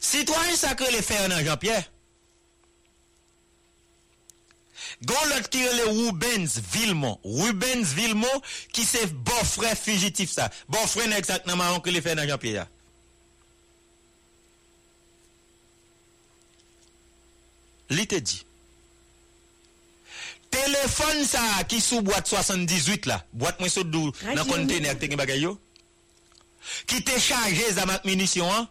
Citoyen sakre le fer nan Jean-Pierre. Gon lot ki rele Rubens Vilmon. Rubens Vilmon ki se bofre fugitif sa. Bofre nan eksak nan maron ki le fer nan Jean-Pierre. Li te di. Telefon sa ki sou boat 78 la. Boat mwen sot dou nan kontene ak teke bagay yo. Ki te chaje zamak munisyon an.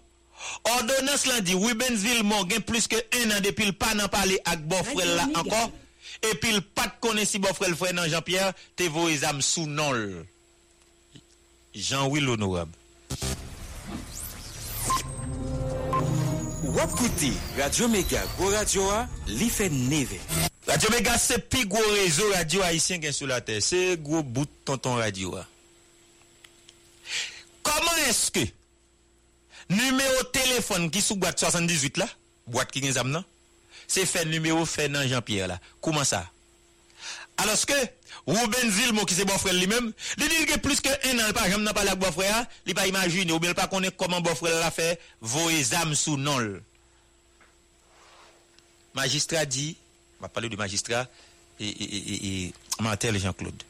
Ordonans lan di, Wibensville moun gen plus ke 1 an depil pa nan pale ak bofrel la ankon, epil pat kone si bofrel fre nan Jean-Pierre, te vo e zam sou nol. Jean-Will Honorab. Wap kouti, Radio Mega, go radio a, li fe neve. Radio Mega se pi go rezo radio a isen gen sou la te, se go bout tonton radio a. Koman eske? Numéro téléphone qui sous boîte 78 là, boîte qui nan, c'est fait numéro fait nan Jean-Pierre là. Comment ça? Alors que Ruben Zilmo qui c'est bon frère lui-même, il dit que plus que un an, pas jamais pas la bon frère, il pas imaginer ou bien pas connaître comment bon frère l'a fait, voyer âmes sous non. Magistrat dit, on va parler du magistrat et, et, et, et Jean-Claude.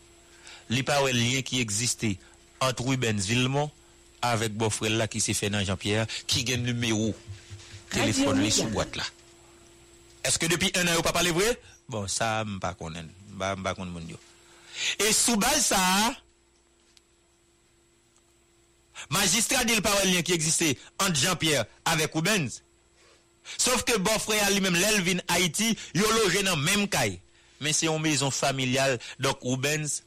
Il pas un lien qui existait entre Ruben Villemont avec Bofrel là qui s'est fait dans Jean-Pierre, qui gagne le numéro téléphone les sous boîte là. Est-ce que depuis un an, vous pas parlé vrai? Bon, ça, je ne pas connaître. Je Et sous base ça, magistrat dit le parole qui existait entre Jean-Pierre avec Rubens. Sauf que Bofrel lui-même, l'Elvin Haïti, il logé dans même caille. Mais c'est une maison familiale. Donc Rubens,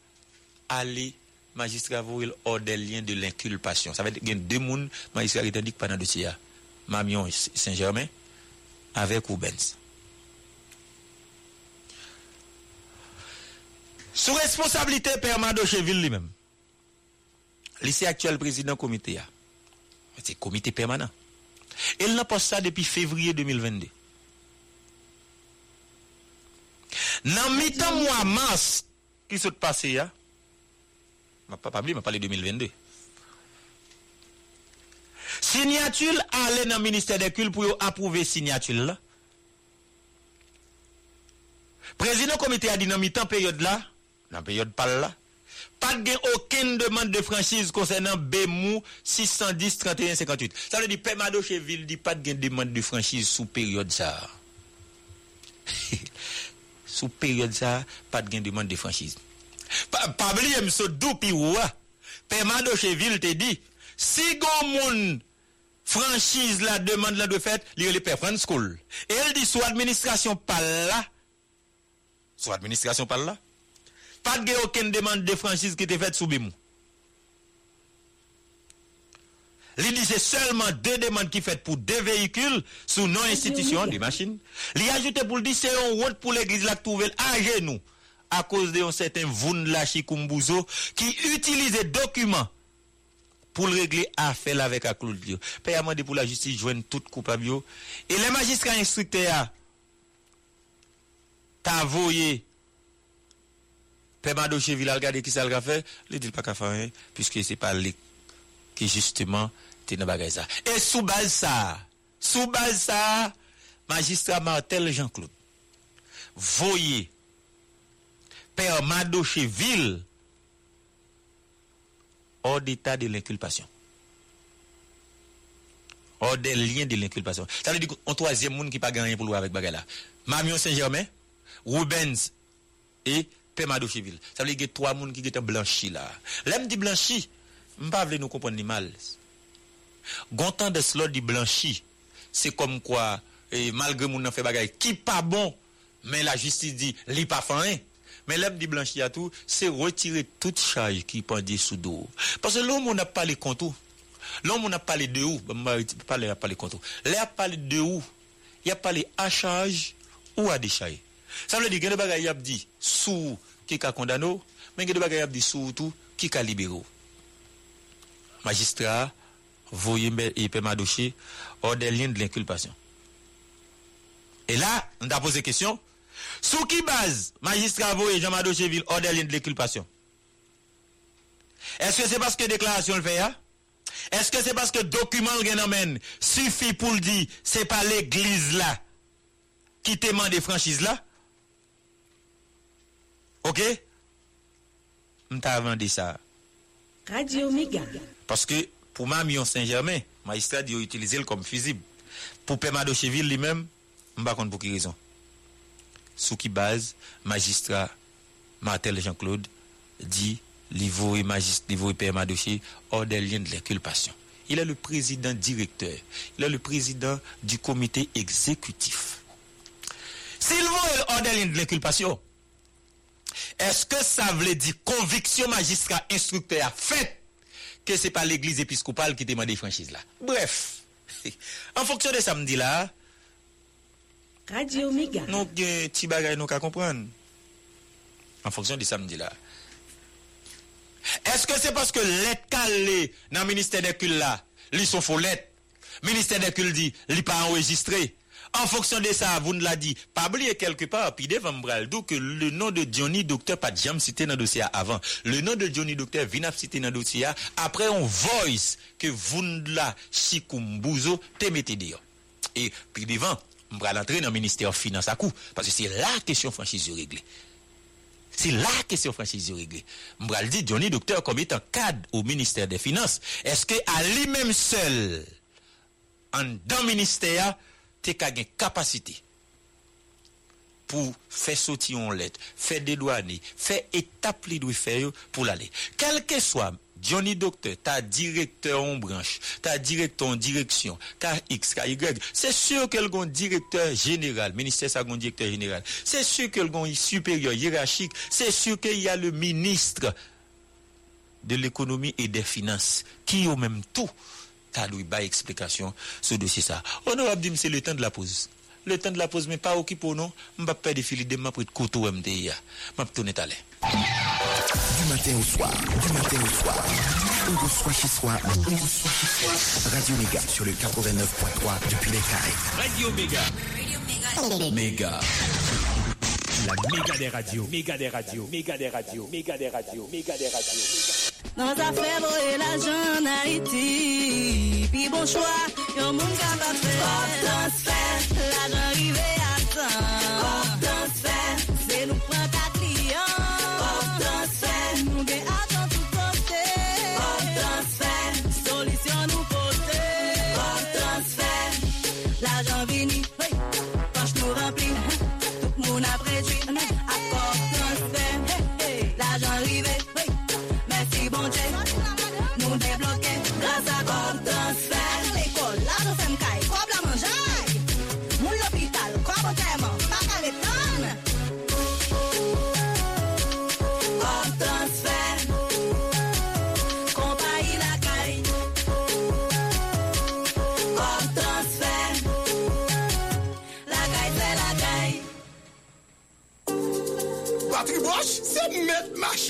allait magistrat vous il hors des liens de l'inculpation. Ça veut dire qu'il y a deux personnes, magistrat pendant le dossier. Mamion Saint-Germain avec Rubens. Sous responsabilité Père Madocheville lui-même, lycée actuel président comité, c'est comité permanent. Il n'a pas ça depuis février 2022. Dans mi-temps mois mars qui s'est passé, je pas parlé, je parlé 2022. Signature allait dans le ministère des Cultes pour approuver signature là. Président comité a dit dans mi-temps période là, dans la période par là, pas de aucune demande de franchise concernant BMU 610 31 58. Ça veut dire Pemado Cheville dit pas de demande de franchise sous période ça. sous période ça, pas de demande de franchise. Pabliye msodou pi wwa, pèman do chevil te di, si goun moun franchise la demande la de fèt, li yo li pè fran skoul. El di sou administrasyon pal la, sou administrasyon pal la, pat ge oken demande de franchise ki te fèt sou bimou. Li di se selman de demande ki fet pou de vehikul sou non institisyon di machin. Li ajoute pou li di se yon wot pou l'eglise la touvel a genou. À cause d'un certain Voun Kumbuzo qui utilise des documents pour régler affaire avec la Claude a pour la justice joindre toute coupable et les magistrats instructeurs t'as voyé Père Cheville a regardé qui ça fait, il dit pas qu'à faire puisque c'est pas lui qui justement t'es dans bagage ça. Et sous base ça, sous base ça, magistrat Martel Jean-Claude, voyez Père Madocheville hors d'état de l'inculpation. Hors des liens de l'inculpation. Ça veut dire qu'un troisième monde qui pas gagné pour lui avec bagay là. Mamion Saint-Germain, Rubens et Père Madocheville. Ça veut dire a trois personnes qui sont blanchis là. L'aime dit blanchi, je ne pas nous comprendre ni mal. Gontan de cela dit blanchi, c'est comme quoi, et malgré mon fait bagay qui pas bon, mais la justice dit, li pas fin. Mais l'aime dit blanchi à tout, c'est retirer toute charge qui pendait sous dos. Parce que l'homme, on n'a pas les contours. L'homme, on a parlé de où On a parlé, a parlé contre. Là, a parlé de où Il a parlé à charge ou à décharge. Ça veut dire que y a dit sous qui a condamné, mais il y a dit sous tout qui a libéré. Magistrat, voyez et Pemadoché, hors des liens de l'inculpation. Et là, on a posé question. Sous qui base magistrat et Jean-Mado Cheville ordre de l'inculpation Est-ce que c'est parce que déclaration le fait hein? Est-ce que c'est parce que document le suffit pour le dire c'est pas l'église là qui te des franchises là OK M'ta vendu ça. Radio Omega. Parce que pour Mamion Saint-Germain, magistrat a utilisé comme fusible. Pour Pemado Cheville lui-même, m'pa compte pour quelle raison. Sous qui base magistrat Martel Jean-Claude dit niveau et magistrat père Madoché hors des liens de l'inculpation. Il est le président directeur, il est le président du comité exécutif. S'il veut hors des liens de l'inculpation, est-ce que ça veut dire conviction magistrat instructeur fait que c'est pas l'église épiscopale qui demande des franchises là? Bref, en fonction de samedi là, Radio Omega. Nou gen ti bagay nou ka kompran. An fonksyon di samdi la. Eske se paske let kal li nan Ministè de Kul la, li son folet. Ministè de Kul di, li pa enregistre. En fonksyon de sa, avoun la di, pabliye kelke pa, pi devan mbral do ke le nan de Johnny Docteur pa jam site nan dosya avan. Le nan de Johnny Docteur vinap site nan dosya apre on voice ke voun la Chikou Mbouzo te mette diyo. E pi devan, devant, Mbral entrer dans le ministère finance à coup, parce que c'est la question franchise réglée. C'est la question franchise réglée. Mbral dit Johnny Docteur comme étant cadre au ministère des Finances, est-ce que à lui-même seul, en dans le ministère, t'es qu'à une capacité pour faire sortir une lettre, faire dédouaner, faire étape faire pour l'aller? Quel que soit Johnny Docteur, ta directeur en branche, ta directeur en direction, ta X, ta Y. C'est sûr qu'elle a un directeur général, ministère ça un directeur général. C'est sûr qu'elle a un supérieur hiérarchique. C'est sûr qu'il y a le ministre de l'économie et des finances qui au même tout ta lui bas explication ce dossier ça. Honorable Dim, c'est le temps de la pause. Le temps de la pause, mais pas occupé, non? Je ne vais pas faire de filet de ma pris de couteau MDIA. Je vais tourner à Du matin au soir, du matin au soir. On reçoit chez soi, on reçoit chez soi. Radio Méga sur le 89.3 depuis les Caraïbes. Radio Méga. Méga. La méga des radios, méga des radios, méga des radios, méga des radios, méga des radios. Dans affaires voyer l'argent en Haïti Puis bon choix, yon moun capable faire Pop transfert, l'argent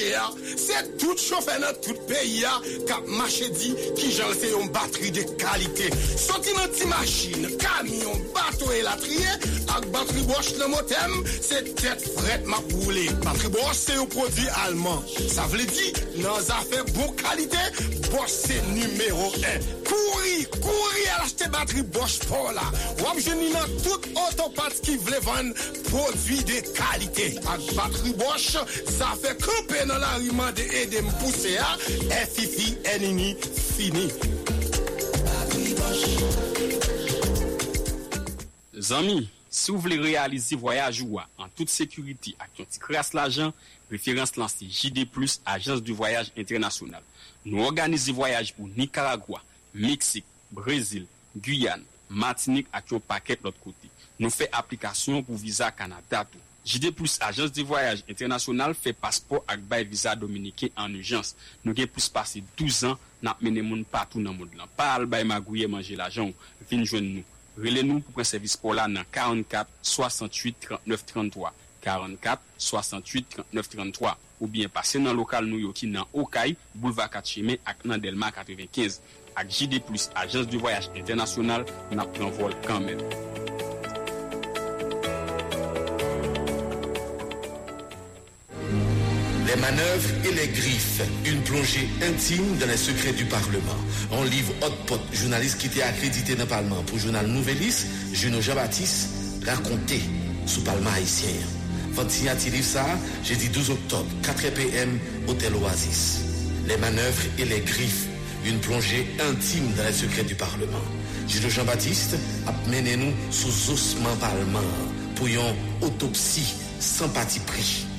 mache ya se tout choufe nan tout peyi ya kap mache di ki jan se yon bateri de kalite. Soti nan ti machine, kamyon, bato e latriye, ak batri bosch nan motem, se tet fret ma poule. Batri bosch se yo prodwi alman. Sa vle di, nan zafè bon kalite, bosch se numero 1. Kouri, kouri al achete batri bosch pou la. Wap jeni nan tout otopat ki vle van prodwi de kalite. Ak batri bosch, zafè kope nan la riman de edem pousse ya, efifi enini fini. Batri bosch. Zami. Si ou vle realize voyaj ou a an tout sekuriti ak yon ti kras la jan, referans lan se JD+, Ajans du Voyaj Internasyonal. Nou organize voyaj pou Nicaragua, Meksik, Brezil, Guyane, Martinique ak yon paket lot kote. Nou fe aplikasyon pou visa Kanada tou. JD+, Ajans du Voyaj Internasyonal, fe paspor ak bay visa Dominiken an urjans. Nou gen plus pase 12 an nan mene moun patou nan moun lan. Pa al bay magouye manje la jan ou, vin jwen nou. Rele nou pou pren servis pou la nan 44 68 39 33. 44 68 39 33. Ou bien pase nan lokal nou yo ki nan Okay, Boulevard Katchime ak nan Delma 95. Ak JD Plus, Ajans de Voyage Internasyonal, nan pren vol kanmen. Les manœuvres et les griffes, une plongée intime dans les secrets du Parlement. On livre hot pot, journaliste qui était accrédité dans le Parlement pour journal Nouvelis, Juno Jean-Baptiste, raconté sous Parlement haïtien. Votre signature livre ça, jeudi 12 octobre, 4 p.m., Hôtel Oasis. Les manœuvres et les griffes, une plongée intime dans les secrets du Parlement. Juno Jean-Baptiste a mené nous sous ossement Parlement pour une autopsie sans parti pris.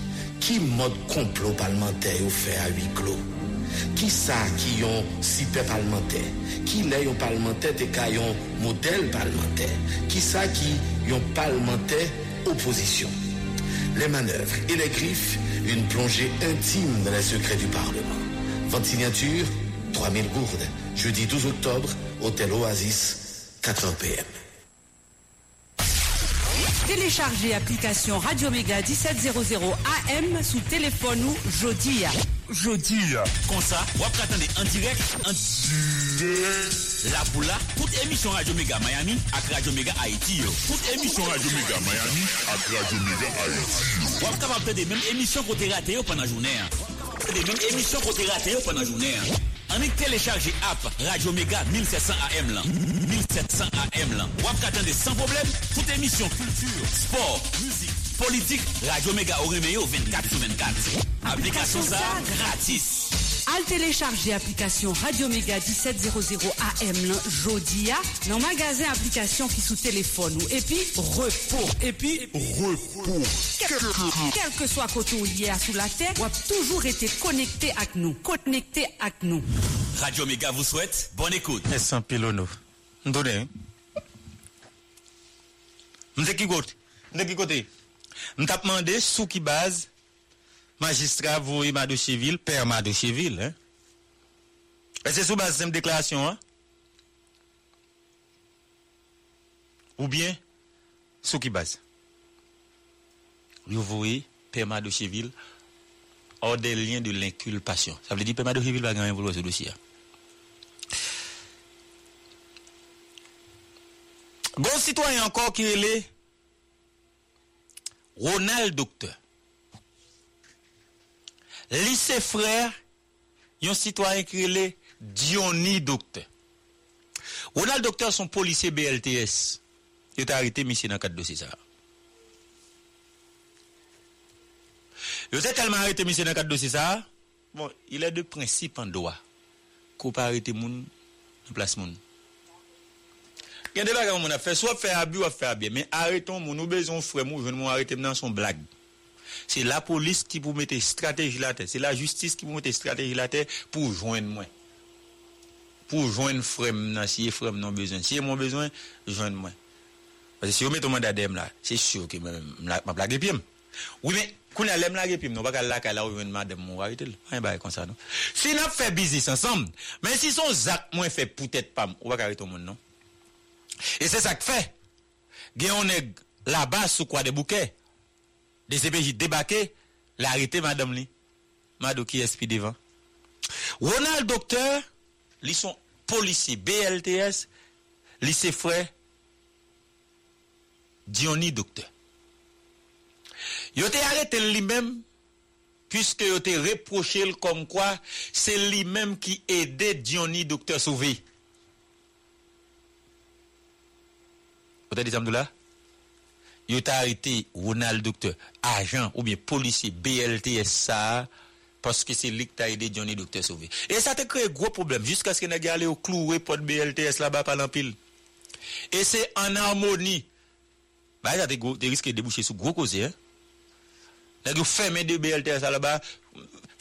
Qui mode complot parlementaire ou fait à huis clos? Qui ça qui ont super parlementaire? Qui les ont parlementaire et qui ont modèle parlementaire? Qui ça qui ont parlementaire opposition? Les manœuvres et les griffes, une plongée intime dans les secrets du Parlement. Votre signature, 3000 gourdes. Jeudi 12 octobre, Hôtel Oasis, 4h PM. Téléchargez application Radio Méga 1700 AM sous téléphone ou Jodi. Jodi. Comme ça, vous attendez en direct, en direct. La boula, toute émission Radio Méga Miami avec Radio Méga Haïti. Toute émission Radio Méga Miami avec Radio Méga Haïti. Vous êtes capable de même émission côté raté pendant la journée. hein. Des même émission côté raté pendant la journée. On est téléchargé app Radio Méga 1700 AM là. 1700 AM là. Vous attendez sans problème toute émission culture, sport, musique, politique, Radio Méga au Réméo 24 sur 24. Application ça gratis. Al télécharger application Radio Méga 1700 AM lan Jodia dans magasin application qui sous téléphone ou et puis repos et puis repos. Quel, quel que soit côté ou sous la terre, ou a toujours été connecté avec nous, connecté avec nous. Radio Méga vous souhaite bonne écoute. Et sans pilono. Ndone. M'te qui côté? M'te qui côté? M't'a demandé sous qui base magistrat vous Mado Cheville, père Mado Cheville, hein? Et c'est sous base de déclaration, hein? Ou bien, sous qui base? Vous voyez, père Mado Cheville, hors des liens de l'inculpation. Ça veut dire que père Mado Cheville va gagner pour ce dossier. hein. Bon citoyen encore qui est Ronald Docteur. Li se frè, yon sitwanyen kirele Diony Dokter. Ronald Dokter son polise BLTS. Yo te harite misi nan kat dosi sa. Yo te telman harite misi nan kat dosi sa. Bon, il e de prinsip an doa. Ko pa harite moun, nan plas moun. Gen de bagan moun a fè, so fè abi ou a fè abi. Men hareton moun, nou bezon fè moun, ven moun harite mnen son blag. Se la polis ki pou mette strategi la te, se la justis ki pou mette strategi la te pou jwen mwen. Pou jwen frem nan, si ye frem nan bezwen. Si ye mwen bezwen, jwen mwen. Pase si yo mette mwen dadem la, se syo ki mwen plage piem. Oui men, kou nan lem lage piem, nou baka laka la ou jwen madem mwen warite l. An yon baye konsa nou. Si nan fe bizis ansam, men si son zak mwen fe poutet pam, ou baka rito moun nou. E se sak fe, gen yon neg la bas sou kwa de bouke, de CPJ débarqué, l'arrêté madame li. Mado qui est devant. Ronald Docteur, ils sont policiers BLTS, ils sont frères Diony Docteur. Ils ont arrêté lui-même puisque ils ont reproché comme quoi c'est lui-même qui aidait Diony Docteur sauver. Vous avez dit là? yo ta arete Ronald Dokter, ajan ou bien policier BLTS sa, paske se lik ta ede Johnny Dokter sove. E sa te kreye gwo problem, jiska se nage ale yo klouwe pot BLTS la ba palan pil. E se an harmoni, ba sa te, te riske debouche sou gwo koze, eh? nage yo feme de BLTS la ba,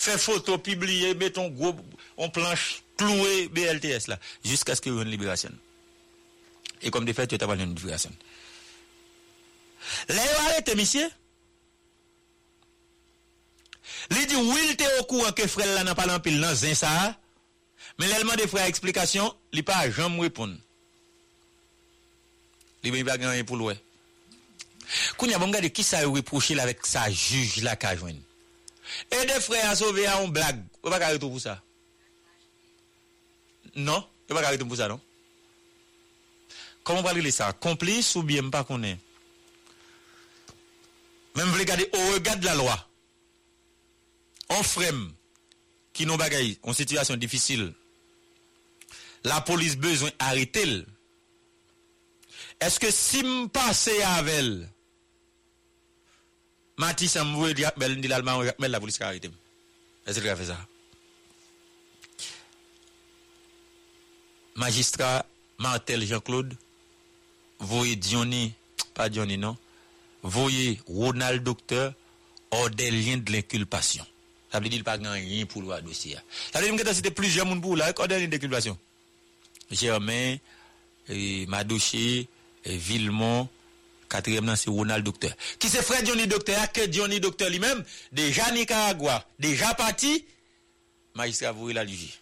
fè foto, pibliye, beton gwo, on planche, klouwe BLTS la, jiska se yon liberasyon. E kom de fet, yo ta valen liberasyon. Le yo arete, misye. Li di wil te okou anke frel la nan palan pil nan zin sa a, men lèlman de frel eksplikasyon, li pa jom mwipoun. Li ben bagan yon pou lwe. Koun ya bon gade ki sa yo repouche la vek sa juj la ka jwen. E de frel a sove a yon blag, yo pa kare tou pou sa. Non, yo pa kare tou pou sa non. Koman pali li sa? Komplis ou bien pa konen? Même vous regardez au regard de la loi. On frème qui n'ont bagaille en situation difficile. La police besoin arrêter. Est-ce que si me passer avec elle, Matisse me bel dit la police a arrêté. Est-ce qu'il a fait ça? Magistrat Martel Jean-Claude voyez Diony, pas Diony non, voyez Ronald Docteur hors des liens de l'inculpation. Ça veut dire qu'il pas rien pour le dossier. Ça veut dire que c'était plusieurs monde pour là, hors des liens d'inculpation. Germain, et Madouché, et Villemont, quatrième c'est Ronald Docteur. Qui c'est frère Johnny Docteur, que Johnny Docteur lui-même, déjà Nicaragua, déjà parti, magistrat vous la juge.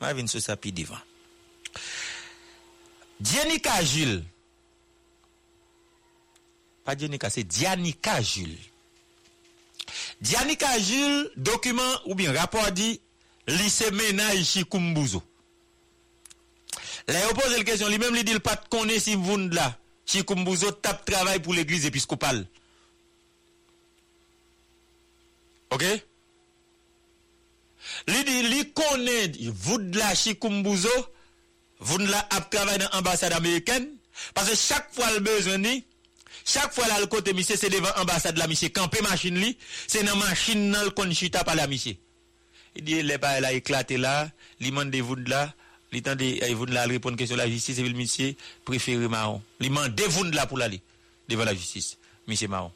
Ma vin se sapi devant. Dianika Jules, pas c'est Dianika Jules. Dianika Jules, document ou bien rapport dit, lycée ménage Chikumbuzo. Là, il pose la question, lui-même, il dit, il pas connaît si vous là. Chikumbuzo tape travail pour l'église épiscopale. Ok? Li dit, li connaît, vous là, Chikumbuzo, vous là, a travaillé dans l'ambassade américaine, parce que chaque fois le besoin chaque fois là, le côté monsieur, c'est devant l'ambassade la monsieur, camper machine li, c'est dans machine dans le conchita par la monsieur. Il dit, les pas là éclaté là, li mande vous là, li tande, eh, vous là répondre question la justice, et le monsieur préféré marron. Li mande vous là pour l'aller, devant la justice, monsieur marron.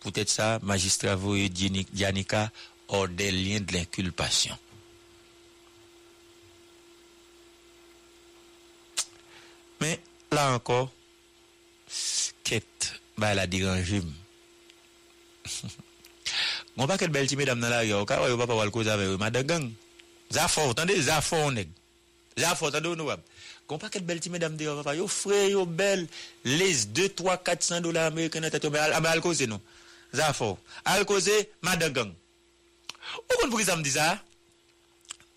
Peut-être ça, magistrat voye Dianika hors des liens de l'inculpation. Mais là encore, Ket, ba la diranjim. Gon pa ket bel ti medam nan la yo, ka wè yo pa pa wal ko zave yo, madan gang. Zafor, tande, zafor neg. Zafor, tande ou nou wap. Gon pa ket bel ti medam de yo, pa yo fre, yo bel, les 2, 3, 400 dola Ameriken nan tet yo, ame al koze nou. Zafor. Al koze, madan gang. Ou kon pou ki sa mdi sa?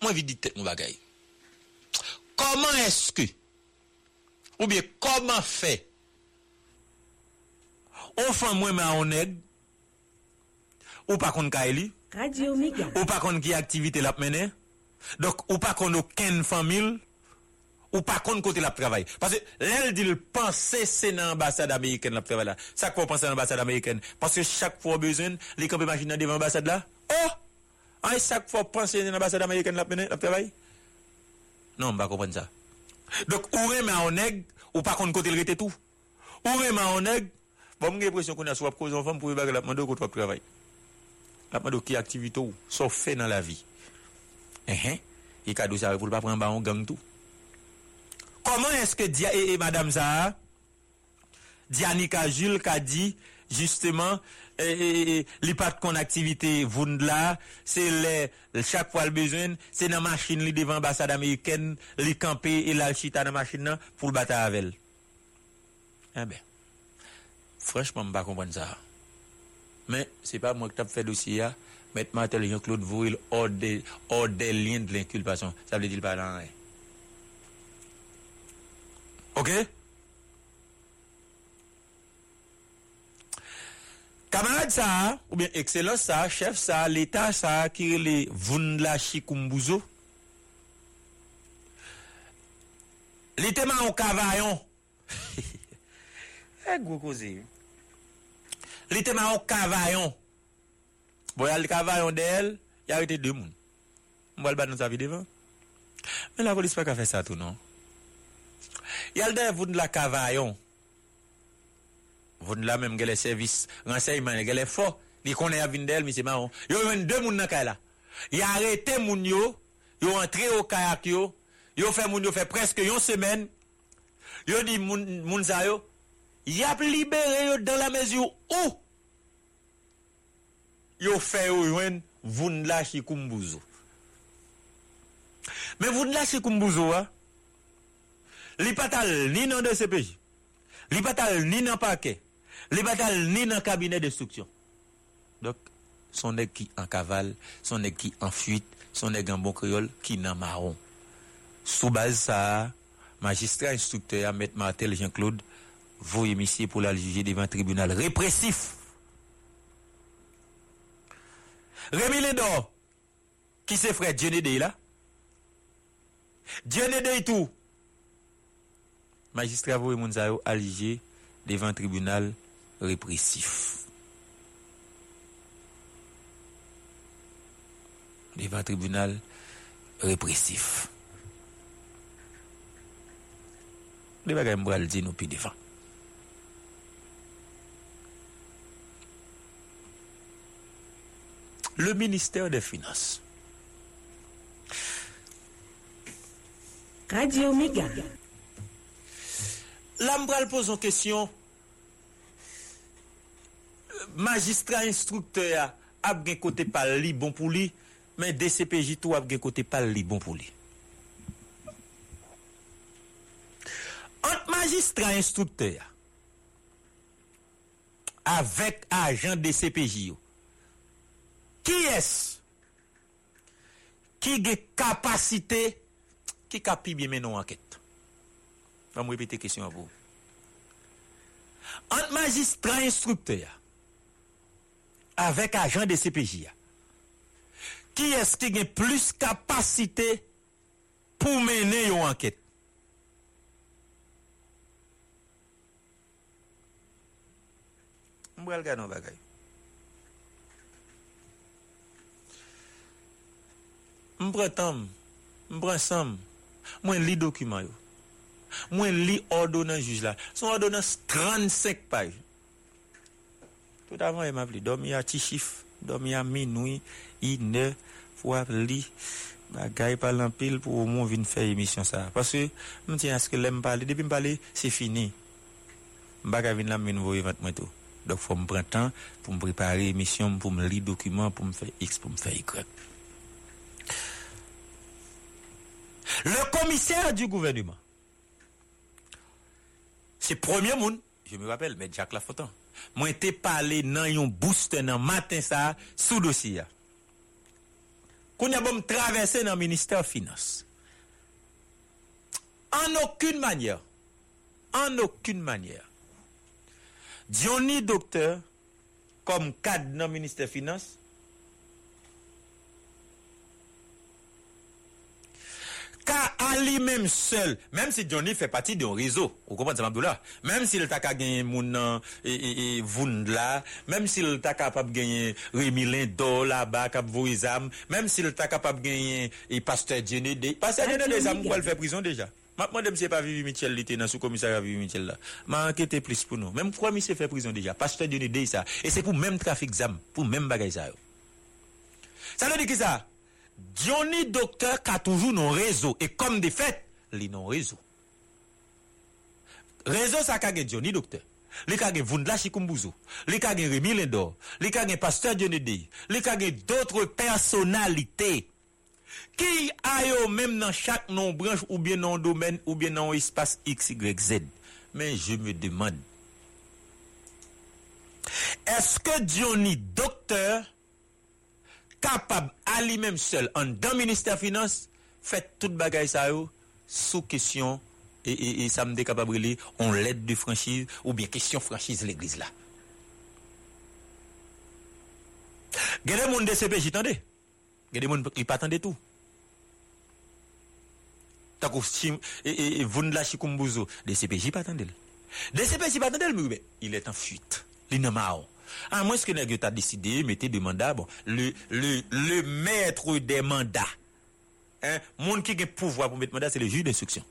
Mwen vi di tet mou bagay. Koman eske? Ou bien, koman fey? Ou fan mwen mè an neg, ou pa kon ka eli, ou pa kon ki aktivite lap mène, dok ou pa kon nou ken famil, ou pa kon kote lap travay. Pase lèl di l'pense se nan ambasade Ameriken lap travay la. Sak pou pense nan ambasade Ameriken. Pase chak pou bezwen, li kampi machin nan devan ambasade la. Oh! An sak pou pense nan ambasade Ameriken lap mène, lap travay? Non, mba kompren sa. Dok ou reman an neg, ou pa kon kote lrete tou. Ou reman an neg, Bon, j'ai l'impression qu'on a soit cause en femme pour bagarre la demande qu'on travail. La demande qui activité ou sauf fait dans la vie. Hein hein. Et cadeau ça pour pas prendre baron gang tout. Comment est-ce que dia et, et madame ça Dianika Jules qui a dit justement eh, li pat kon activité Vundla, c'est le chaque fois le besoin, c'est dans machine li devant ambassade américaine, li camper et la chita dans machine pour battre avec elle. Ah ben franchement je pas comprendre ça. Mais c'est pas moi qui t'ai fait dossier là mettre Martel Jean-Claude Vouil hors des hors des liens de l'inculpation. Ça veut dire pas dans rien. OK? Camarade ça, ou bien excellent ça, chef ça, l'état ça, qui est les Vundla Chikumbuzo. L'été ma au cavaillon. Eh, gros li te ma ou kavayon. Bo yal kavayon de el, yal rete de moun. Mwa l bat nou sa vi devan. Men la polis pa ka fe sa tou non. Yal de voun la kavayon. Voun la menm gele servis, renseyman gele fo, li konen avin de el, mi se ma ou. Yo ven de moun nan kay la. Yo arete moun yo, yo entre yo kayak yo, yo fe moun yo fe preske yon semen, yo di moun, moun sa yo, y a libéré dans la mesure où yo fè yo ywen voun la chikumbuzo. Men voun la chikumbuzo a, li patal ni nan DCPJ, li patal ni nan pake, li patal ni nan kabinet destruksyon. Dok, son neg ki an kaval, son neg ki an fuit, son neg an bon kriol, ki nan maron. Sou baz sa, magistrat instrukteur Ahmet Martel Jean-Claude, voye misye pou la juge devan tribunal represif. Rémi Lédor, qui c'est frère? Djenede là? Djenede tout. Magistrat voye Mounzayo aligé devant tribunal répressif. Devant tribunal répressif. Les bagages m'bral di nou pi devant. Le ministère des Finances. Radio Méga. Là, m'bral pose une question. Magistrat instructeur a gen côté pas li bon pour lui, mais DCPJ tout a gen côté pas li bon pour lui. Entre magistrat instructeur avec agent DCPJ Ki es? Ki ge kapasite ki kapi bi menon anket? Vam repete kesyon avou. Ant magistran instrukte ya, avek ajan de CPJ ya, ki es ki gen plus kapasite pou mene yo anket? Mbrel gade nou bagay. Mpre tam, mpre sam, mwen li dokumen yo. Mwen li ordonan juj la. Son ordonan 35 paj. Tout avan yon map li. Dom yon ti chif, dom yon minoui, ine, fwa li. Bagay palan pil pou moun vin fè emisyon sa. Paske mwen ti aske lem pale. Depi m pale, se fini. Bagay vin lam vin voye vant mwen tou. Dok fwa m pren tan pou m prepare emisyon, pou m li dokumen, pou m fè x, pou m fè y. Le commissaire du gouvernement, c'est premier monde, je me rappelle, mais Jacques Lafontaine, moi été parlé dans un boost dans matin ça sous dossier. Qu'on a bon traversé dans le ministère finance. En aucune manière, en aucune manière, Johnny Docteur, comme cadre dans le ministère finance, Car à lui-même seul, même si Johnny fait partie d'un réseau, vous comprenez Abdullah? Même s'il t'a qu'à gagner mon et, et, là, même s'il t'a capable de gagner Rémi Lindo là-bas, cap même s'il t'a capable de gagner et Pasteur Johnny, Pasteur Johnny des âmes, quoi, le fait prison déjà. Moi, je ne sais pas Vivi Michel, il était dans le sous-commissariat Vivi Michel là. M'a enquêté plus pour nous. Même pourquoi monsieur fait prison déjà? Pasteur Johnny ça. Et c'est pour même trafic d'âme, pour même bagay ça. Ça veut dire que ça? Johnny Docteur ka toujou non rezo. E kom de fet, li non rezo. Rezo sa ka gen Johnny Docteur. Li ka gen Vundla Chikumbuzo. Li ka gen Remy Lendor. Li ka gen Pasteur Dionede. Li ka gen dotre personalite. Ki a yo menm nan chak nan branj ou bien nan domen ou bien nan espas XYZ. Men je me demande. Eske Johnny Docteur capable à lui-même seul, en dans ministère des Finances, fait toute bagaille ça sous question et, et, ça me capable de on l'aide de franchise ou bien question franchise l'église là. Il y a des gens de CPJ, attendez. Il y a des gens qui attendent tout. Tako et Vundla des CPJ pas attendent. Des CPJ pas mais il est en fuite. Il A mwen se ke nèk yo ta deside, mette de mandat, bon, le, le, le mètre de mandat. Hein? Moun ki gen pouvoi pou mette mandat, se le juj d'instruksyon.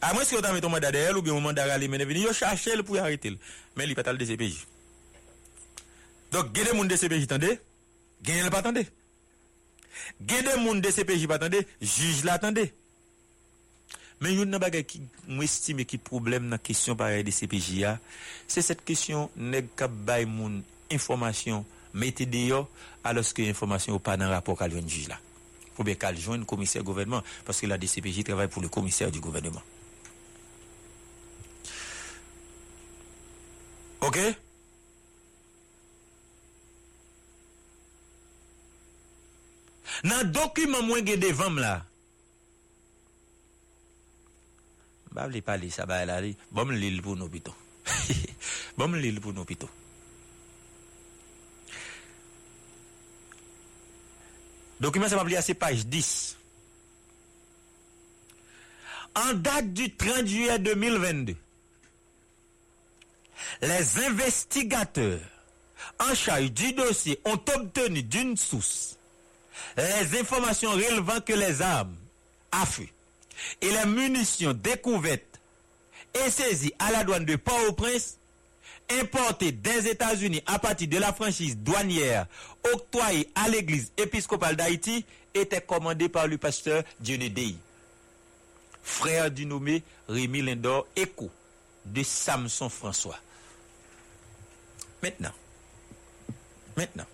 A mwen se yo ta mette mandat de el, ou bien moun mandat rale mene vini, yo chache el pou yarete el. Men li patal de CPJ. Dok gede moun de CPJ tende, gen el patende. Gede moun de CPJ patende, juj la tende. Men yon nan bagay ki mwen estime ki problem nan kesyon parey de CPJA, se set kesyon neg kap bay moun informasyon mette deyo aloske informasyon ou pa nan rapor kal yon jij la. Ou be kal joun komiser gouvernement, paske la DCPJ travay pou le komiser du gouvernement. Ok? Nan dokumen mwen gen devam la, là. Bah, je parler ça bah là. Bon, l'île pour nous plutôt. bon, l'île pour nous plutôt. Document ça m'a à c'est page 10. En date du 30 juillet 2022, les investigateurs en charge du dossier ont obtenu d'une source les informations relevant que les armes à et les munitions découvertes et saisies à la douane de Port-au-Prince importées des États-Unis à partir de la franchise douanière octroyée à l'église épiscopale d'Haïti étaient commandées par le pasteur Dionedei, frère du nommé Rémi Lindor Echo de Samson François. Maintenant, maintenant,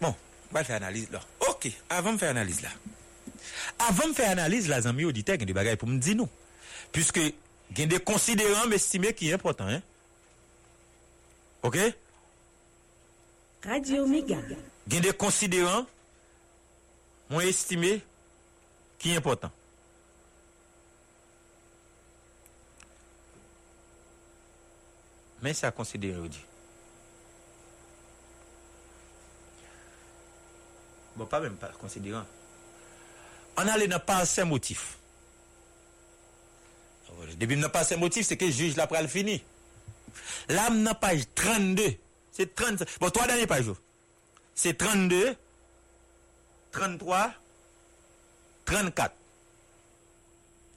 bon, on va faire analyse là. Ok, avant de faire analyse là. Avant de faire analyse, les amis auditeurs, il y a des bagages pour me dire non. Puisque, il y a des considérants, mais estimés qui est important. Hein? Ok? Radio Méga. Il y a des considérants, moins estimés, qui est important. Mais c'est à considérer aujourd'hui. Bon, pas même pas considérant. On a dans pas ces motifs. Depuis n'a pas ces motifs, c'est que le juge l'a pris fini. Là, dans page 32. C'est 30. Bon, trois derniers pages. C'est 32, 33, 34.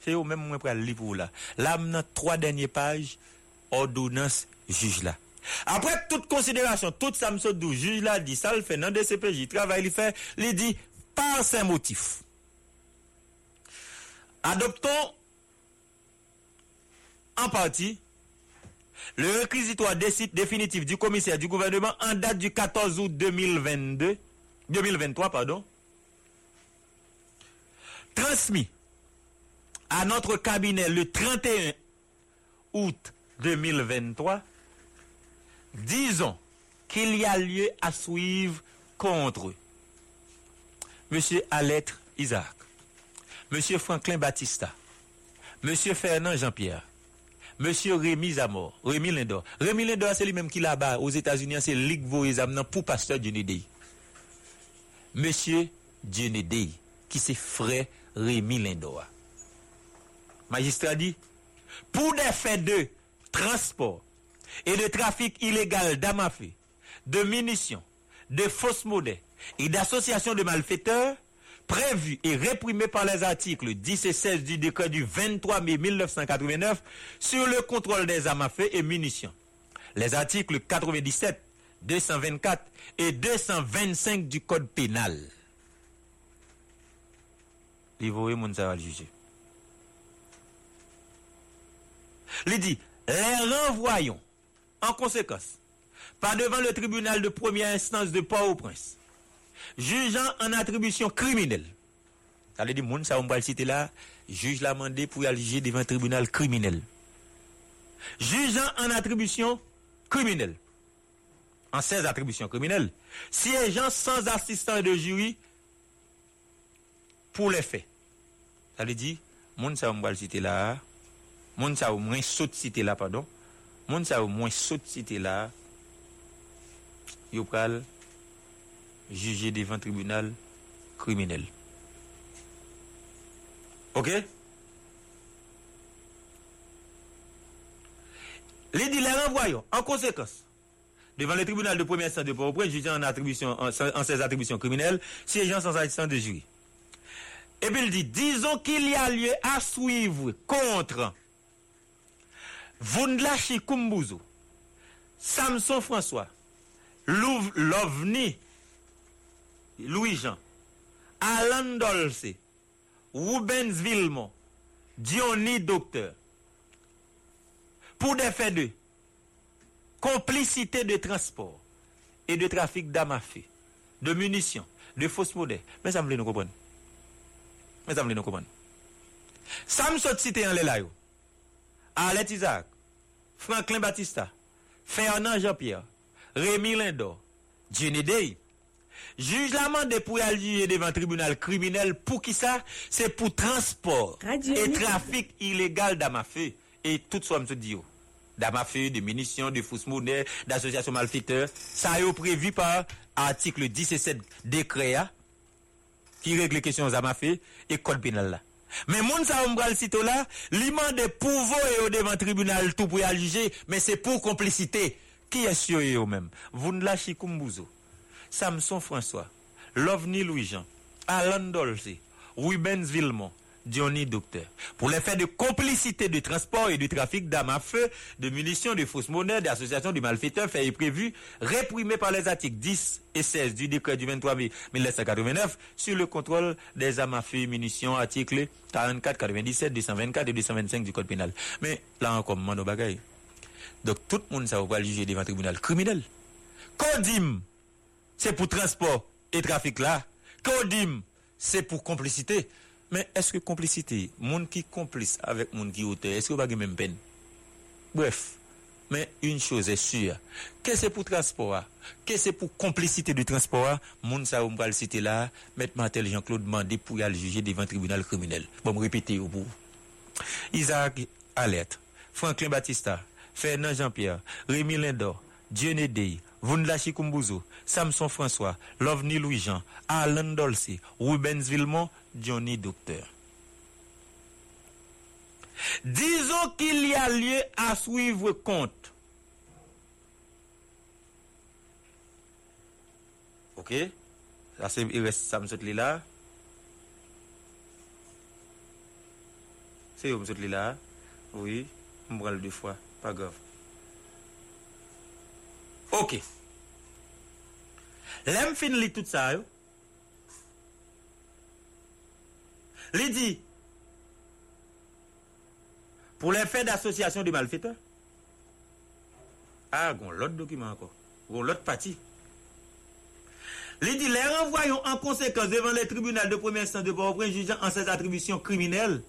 C'est au même moment pour le livre là. Là, dans trois dernières pages, ordonnance juge là. Après toute considération, tout ça me juge là dit ça le fait dans DCPJ, travail il fait, il dit par ces motifs. Adoptons en partie le réquisitoire définitif du commissaire du gouvernement en date du 14 août 2022, 2023, pardon, transmis à notre cabinet le 31 août 2023, disons qu'il y a lieu à suivre contre Monsieur Alettre Isaac, Monsieur Franklin Batista, Monsieur Fernand Jean-Pierre, Monsieur Rémi Zamor, Rémi Lindor. Rémi Lindor, c'est lui-même qui là-bas, aux États-Unis, c'est Ligue Voyez pour pasteur Dionedei. Monsieur Dionedei, qui c'est frère Rémi Lindor. Magistrat dit, pour des faits de transport et de trafic illégal d'armes de munitions, de fausses monnaies et d'associations de malfaiteurs, prévus et réprimés par les articles 10 et 16 du décret du 23 mai 1989 sur le contrôle des armes à feu et munitions. Les articles 97, 224 et 225 du Code pénal. Il dit, les renvoyons en conséquence pas devant le tribunal de première instance de Port-au-Prince, jugeant en attribution criminelle. Ça veut dire, moun, ça, on va le là, juge l'a mandé pour aller devant un tribunal criminel. Jugeant en attribution criminelle. En 16 attributions criminelles. Siégeant sans assistant de jury pour les faits. Ça veut dire, moun, ça, on là, moun, ça, au moins, saute citer là, pardon. Moun, ça, au moins, saute citer là, yo pral jugé devant tribunal criminel. OK? Les dit les renvoyons en conséquence devant le tribunal de première instance de Port-au-Prince jugé en attribution en, ses attributions criminelles siégeant sans assistance de jury. Et puis il dit disons qu'il y a lieu à suivre contre Vundlachi Kumbuzo, Samson François, Lovni, Louis Jean, Alan Dolce, Rubens Villemont, Diony Docteur. Pour des faits de complicité de transport et de trafic d'armes à feu, de munitions, de fausses modèles. Mais ça me voulait nous comprendre. Mais ça me voulait nous comprendre. Ça me sort cité en l'élaïo. Arlette Isaac, Franklin Batista, Fernand Jean-Pierre, Rémi Lindor, Jenny Day, Juge la mandé pour y aller juger devant le tribunal criminel. Pour qui ça? C'est pour transport Radio et trafic illégal d'armes à feu. Et tout ça, me dit yo. D'armes à feu, de munitions, de fausses monnaies, d'associations malfaiteurs. Ça est prévu par article 17 décret hein, qui règle les questions feu et code pénal là. Mais moun sa le site là, li mande pour et au devant tribunal tout pour y aller juger, mais c'est pour complicité. Qui est sûr eux même? Vous ne lâchez Kumbouzo, Samson François, Lovni Louis-Jean, Alan Dolce, Rubens Villemont, Johnny Docteur. Pour les faits de complicité de transport et de trafic d'armes à feu, de munitions, de fausses monnaies, d'associations de malfaiteurs, fait et prévu, réprimés par les articles 10 et 16 du décret du 23 mai 1989 sur le contrôle des armes à feu et munitions, articles 44, 97, 224 et 225 du code pénal. Mais là encore, mano bagay. Donc tout le monde ça va le juger devant un tribunal criminel. Kodim, c'est pour transport et trafic là. Kodim, c'est pour complicité. Mais est-ce que complicité, monde qui complice avec monde qui auteur, est-ce que vous avez même peine? Bref. Mais une chose est sûre, que c'est pour transport, que c'est pour complicité de transport, moun sa ou m'pral citer là, mettre Martel Jean-Claude mandé pour aller juger devant un tribunal criminel. Bon, me répéter au bout. Isaac Alerte, Franklin Batista, Fernand Jean-Pierre, Rémi Lindor, Dieudonné Dey, Vundla Chikumbuzo, Samson François, Lovni Louis-Jean, Alan Dolce, Rubens Villemont, Johnny Docteur. Disons qu'il y a lieu à suivre compte. Ok? C'est, il reste, saute là. C'est saute là? Oui. On deux fois. Pas grave. Ok. L'aime fin li tout ça, yo. Li les faits d'association de malfaiteurs, ah, gon l'autre document encore, gon l'autre partie. Li dit, les renvoyons en conséquence devant les tribunaux de première instance de Port-au-Prince jugeant en ses attributions criminelles,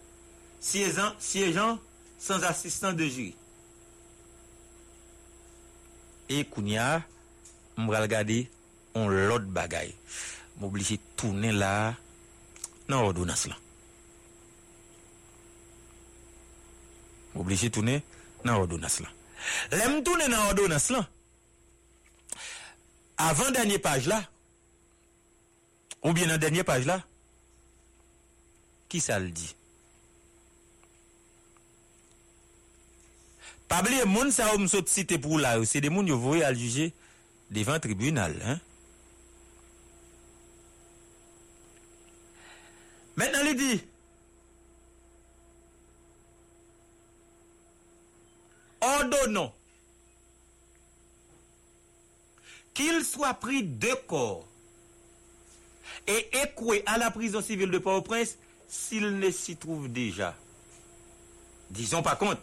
siégeant, siégeant sans assistance de jury. Et Kounia, m'bral regarder on l'autre bagaille. M'obligé tourner là dans ordonnance là. M'obligé tourner dans ordonnance là. L'aime tourner dans ordonnance là. Avant dernière page là, ou bien dans dernière page là, qui ça le dit? Pas oublier moun ça cité pour là, c'est des moun yo voye à juger devant tribunal, hein. Maintenant, il dit, ordonnons qu'il soit pris de corps et écoué à la prison civile de Port-au-Prince s'il ne s'y trouve déjà. Disons par contre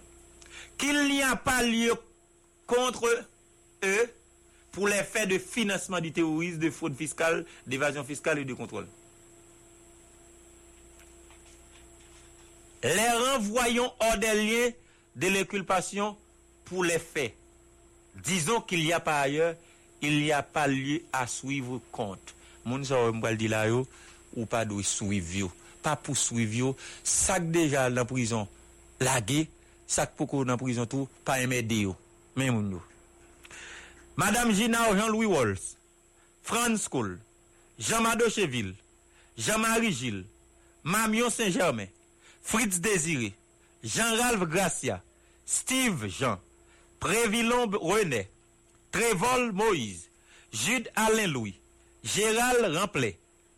qu'il n'y a pas lieu contre eux pour les faits de financement du terrorisme, de fraude fiscale, d'évasion fiscale et de contrôle. Les renvoyons hors des liens de l'inculpation pour les faits. Disons qu'il y a par ailleurs, il n'y a pas lieu à suivre compte. Moun sa ou pas de suivre. Pas pour suivre. Sac déjà la prison, lagué, sak poko nan prizon tou, pa emede yo. Men moun yo. Madame Ginao Jean-Louis Walls, Franz Kohl, Jean-Mado Cheville, Jean-Marie Gilles, Mamion Saint-Germain, Fritz Désiré, Jean-Ralph Gracia, Steve Jean, Prévilon René, Trévol Moïse, Jude Alain Louis, Gérald Ramplet,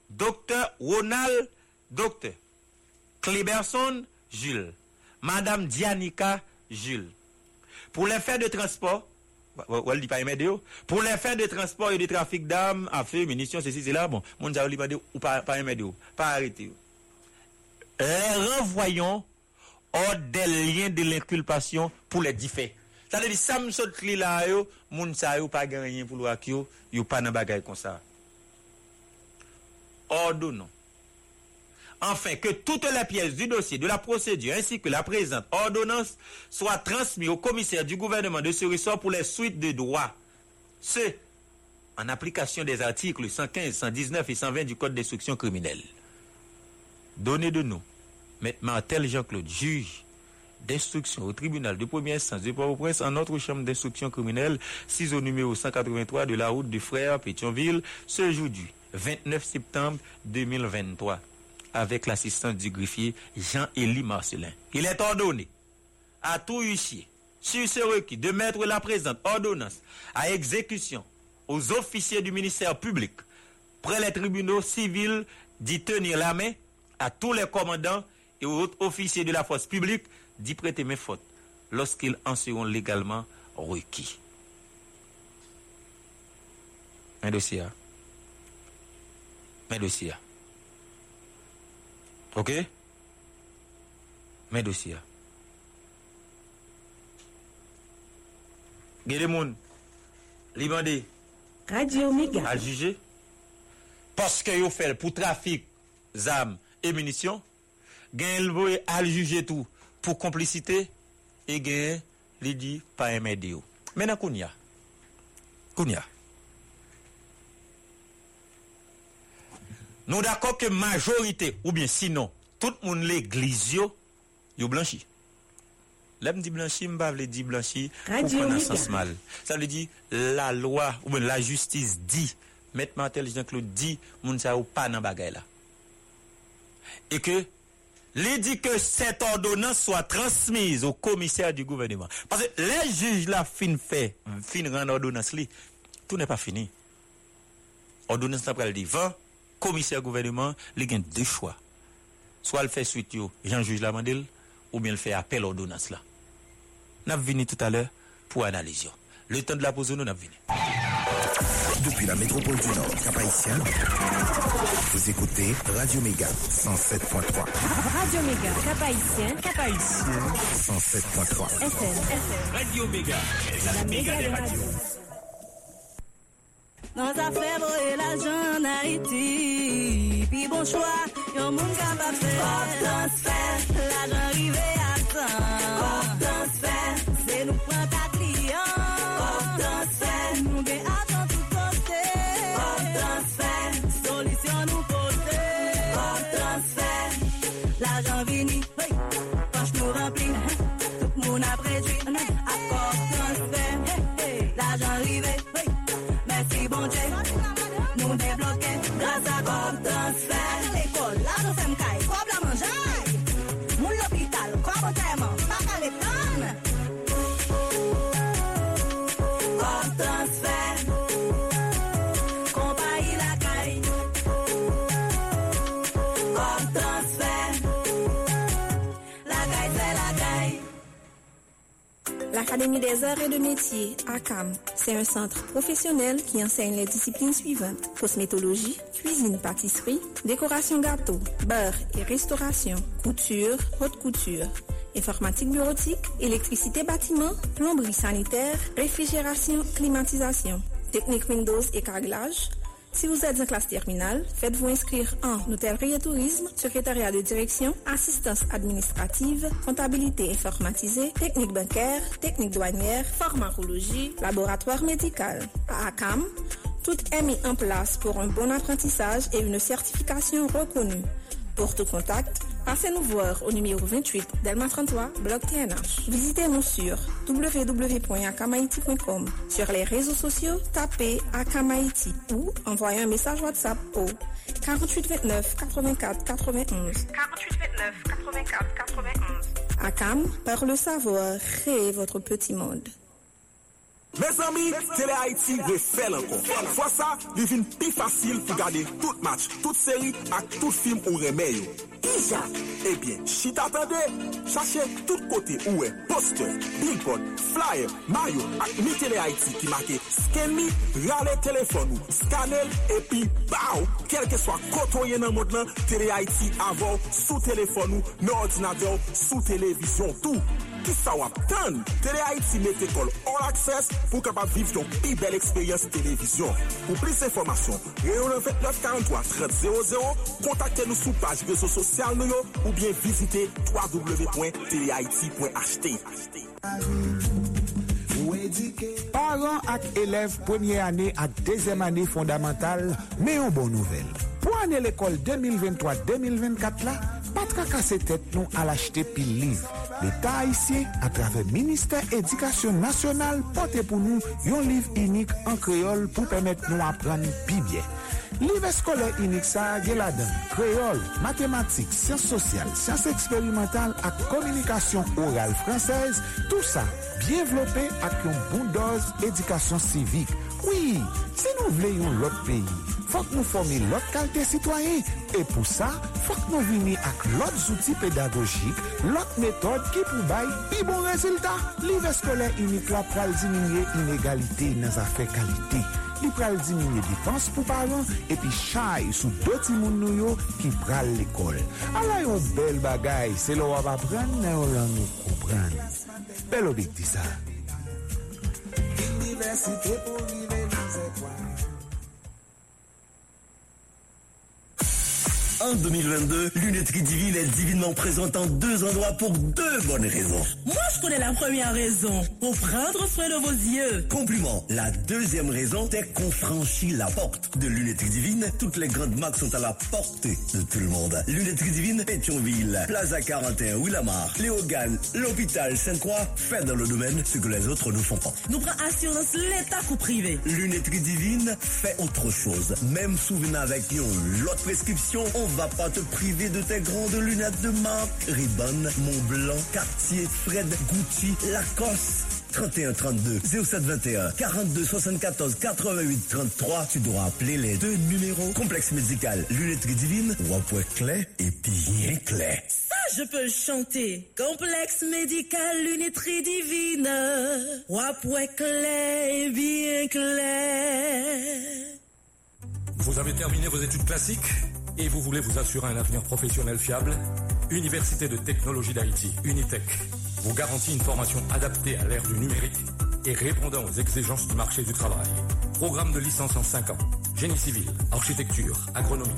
Docteur Ronald, Docteur Cléberson Jules, Madame Dianika Jules. Pour les faits de transport, pour les faits de transport et de trafic d'armes, affaires, munitions, ceci, cela, bon, mon ne pas ou pas pas arrêté. Eh, renvoyons hors des liens de l'inculpation pour les faits. Ça veut dire, ça me saute là, yo, moun sa yo pas gagné pour le yo, yo pas dans bagay comme ça. Ordonnons. Enfin, que toutes les pièces du dossier de la procédure ainsi que la présente ordonnance soient transmises au commissaire du gouvernement de ce ressort pour les suites de droit. Ce, en application des articles 115, 119 et 120 du Code d'instruction criminelle. Donnez de nous, M. Martel Jean-Claude, juge d'instruction au tribunal de première instance de Port-au-Prince en notre chambre d'instruction criminelle, 6 au numéro 183 de la route du frère Pétionville, ce jour du 29 septembre 2023, avec l'assistance du greffier Jean-Élie Marcelin. Il est ordonné à tout huissier, sur ce requis, de mettre la présente ordonnance à exécution aux officiers du ministère public, près les tribunaux civils d'y tenir la main à tous les commandants et aux autres officiers de la force publique d'y prêter mes fautes lorsqu'ils en seront légalement requis. Un dossier. hein? Un dossier. OK? Mes dossiers. Gede moun, li mande Radio Méga. à juger parce que yo fait pour trafic d'armes et munitions, voye à juger tout pour complicité et gen li dit pas yo. Maintenant kounya. Kounya. Nous d'accord que majorité ou bien sinon tout le monde l'église yo blanchi. Là, me dit blanchi, me vle dit blanchi Méga. sens mal? Ça veut dire la loi ou bien la justice dit, Maître Martel Jean-Claude dit, moun sa ou pas dans bagay là. Et que, il dit que cette ordonnance soit transmise au commissaire du gouvernement. Parce que les juges là fin fait, fin rendre ordonnance li, tout n'est pas fini. Ordonnance là, elle dit 20, commissaire gouvernement, il y a deux choix. Soit il fait suite yo, Jean juge la mandel, ou bien il fait appel à ordonnance là. N'a venu tout à l'heure pour analyser. Le temps de la pause, nous n'a venu. Depuis la métropole du Nord, Cap-Haïtien, vous écoutez Radio Méga 107.3. Radio Méga, Cap-Haïtien, Cap-Haïtien, 107.3. FM, FM. Radio Méga, la méga des radios. Nan zafè voye la jan na iti Pi bon chwa, yon moun kapap se Pop dans fè, la jan rive a san Pop dans fè, se nou pran ta kliyan Pop dans fè, nou gen ajan tout kote Pop dans fè, solisyon nou pote Pop dans fè L'Académie des arts et de métiers, ACAM, c'est un centre professionnel qui enseigne les disciplines suivantes. Cosmétologie, cuisine, pâtisserie, décoration gâteau, beurre et restauration, couture, haute couture, informatique bureautique, électricité bâtiment, plomberie sanitaire, réfrigération, climatisation, technique Windows et carrelage, si vous êtes en classe terminale, faites-vous inscrire en hôtellerie et tourisme, secrétariat de direction, assistance administrative, comptabilité informatisée, technique bancaire, technique douanière, pharmacologie, laboratoire médical. À ACAM, tout est mis en place pour un bon apprentissage et une certification reconnue. Pour tout contact, passez-nous voir au numéro 28 Delma 33, bloc TNH. Visitez-nous sur www.akamaiti.com. Sur les réseaux sociaux, tapez Akamaiti ou envoyez un message WhatsApp au 48 29 84 91. 48 29 84 91. Akam, par le savoir, créez votre petit monde. Mes amis, Télé Haïti refait encore. Fois ça, il devient plus facile pour garder tout match, toute série et tout film ou remède. Kija? Ebyen, chit atende, chache tout kote ouwe, poster, billboard, flyer, mayo ak mi tele Haiti ki make sken mi, rale telefon ou, skanel, epi bao, kelke swa kotoye nan mod lan, tele Haiti avon sou telefon ou, nan ordinateur, sou televizyon tou. Ki sa wap tan? Tele Haiti mette kol all access pou kapap viv yon pi bel eksperyans televizyon. Pou plis informasyon, reyon 29 43 30 00, kontakte nou page rezo sosyal nou yo ou bien visite www.telehaiti.ht. Paran ak elev premye ane ak dezem ane fondamental, me yon bon nouvel. Pou ane l'ekol 2023-2024 la, pa trakase tet nou al achete pil liv. L'Etat haisyen, a travè Ministèr Édikasyon Nasyonal, pote pou nou yon liv inik an kreol pou pèmèt nou apren pi byen. Liv eskole inik sa gen la den, kreol, matematik, siyans sosyal, siyans eksperimental ak komunikasyon oral fransez, tout sa, bien vlopè ak yon bon doz edikasyon sivik. Oui, se si nou vle yon lot peyi, fok nou formi lot kalte sitwayen, e pou sa, fok nou vini ak lot zouti pedagogik, lot metode ki pou bay pi bon rezultat. Liv eskole inik la pral diminye inegalite nan zafè kalite. li pral diminye dipans pou paran epi chay sou doti moun nou yo ki pral l'ekol. Ala yon bel bagay, se lo wap apren, nan yon lan nou kompran. Bel obik di sa. En 2022, Lunetterie Divine est divinement présente en deux endroits pour deux bonnes raisons. Moi, je connais la première raison. Pour prendre soin de vos yeux. Compliment. La deuxième raison, c'est qu'on franchit la porte de Lunetterie Divine. Toutes les grandes marques sont à la portée de tout le monde. Lunetterie Divine, Pétionville, Plaza 41, Willamar, Léogane, l'hôpital Sainte-Croix, fait dans le domaine ce que les autres ne font pas. Nous prenons assurance l'État ou privé. Lunetterie Divine fait autre chose. Même souvenir avec une l'autre prescription, on va pas te priver de tes grandes lunettes de marque. Ribbon, Montblanc, Cartier, Fred, Gucci, Lacoste. 31 32 07 21 42 74 88 33 tu dois appeler les deux numéros complexe médical lunetterie divine Wapoué clé et bien clé Ça, je peux le chanter. Complexe médical, lunetterie divine. Wapoué clair, bien clair. Vous avez terminé vos études classiques? Et vous voulez vous assurer un avenir professionnel fiable? Université de technologie d'Haïti, Unitech, vous garantit une formation adaptée à l'ère du numérique et répondant aux exigences du marché du travail. Programme de licence en 5 ans, génie civil, architecture, agronomie.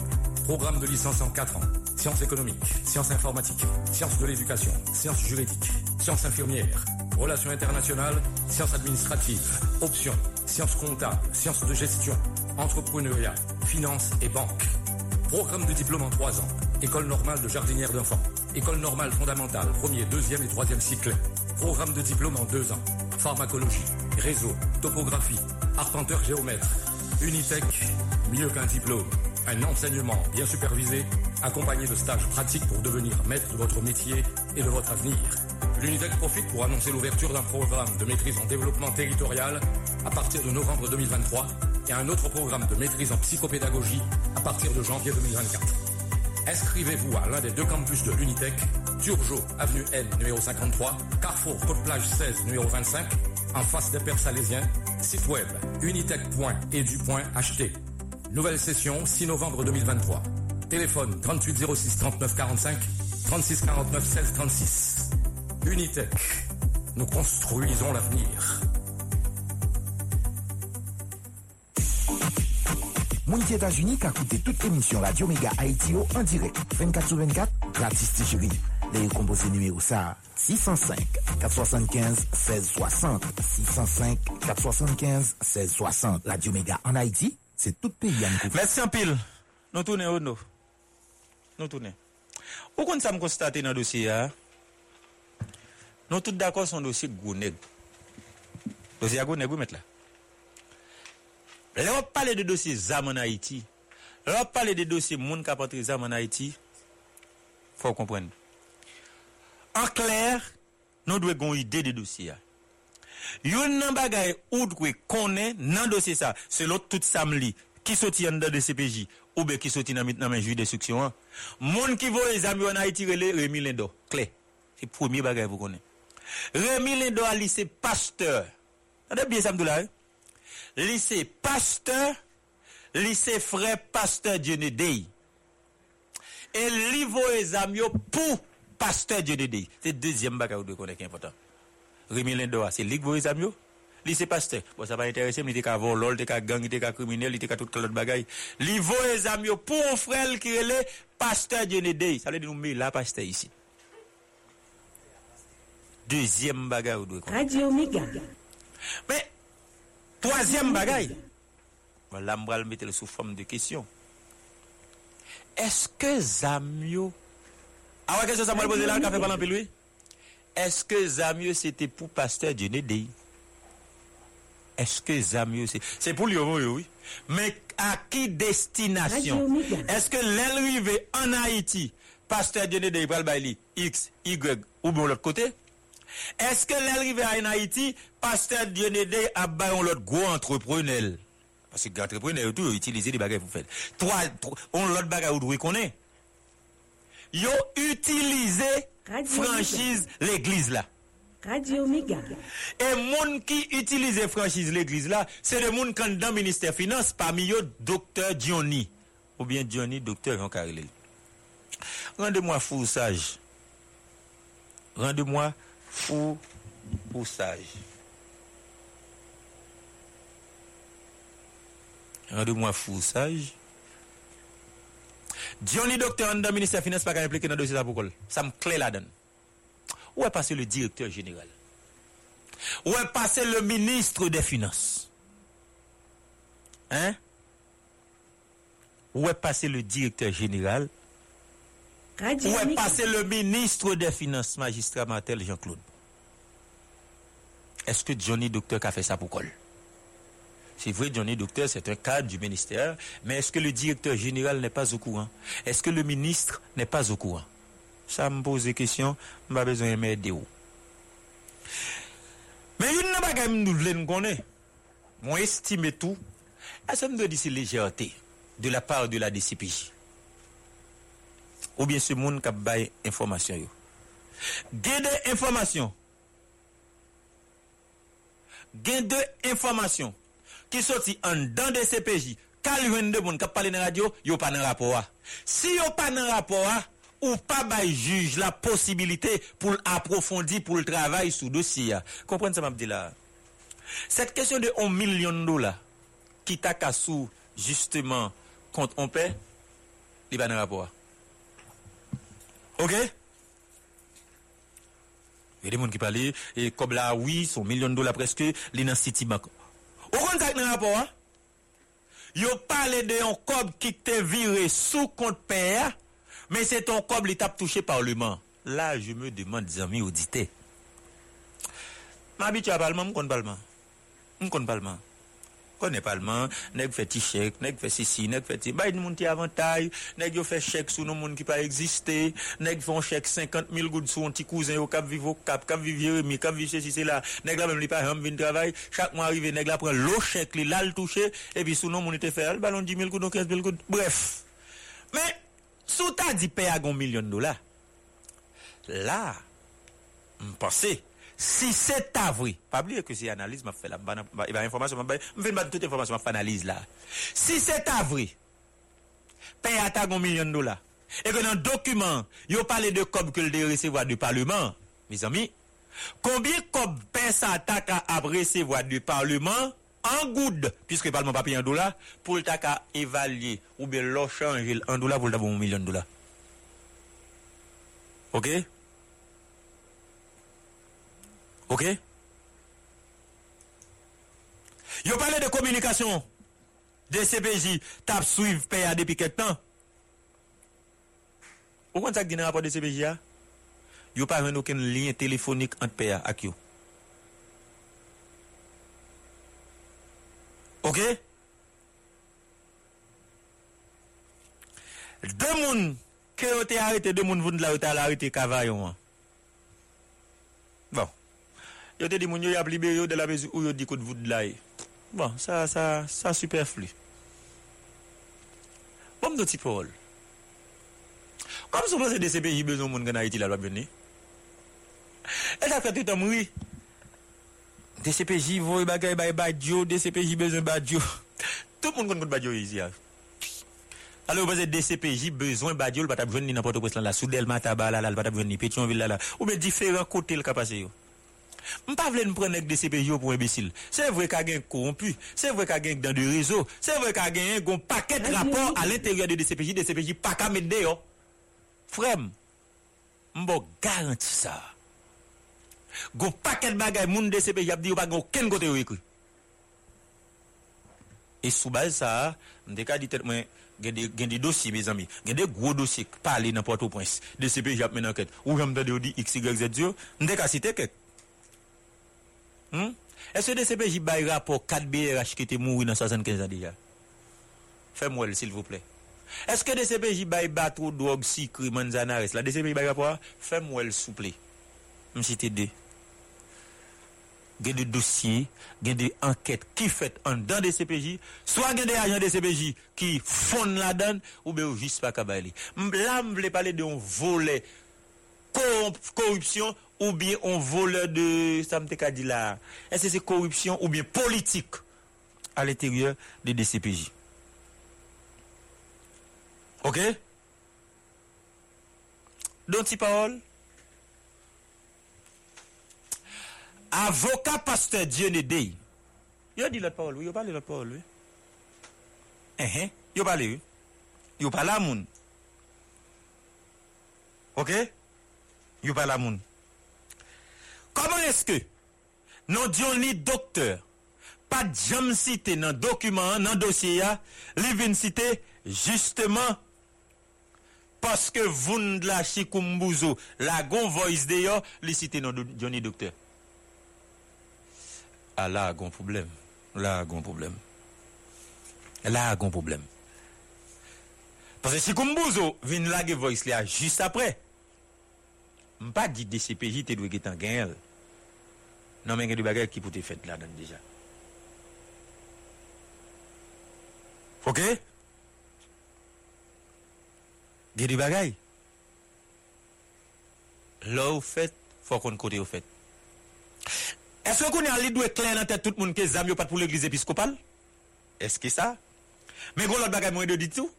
Programme de licence en 4 ans, sciences économiques, sciences informatiques, sciences de l'éducation, sciences juridiques, sciences infirmières, relations internationales, sciences administratives, options, sciences comptables, sciences de gestion, entrepreneuriat, finance et banque. Programme de diplôme en 3 ans. École normale de jardinière d'enfants. École normale fondamentale, premier, deuxième et troisième cycle. Programme de diplôme en 2 ans. Pharmacologie, réseau, topographie, arpenteur géomètre. Unitech, mieux qu'un diplôme. Un enseignement bien supervisé, accompagné de stages pratiques pour devenir maître de votre métier et de votre avenir. L'Unitech profite pour annoncer l'ouverture d'un programme de maîtrise en développement territorial à partir de novembre 2023 et un autre programme de maîtrise en psychopédagogie à partir de janvier 2024. Inscrivez-vous à l'un des deux campus de l'Unitech, Turgeot, avenue N, numéro 53, Carrefour, Côte-Plage 16, numéro 25, en face des Pères Salésiens, site web unitech.edu.ht. Nouvelle session, 6 novembre 2023. Téléphone 3806 39 45, 36 49 16 36. Unitech, nous construisons l'avenir. Moun ki Etats-Unis ka koute tout emisyon Radio Mega Haiti yo an direk. 24 sou 24, gratis ti cheri. Le yon kompose numéro sa 605-475-1660 605-475-1660 Radio Mega en Haiti, se tout kou. Merci en pile. Nou toune ou nou? Nou toune. Ou kon sa m konstate nan dosye ya? Nou tout d'akon son dosye gouneg. Ya gouneg ou met la? Le wap pale de dosye zam an Haiti, le wap pale de dosye moun kapatre zam an Haiti, fò kompren. An kler, nou dwe gon ide de dosye ya. Yon nan bagay ou dwe konen nan dosye sa, se lot tout sam li, ki soti an da de CPJ, ou be ki soti nan, nan men juj destruksyon an. Moun ki vo e zam yon an Haiti rele, remi lendo, kle. Se premier bagay pou konen. Remi lendo a li se pasteur. Tade bie samdou la e? Lycée pasteur, lycée frère pasteur Dionedei. Et livo les amis pour pasteur Dionedei. C'est deuxième bagage vous devez connaître qui est important. Rémi Lindo c'est ligue les amis lycée pasteur. Bon, ça va intéresser, mais il était qu'à voler, il était qu'à gang, il était qu'à criminel, il était qu'à tout l'autre bagaille. Li vo les amis pour un frère qui est le pasteur Dionedei. Ça veut dire nous met là pasteur ici. Deuxième bagaille ou deux. Radio. Mais, troisième bagaille. Voilà, je vais le mettre sous forme de question. Est-ce que Zamio. Ah ouais, qu'est-ce que ça m'a posé là, café parlant lui? Est-ce que Zamio c'était pour pasteur Dionedei? Est-ce que Zamio c'est. C'est pour lui, oui, oui. Mais à qui destination? Est-ce que l'arrivée en Haïti, pasteur Dionedei, il va le X, Y ou bien l'autre côté? Est-ce que l'arrivée en Haïti, pasteur Dionedei a baillé l'autre gros entrepreneur? Parce que gros entrepreneur, tout, utiliser des bagages pour faire. Trois, on l'autre bagage où doit connaît. Yo utilisé franchise l'église là. Radio Méga. Et moun qui utilise franchise l'église là, c'est le moun qui dans le ministère finance parmi eux docteur Johnny ou bien Johnny docteur Jean Carrelé. Rendez-moi fou sage. Rendez-moi fou ou sage. Rendez-moi fou sage. Johnny docteur dans le ministère finance pas qu'à impliquer dans le dossier pour Ça me clé là-dedans. Où est passé le directeur général? Où est passé le ministre des Finances? Hein? Où est passé le directeur général? Radio Où est passé le ministre des Finances, magistrat Martel Jean-Claude? Est-ce que Johnny Docteur a fait ça pour col? C'est vrai, Johnny Docteur, c'est un cadre du ministère, mais est-ce que le directeur général n'est pas au courant? Est-ce que le ministre n'est pas au courant? Ça me pose des questions, je pas besoin de m'aider. Mais une n'a pas quand même nous voulons connaître. Moi, estime tout. Est-ce que me doit dire légèreté de la part de la DCPJ? ou bien se moun kap bay informasyon yo. Gen de informasyon, gen de informasyon, ki soti an dan de CPJ, kal ven de moun kap pale nan radyo, yo pa nan rapor a. Si yo pa nan rapor a, ou pa bay juj la posibilite pou l'aprofondi, pou l'travay sou dosi ya. Kompren sa mabdi la? Set kesyon de 1 milyon do la, ki tak asou, justeman, kont on pe, li pa nan rapor a. Ok? Il y a des gens qui parlent, et comme là, oui, son million de dollars presque, les dans City Bank. Au contact dans rapport, hein? Yo parlé de un cob qui t'est viré sous compte père, mais c'est ton cob qui t'a touché parlement. Là, je me demande, des amis auditeurs. M'habitue à Parlement, m'conne Parlement. M'conne Parlement. Connais parlement, nèg fait ti chèque, nèg fait ceci, nèg fait bay moun ti avantage, nèg yo fait chèque sous non moun qui pas existé, nèg font chèque 50 000 gouttes sous un petit cousin yo k'ap vive au cap, k'ap vive Jérémy, k'ap vive ceci, c'est là, nèg là même li pas ham vinn travail, chaque mois arrivé, nèg là prend l'eau chèque li, là le touché, et puis sous non moun était fait, ballon 10 000 gouttes, donc 15 000 gouttes, bref. Mais, sous ta dit paye à un million de dollars, là, m'penser, Si se ta vwe, pa bli e ke si analize ma fe la, mba informasyon, mba mwen bat tout informasyon ma fe analize la. Si se ta vwe, pey ata goun milyon dola, e ke nan dokumen, yo pale de kob ke l de resevoa du parlement, mis ami, konbye kob pey sa tak a ap resevoa du parlement, an goud, piske parlement papi an dola, pou l tak a evalye, ou be lo chanjil an dola pou l ta bon milyon dola. Ok? Ok? Yo pale de komunikasyon de CPJ tap suiv pe ya depi ket tan. Ou kon sak di nan rapor de CPJ ya? Yo pa ven oken linye telefonik ant pe ya ak yo. Ok? Demoun ke yo te arete, demoun voun la yo te al arete kavayon an. Bon. yo te di moun yo yap libere yo de la mezi ou yo di kout voud la e. Bon, sa, sa, sa superflu. Bon mdo ti parol. Kom sou pase de se peyi bezon moun gen a iti la lwa bene? E la kate tam wè. DCPJ voy bagay bay badyo, DCPJ bezon badyo. Tout moun kon kon badyo izi ya. Ale ou pase DCPJ bezon badyo, l patab jwen ni napoto kwen lan la, Soudelma tabala la, l patab jwen ni Petionville la la, ou be diferan kote l kapase yo. M pa vle m pren ek de CPJ pou imbesil. Se vre ka gen korompu, se vre ka gen dan de rezo, se vre ka gen yon paket rapport al interior de DCPJ, DCPJ pa ka met de yo. Frem, m bo garanti sa. Gon paket bagay moun DCPJ ap di yo pa gon ken kote yo ekri. E soubaz sa, m deka di tet mwen gen de, de dosye, mes ami, gen de gro dosye pa ale nan Port-au-Prince. DCPJ ap men anket. Ou jam de yo di XYZ yo, m deka site kek. Hmm? Est-ce que DCPJ bail rapport 4 BRH qui était mort dans 75 ans déjà Fais-moi s'il vous plaît. Est-ce que DCPJ bail bateau drogue si Manzanares La DCPJ bail rapport Fais-moi s'il vous plaît. Je cite deux. Il y a des dossiers, il y a des enquêtes qui fait en dedans CPJ, soit il y a des agents des CPJ qui font la donne, ou bien juste pas kabali. Là, je voulais parler d'un volet corruption ou bien un voleur de ça me dit là. Est-ce que c'est corruption ou bien politique à l'intérieur des DCPJ OK? Donc si parole. Avocat pasteur Dieudonné Yo dit l'autre parole oui yo parle l'autre parole oui. Eh eh yo parle oui yo parle à moun. OK? Yo parle à moun Koman eske nan diyon li doktor, pa jam site nan dokumen, nan dosye ya, li vin site, justeman, paske voun la chikoumbouzou, la gon voice de yo, li site nan diyon li doktor. A la gon problem, la gon problem. La gon problem. Paske chikoumbouzou, vin la ge voice li ya, just apre. Mpa di DCPJ te dwe getan gen el. nan men gen di bagay ki pou te fet la dan deja. Ok? Gen di bagay. Lò ou fet, fò kon kote ou fet. Eske kon yon li dwe klen nan tèt tout moun ke zam yo pat pou l'eglise episkopal? Eske sa? Men kon lot bagay mwen de ditou?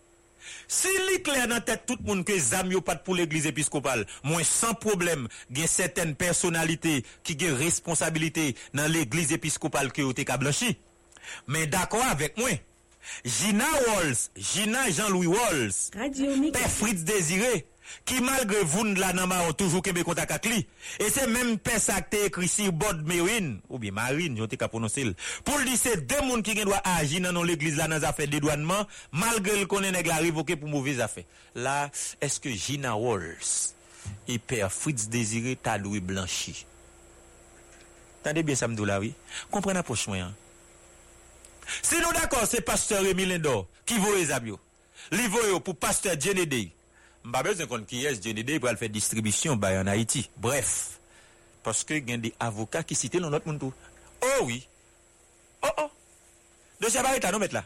Si li kler nan tèt tout moun ke zam yo pat pou l'Eglise Episkopal, mwen san problem gen seten personalite ki gen responsabilite nan l'Eglise Episkopal ki yo te kablanshi. Men d'akwa avèk mwen, Gina Walls, Gina Jean-Louis Walls, Pe Fritz Désiré, Ki malgre voun la nanma an toujou kebe kontak ak li. E se menm pes ak te ekri si bod merin, ou bi marin, jonte ka prononsil. Pou li se demoun ki gen dwa aji nan non l'egliz la nan zafè dedouanman, malgre l konen neg la rivoke pou mouvè zafè. La, eske Gina Walls, e per Fritz Désiré Tadoui Blanchi. Tande bien samdou la, oui? Kompren apos mwen. Se nou d'akor se pasteur Emilien Dor, ki vore zabyo. Li vore yo pou pasteur Djenedey. Mba bezon kon ki yes Dionide pou al fè distribisyon bay an Haiti. Bref, paske gen de avoka ki site lon not moun tou. Oh oui, oh oh, dosya bay etan nou met la.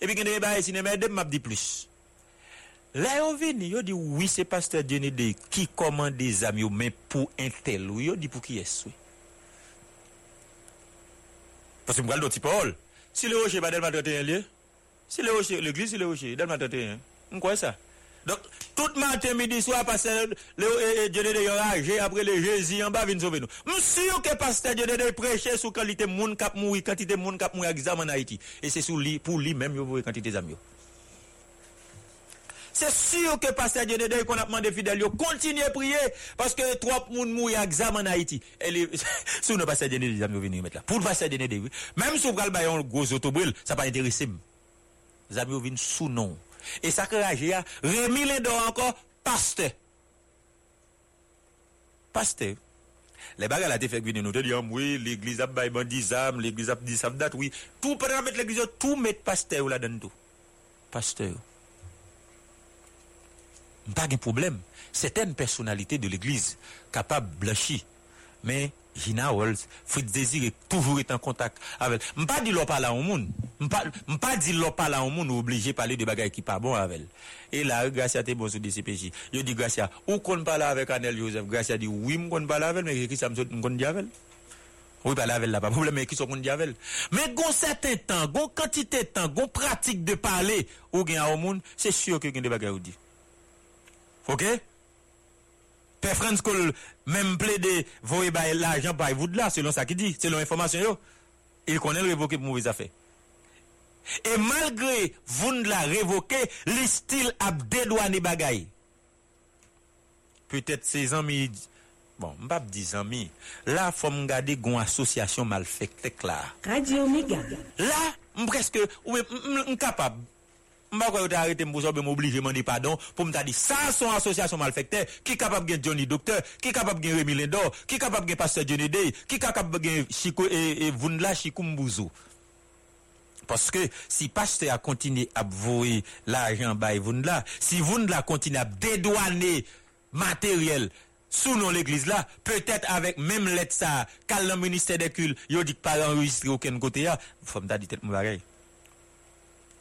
Epi gen de bay e sinema edem map di plus. La yo vini, yo di oui se pasteur Dionide ki komande zam yo men pou entel ou yo di pou ki yes ou. Paske mbral do ti paol. Si le roche ba delman 31 liye, si le roche l'eglise, si le roche delman 31, mkwa sa? Donc, tout matin, midi, soir, pasteur, le, Dieu de Dieu après le Jésus en bas, vient sauver nous. Monsieur que pasteur Dieu de Dieu prêche sur qualité moun kap mouri, quantité moun kap mouri examen en Haïti. Et c'est sur lui, pour lui même, voyez quantité d'amis. C'est sûr que pasteur Dieu de qu'on a demandé fidèle, yo continue à prier, parce que trois moun mouri examen en Haïti. Et les, si nous pasteur Dieu de Dieu, venir mettre là. Pour le pasteur Dieu de même si vous prenez un gros autobril, ça pas intéressé. Zami viennent sous nom. Et ça que rage, ya, Rémi Lindor encore, pasteur. Pasteur. Les bagages là, fait venir nous te dire, oui, l'église a bail bandit zam, l'église a dit date, oui. Tout pendant mettre l'église, tout mettre pasteur là dedans tout. Pasteur. Pas de problème. Certaines personnalités de l'église capables de blanchir. Mais Gina Walls, Fritz Désir est toujours été en contact avec. M'pas dit l'on parle au monde. M'pas dit l'on parle au monde ou obligé de parler de bagages qui pas bon avec. Et là, Gracia t'es bon sur DCPJ. Yo dit Gracia, ou qu'on parle avec Anel Joseph, Gracia dit oui, m'con parle avec mais qui ça m'con dit avec? Oui, parler avec là, pas problème, mais qui sont qu'on avec? Mais gon certain temps, gon quantité de temps, gon pratique de parler ou gen au monde, c'est sûr que gen des bagages ou dit. OK? Père France Cole même plaidé, voyez l'argent par vous de là, selon ça qu'il dit, selon l'information. Il connaît le révoquer pour mauvaise affaire. Et malgré vous ne la révoqué, le style a dédouané bagaille. Peut-être ses amis, bon, pas dix amis, là, faut me garder une association malfaite là. Radio Omega. Là, presque, oui, capable. Kwa yo te arrêté m'bou sobe m'oblige m'en pardon pour m'ta dit ça son association malfecteur qui capable gen Johnny Docteur qui capable gen Rémi Lindor qui capable gen Pasteur Johnny Day qui capable gen Chico et, et Mbouzou parce que si pasteur a continué à voyer l'argent by Vundla, si continue à dédouaner matériel sous l'église là, peut-être avec même lettre ça, quand le ministère des cultes, yo dit pas enregistré aucun côté là, faut me dire tête pareil.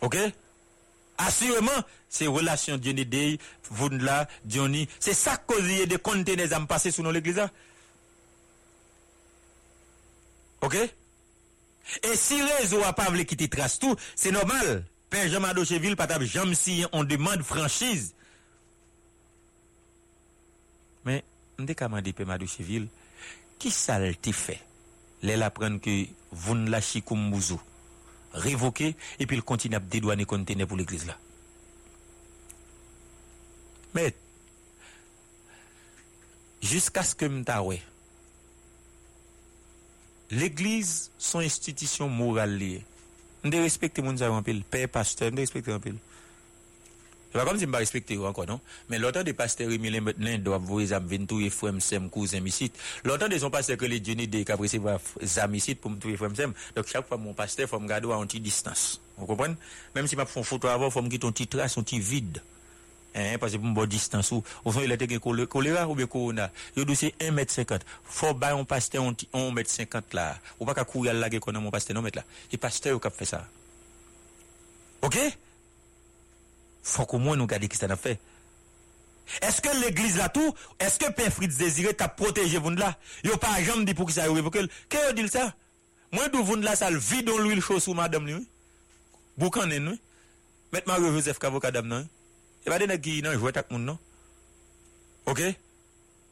OK? Assurément, c'est relation Johnny Day, Vundla, Johnny. C'est ça cause de conteneurs à me passer sous nos l'église. Ok? Et si réseau a pas voulu quitter trace tout, c'est normal. Père Jean Madocheville, Patab Jean si on demande franchise. Mais, on dit Père Madocheville, qui ça le fait? Les apprendre que Vundla Chikumbuzu. Révoqué, et puis il continue à dédouaner conteneur pour l'église là. Mais, jusqu'à ce que m'ta ouais, l'église son institution morale liée. On moun sa en père pasteur, on doit respecter en pile. Se pa kom si mba respekte yo ankon, non? Men lotan de paste Remi Lembetnen do ap vore zam ventou e fwem sem kou zemisit. Lotan de son paste ke le djeni de kapresi va zamisit pou mtou e fwem sem. Dok chak fwa mwen paste fwa mgado a an ti distans. Mwen kompon? Mem si map fon foto avon fwa mkit an ti tras, an ti vide. Hein, parce que bon distance ou, au fond, il a été choléra ou bien corona. Il a c'est 1m50. Faut bailler un pasteur, on 1m50 là. Ou pas qu'à courir à la gueule qu'on a mon pasteur, non, mètre là. Et pasteur, au cap fait ça. Ok? Fok ou mwen nou gade ki sa nan fe. Eske l'eglize la tou, eske pe Fritz Désiré ta proteje voun la? Yo pa jam di pou ki sa yo revokel. Ke yo dil sa? Mwen dou voun la sal vidon l'huil chou sou madame li. Boukan nen nou. Met Mario Joseph Kavokadam nan. E ba dene ki nan jwet ak moun nan. Ok?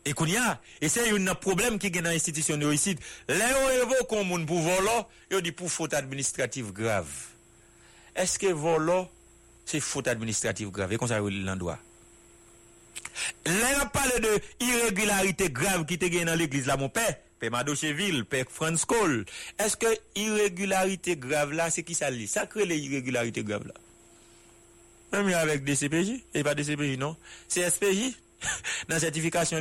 E koun ya, e se yon nan problem ki gen nan institisyon yo isit. Le yo evo kon moun pou volo, yo di pou fote administratif grav. Eske volo... c'est faute administrative grave et comme ça l'endroit Là, on parle de irrégularité grave qui te gagne dans l'église là, mon père. Père Madocheville, Père Franz Cole. Est-ce que irrégularité grave là, c'est qui ça lit? Ça crée les irrégularités graves là. Même avec DCPJ, et pas DCPJ, non. C'est SPJ. Dans la certification,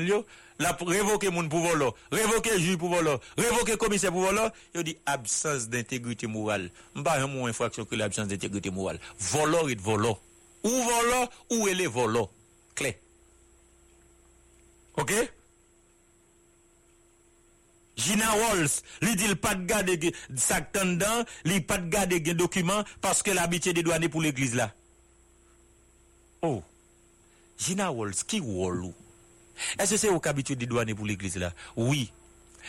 pour révoquer mon pour voler, révoquer juge pour voler, révoquer commissaire pour voler, il dit absence d'intégrité morale. M'pas un mot infraction que l'absence d'intégrité morale. Voleur et voleur. Ou voleur, ou elle est voleur. Clé. OK? Gina Walls, li dit pas de garder sac tendant, li pas de garder gen document parce que l'habitude de douane pour l'église là. Oh. Gina Walls, qui Wallou? Est-ce que c'est au habitué de douane pour l'église là? Oui.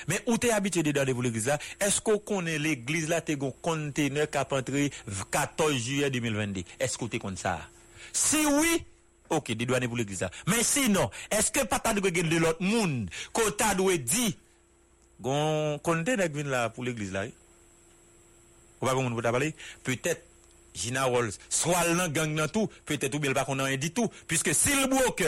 Men ou te abitye de dade pou l'eglize la Esko konen l'eglize la te gon kontene Kapantri 14 juye 2022 Esko te kon sa Si oui, ok, de douane pou l'eglize la Men sinon, eske pata dwe gen de lot moun Kota dwe di Gon kontene gwen la pou l'eglize la eh? Ou pa kon moun pou ta pale Petet, Gina Walls Swal nan gang nan tou Petet ou bel pa kon nan yon di tou Piske sil bou ok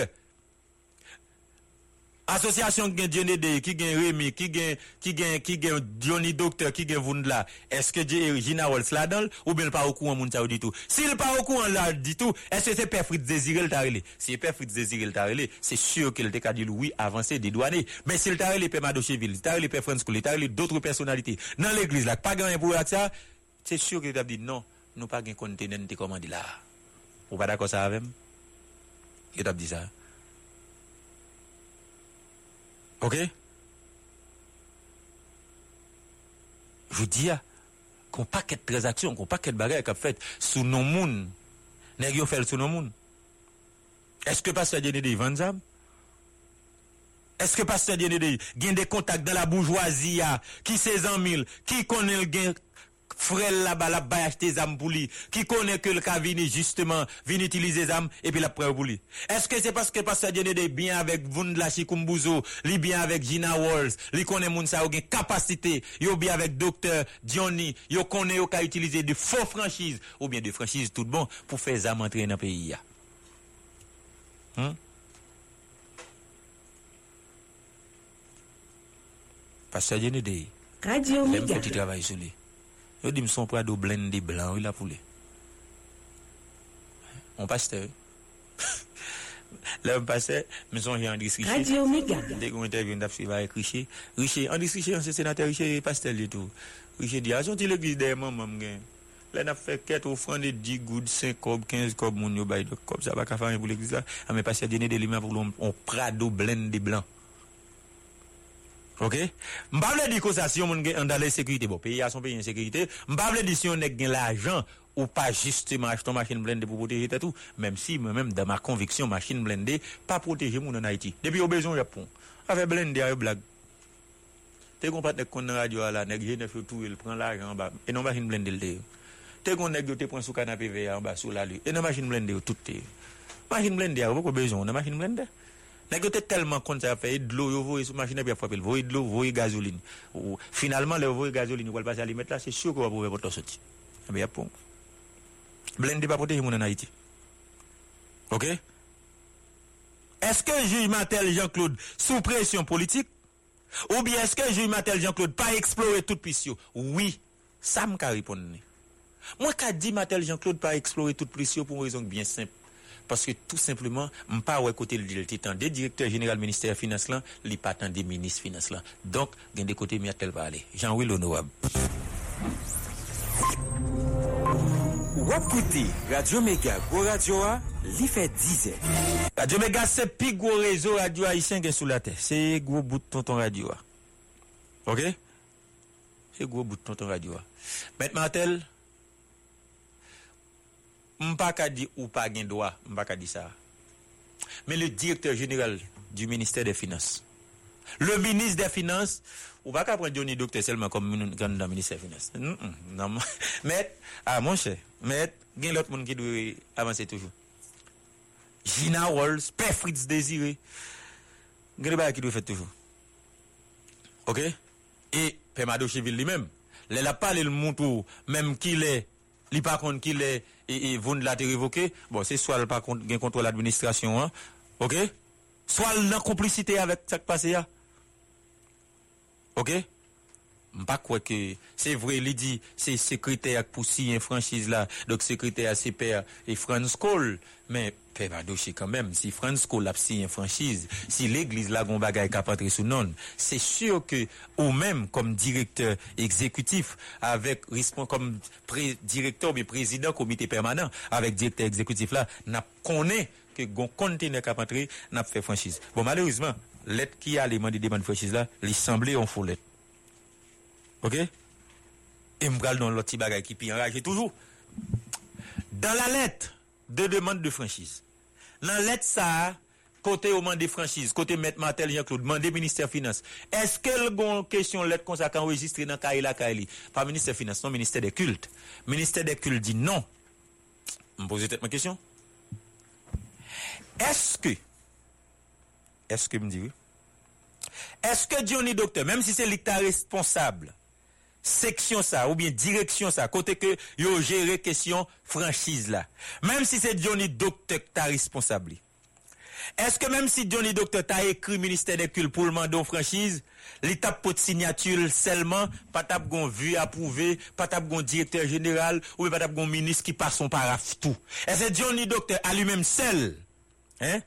Asosyasyon gen Dionne Dey, ki gen Remy, ki gen, gen, gen Dionne Dokter, ki gen Voundla, eske Gina Walsh la dan, ou ben pa wakou an moun sa ou ditou. Si l pa wakou an la ditou, eske se pe frit zezirel tarele. Si pe frit zezirel tarele, se sure ke l te ka di loui avanse di douane. Men si l tarele pe Madocheville, tarele pe Franskoule, tarele doutre personalite, nan l eglise la, pa gen yon pou ak sa, se sure ke l te ap di non, nou pa gen kontenen te komandi la. Ou pa da kosa avem? Yo te ap di sa. OK? Je dis, ah, qu'on paquet de transactions, qu'on paquet de bagages qu'a fait sous nos moun. Nèg yo fait sous nos moun. Est-ce que pasteur Dieudonné vend? Est-ce que pasteur Dieudonné gagne des contacts dans la bourgeoisie qui c'est en mille, qui connaît le gain frère là-bas là bas acheter des âmes pour lui qui connaît que le cas vini justement vini utiliser des âmes et puis la preuve pour lui est-ce que c'est parce que pasteur Dieudonné bien avec Vundla Chikumbuzo li bien avec Gina Walls li connaît moun sa gen capacité yo bien avec docteur Johnny yo connaît yo ka utiliser de faux franchises ou bien de franchises tout bon pour faire des âmes entrer dans le pays. Hein? Pasteur Dieudonné Radio Même Méga. petit travail sur lui. Yo dit son prado blendé blanc, il a pour lui. On pasteur. Là, on passait, mais son j'ai André Richer. Radio Méga. Dès qu'on interview, on a suivi avec Richer. Richer, André Richer, c'est sénateur Richer, pasteur et tout. Richer dit, ah, sont l'église des mamans, m'gain. Là, on a fait 4 offrandes de 10 gouttes, 5 cob, 15 cob, mon yo bail de cob, ça va qu'à faire pour l'église là. Ah, mais pasteur donné des limains pour l'on, on prado blendé blanc. Ok? Mbavle di konsasyon moun gen andale sekurite. Bo, peyi a son peyi en sekurite. Mbavle di si yon nek gen l'ajan ou pa justement acheton machine blende pou proteje tatou. Mem si, mèm da ma konviksyon machine blende pa proteje moun an Haiti. Depi yo bezon Japon. Ave blende a yo blag. Te kon pat nek kon nan radyo ala, nek jene fyo tou el pren l'ajan ba. E nan machine blende el te yo. Te kon nek yo te pren sou kanapé veya an ba sou la li. E nan machine blende yo tout te yo. Machine blende a yo pou ko bezon nan machine blende yo. Nèg te tellement compte ça fait de l'eau yo voye sur machine puis frapper voye de l'eau voye gasoline ou finalement le voye gasoline ou va passer à limite là c'est sûr qu'on va pouvoir votre sortir mais y a pas blindé pas protéger mon en Haïti. OK? Est-ce que juge Martel Jean-Claude sous pression politique ou bien est-ce que juge Martel Jean-Claude pas explorer toute yo? Oui, ça me répondre. Moi ka dit Martel Jean-Claude pas explorer toute yo pour une raison bien simple. Parce que tout simplement, je ne pas ouais côté le des directeurs général ministère finance là, li pas des ministres finance là. Donc, gen des côtés Miatel va aller. Jean-Will Honorable. Wap koute, Radio Mega, Go Radio a, li fe dize. Radio Mega c'est plus gros réseau radio haïtien qui est sous la terre. C'est gros bout de tonton radio. a. OK? C'est gros bout de tonton radio. a. Maître Martel, Mpa ka di ou pa gen doa, mpa ka di sa. Men le direktor general du minister de finance. Le ministre de finance, ou pa ka pren Johnny Docteur selman kom kan nan minister de finance. Mm -mm, nan, met, a ah, mon chè, met, gen lot moun ki dwe avanse toujou. Gina Walls, Père Fritz Désiré, gen ba ki dwe fè toujou. Ok? E, Père Madocheville li men, le la pale l moun tou, menm ki le, li pa kon ki le, e voun la te revoke, bon, se swal pa kont, gen kontrol administrasyon, an, ok? Swal nan komplicite avèk sak pase ya. Ok? Pas quoi que c'est vrai il dit c'est secrétaire pour signer franchise là donc secrétaire c'est père et France Cole mais Père Badoché quand même si France Cole a signé franchise si l'église là gon bagay ka entrer sous non c'est sûr que ou même comme directeur exécutif avec comme directeur mais président comité permanent avec directeur exécutif là n'a connaît que gon conteneur entrer n'a fait franchise. Bon malheureusement lettre qui a les demande franchise là il semblait en faux OK? Et m'bral dans l'autre bagay qui puis enragé toujours. Dans la lettre de demande de franchise. Dans la lettre ça côté au de franchise, côté maître Martel Jean-Claude, demande ministère finance. Est-ce que gon question lettre comme ça enregistré dans Kaila Kaili? Pas ministère finance, non ministère des cultes. Ministère des cultes dit non. Me peut-être ma question. Est-ce que est-ce que me dit oui? Est-ce que Johnny Docteur, même si c'est l'État responsable, section ça, ou bien direction ça, côté que yo géré question franchise là, même si c'est Johnny Docteur qui t'a responsable, est-ce que même si Johnny Docteur t'a écrit ministère des cultes pour le mandat franchise, l'État pour signature seulement, pas tap gon vu approuvé, pas tap gon directeur général, ou pas tap gon ministre qui passe son paraf tout. Est-ce que Johnny Docteur à lui-même seul, hein?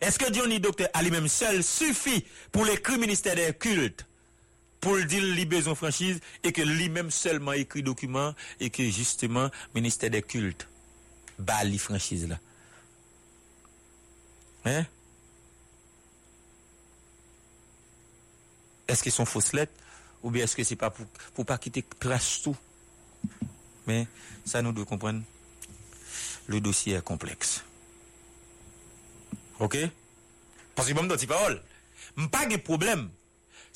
Est-ce que Johnny Docteur à lui-même seul suffit pour l'écrit ministère des cultes? Pour le dire li besoin franchise et que lui-même seulement écrit document et que justement ministère des cultes bah li franchise là. Hein? Est-ce qu'ils sont fausses lettres? Ou bien est-ce que c'est pas pour, pour pas quitter trace tout? Mais ça nous doit comprendre. Le dossier est complexe. OK? Parce que bon, dans parole, pas de problème.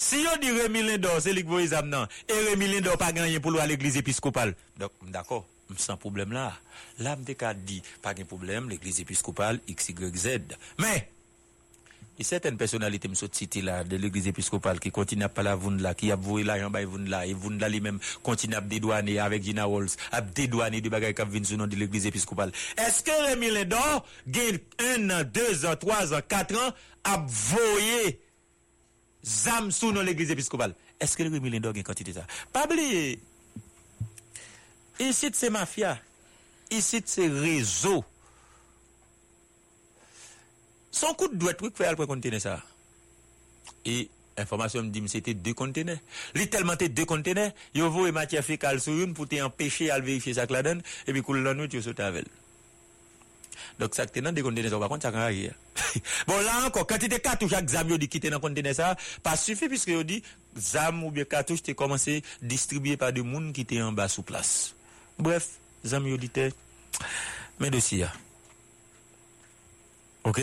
Si yo di Rémi Lindor, c'est Luc Moïse Amnan, et Rémi Lindor pas gagné pour l'église épiscopale. Donc, d'accord, sans problème là. Là, m'te dit, pas de problème, l'église épiscopale, X, Y, Z. Mais, et certaines personnalités me e cité là de l'église épiscopale qui continue à parler à là qui a voué là en bas là et vous là e lui-même continue à dédouaner avec Gina Walls à dédouaner des bagages qui viennent sous nom de l'église épiscopale est-ce que Rémi Lindor gagne un an deux ans trois ans quatre ans à voyer zam sou nan l'eglise episkopal. Eske le Rémi Lindor gen kantite sa? Pabli, isit se mafya, isit se rezo. Son kout dwet wik fè al pre kontene sa. E, informasyon m di m se te de kontene. Li telman te de kontene, yo vo e matya fekal sou yon pou te empèche al verifiye sa kladen, e bi koul nan wè tiyo sou tavel. Donc ça que dans des conteneurs, par contre, ça quand bon là encore, quand tu es cartouche avec zam, dit quitter dans conteneur ça, pas suffit puisque il dit zam ou bien cartouche, tu commencé distribuer par des gens qui étaient en bas sous place. Bref, zam yo dit mais dossier. OK?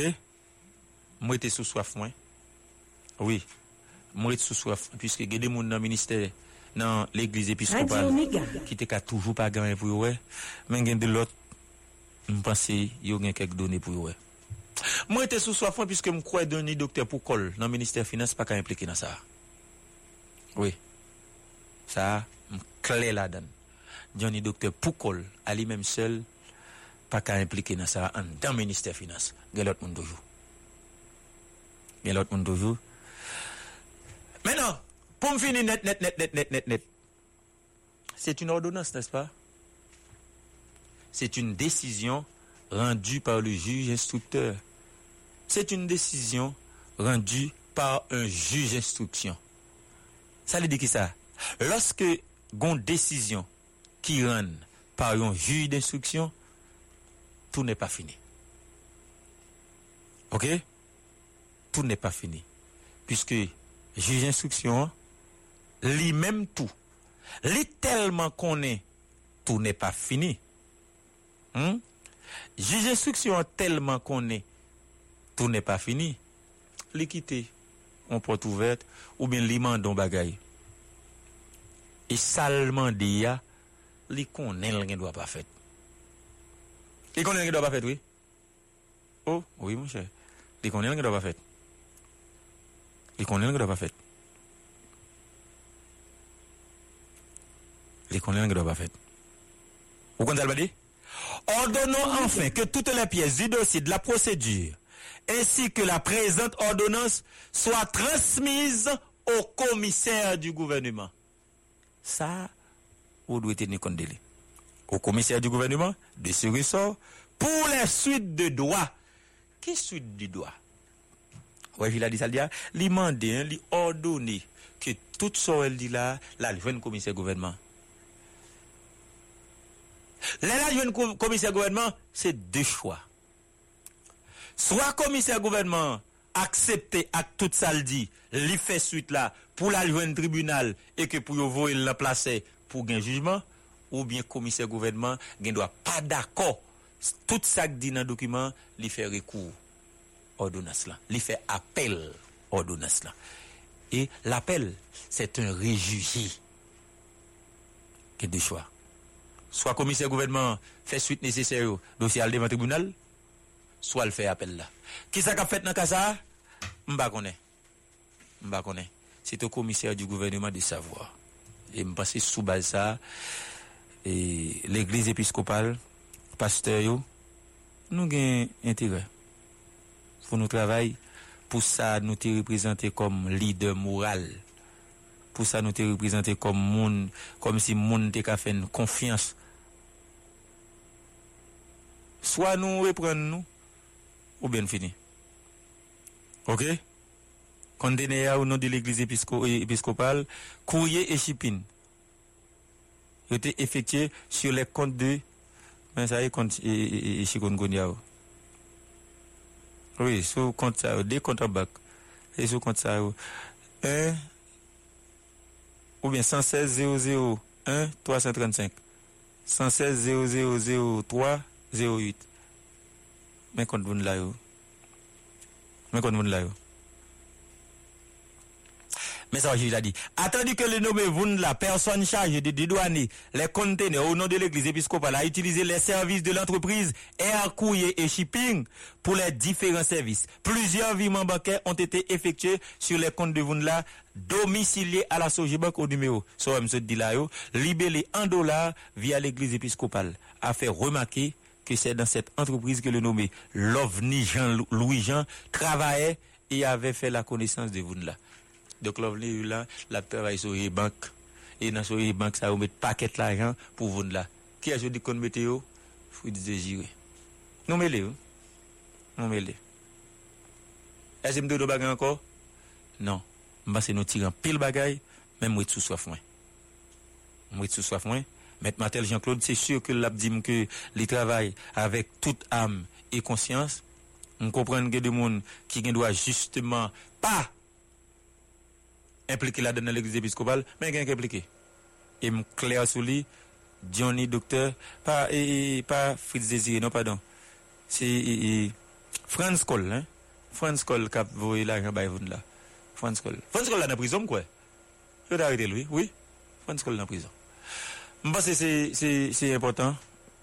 moi j'étais sous soif moi oui moi j'étais sous soif puisque il y a des dans le ministère dans l'église épiscopale qui était toujours pas gagné pour eux mais il y a de l'autre Mpense yo gen kek doni pou yo we. Mwen te sou soafan piske m kwe doni dokter pou kol nan minister finance pa ka implike nan sa. Oui. Sa, m kle la dan. Doni dokter pou kol, ali menm sel, pa ka implike nan sa an dan minister finance. Gen lot moun dojou. Gen lot moun dojou. Menan, pou m fini net, net, net, net, net, net, net. C'est une ordonnance, n'est-ce pas? C'est une décision rendue par le juge instructeur. C'est une décision rendue par un juge d'instruction. Ça veut dire qui ça? Lorsque une décision qui rend par un juge d'instruction, tout n'est pas fini. OK? Tout n'est pas fini. Puisque juge d'instruction, lui-même tout, lui tellement qu'on est, tout n'est pas fini. Hmm? Juge d'instruction tellement qu'on est, tout n'est pas fini. L'équité, on porte ouverte, ou bien l'imandon bagaille. Et salement dit, li ne doit pas faire. Il connaît ne doit pas faire, oui. Oh, oui, mon cher. Connaît ne doit pas faire. Connaît ne doit pas faire. Connaît ne doit pas faire. Vous comprenez le? Ordonnons enfin que toutes les pièces du dossier de la procédure ainsi que la présente ordonnance soient transmises au commissaire du gouvernement. Ça, vous devez tenir compte de lui. Au commissaire du gouvernement de ce ressort pour les suites de droit. Quelle suite de droit? Oui, il a dit ça, il a a ordonné que tout ce qu'il dit là, il le commissaire du gouvernement. Là, le commissaire gouvernement, c'est deux choix. Soit commissaire gouvernement accepter à tout ça le dit, lui fait suite là pour la un tribunal et que pour vous le placer pour un jugement ou bien commissaire gouvernement ne doit pas d'accord. Tout ça dit dans le document lui fait recours ordonnance là lui fait appel ordonnance là. Et l'appel c'est un réjugé. Que deux choix soit commissaire gouvernement fait suite nécessaire dossier à devant tribunal soit le fait appel là. Qui ça qu'a fait dans cas ça m'pa connais m'pa connais c'est au commissaire du gouvernement de savoir. Et me passer sous base ça. Et l'église épiscopale pasteur yo nous gain intérêt. Pour nous travailler pour ça nous te représenter comme leader moral. Pour ça nous te représenter comme monde comme si monde te fait confiance soit nous reprendre nous ou bien fini OK? Condamné au nom de l'église épiscopale, courrier et shipping. été effectué sur les comptes de mais ça y est compte chikungunya. Oui, sur compte ça, des comptes en bac. Et sur compte ça, un ou bien 116 001 335. 116 0003 08. Mais compte vous là yo. Mais compte vous là yo. Mais ça, je l'ai dit. Attendu que le nommé Voun, la personne chargée de dédouaner les conteneurs au nom de l'église épiscopale a utilisé les services de l'entreprise Air Courrier et Shipping pour les différents services. Plusieurs virements bancaires ont été effectués sur les comptes de Vounla domiciliés à la Sojibank au numéro, so, libellé en dollars via l'église épiscopale, a fait remarquer que c'est dans cette entreprise que le nommé Lovni Jean Louis Jean travaillait et avait fait la connaissance de Vounla. Donc Lovni là, travaille sur les banques. Et dans sur les banques, ça vous met paquet l'argent pour là. Qui a dit qu'on mette yo? Faut désiré. Non mais les. Non mais les. Est-ce que me de bagay encore? Non. M'ba c'est nous tirer pile bagay, même moi sous soif moins. Moi sous soif moins. Maître Martel Jean-Claude, c'est sûr que l'abdim que les travaille avec toute âme et conscience. On comprend que des monde qui ne doit justement pas impliquer là-dedans l'église épiscopale, mais qui est impliqué. Et clair sur lui, Johnny Docteur, pas, et, pas Fritz Désiré, non, pardon. C'est France Cole, hein. France Cole qui a voué l'argent là. France Cole. France Cole là dans la prison, quoi. Je vais arrêter lui, oui. France Cole dans la prison. Je pense que c'est important.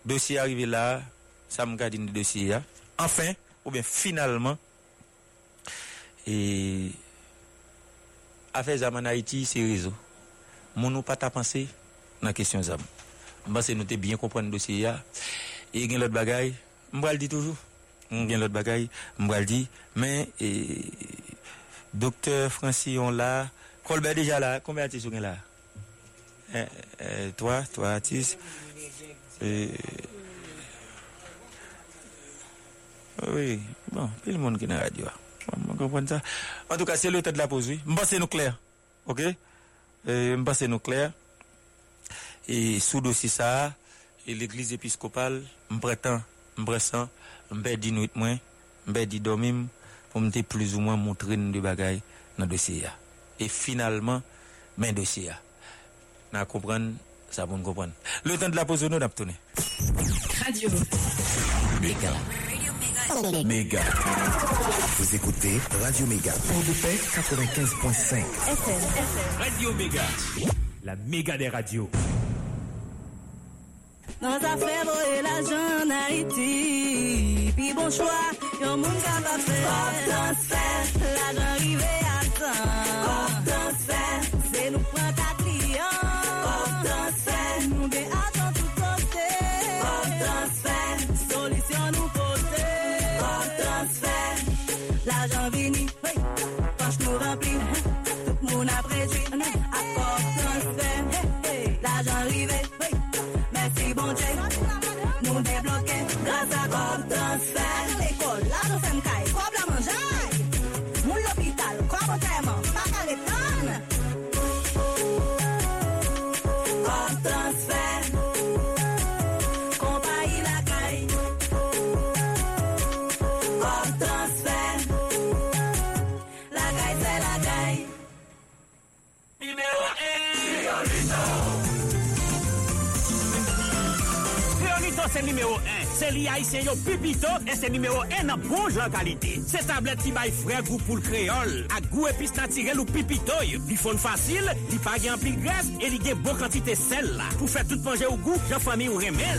Dossier arrivé là, ça me garde le dossier Enfin, ou bien finalement et affaire zam en Haïti, c'est réseau. Mon nous pas ta pensé dans la question zam. M'pense nous te bien comprendre le dossier ya. Et gen l'autre bagaille, m'bral dit toujours. Gen l'autre bagaille, m'bral dit mais et, docteur Francillon là, Colbert déjà là, combien sont là? Toi, toi artiste eh, Oui, bon, tout le monde qui est dans la radio. Vous comprenez ça? En tout cas, c'est le temps de la pause, oui. M'passe nous clair. OK? Euh, M'passe nous clair. Et sous dossier ça, et l'église épiscopale, m'prétend, m'pressant, m'pè di nuit moins, m'pè di dormim, pour m'te plus ou moins montrer de bagaille dans le dossier. Et finalement, men dossier. N'a comprendre, ça pour nous comprendre. Le temps de la pause, nous n'a tourné. Radio. Méga. Méga. Vous écoutez Radio Méga. Pour de paix 95.5. FM. Radio Méga. La méga des radios. Dans ta fèvre et l'argent en Haïti. Puis bon choix, y'a moun ka pa fè. Pop transfert, numéro 1. C'est li haïtien yo pipito et c'est numéro 1 en bon genre qualité. C'est tablette qui bail frais goût pour le créole. À goût épice naturel ou pipito. Li font facile, li pa gen pile graisse et li gen bon quantité sel là. Pour faire tout manger au goût, j'en famille ou remel.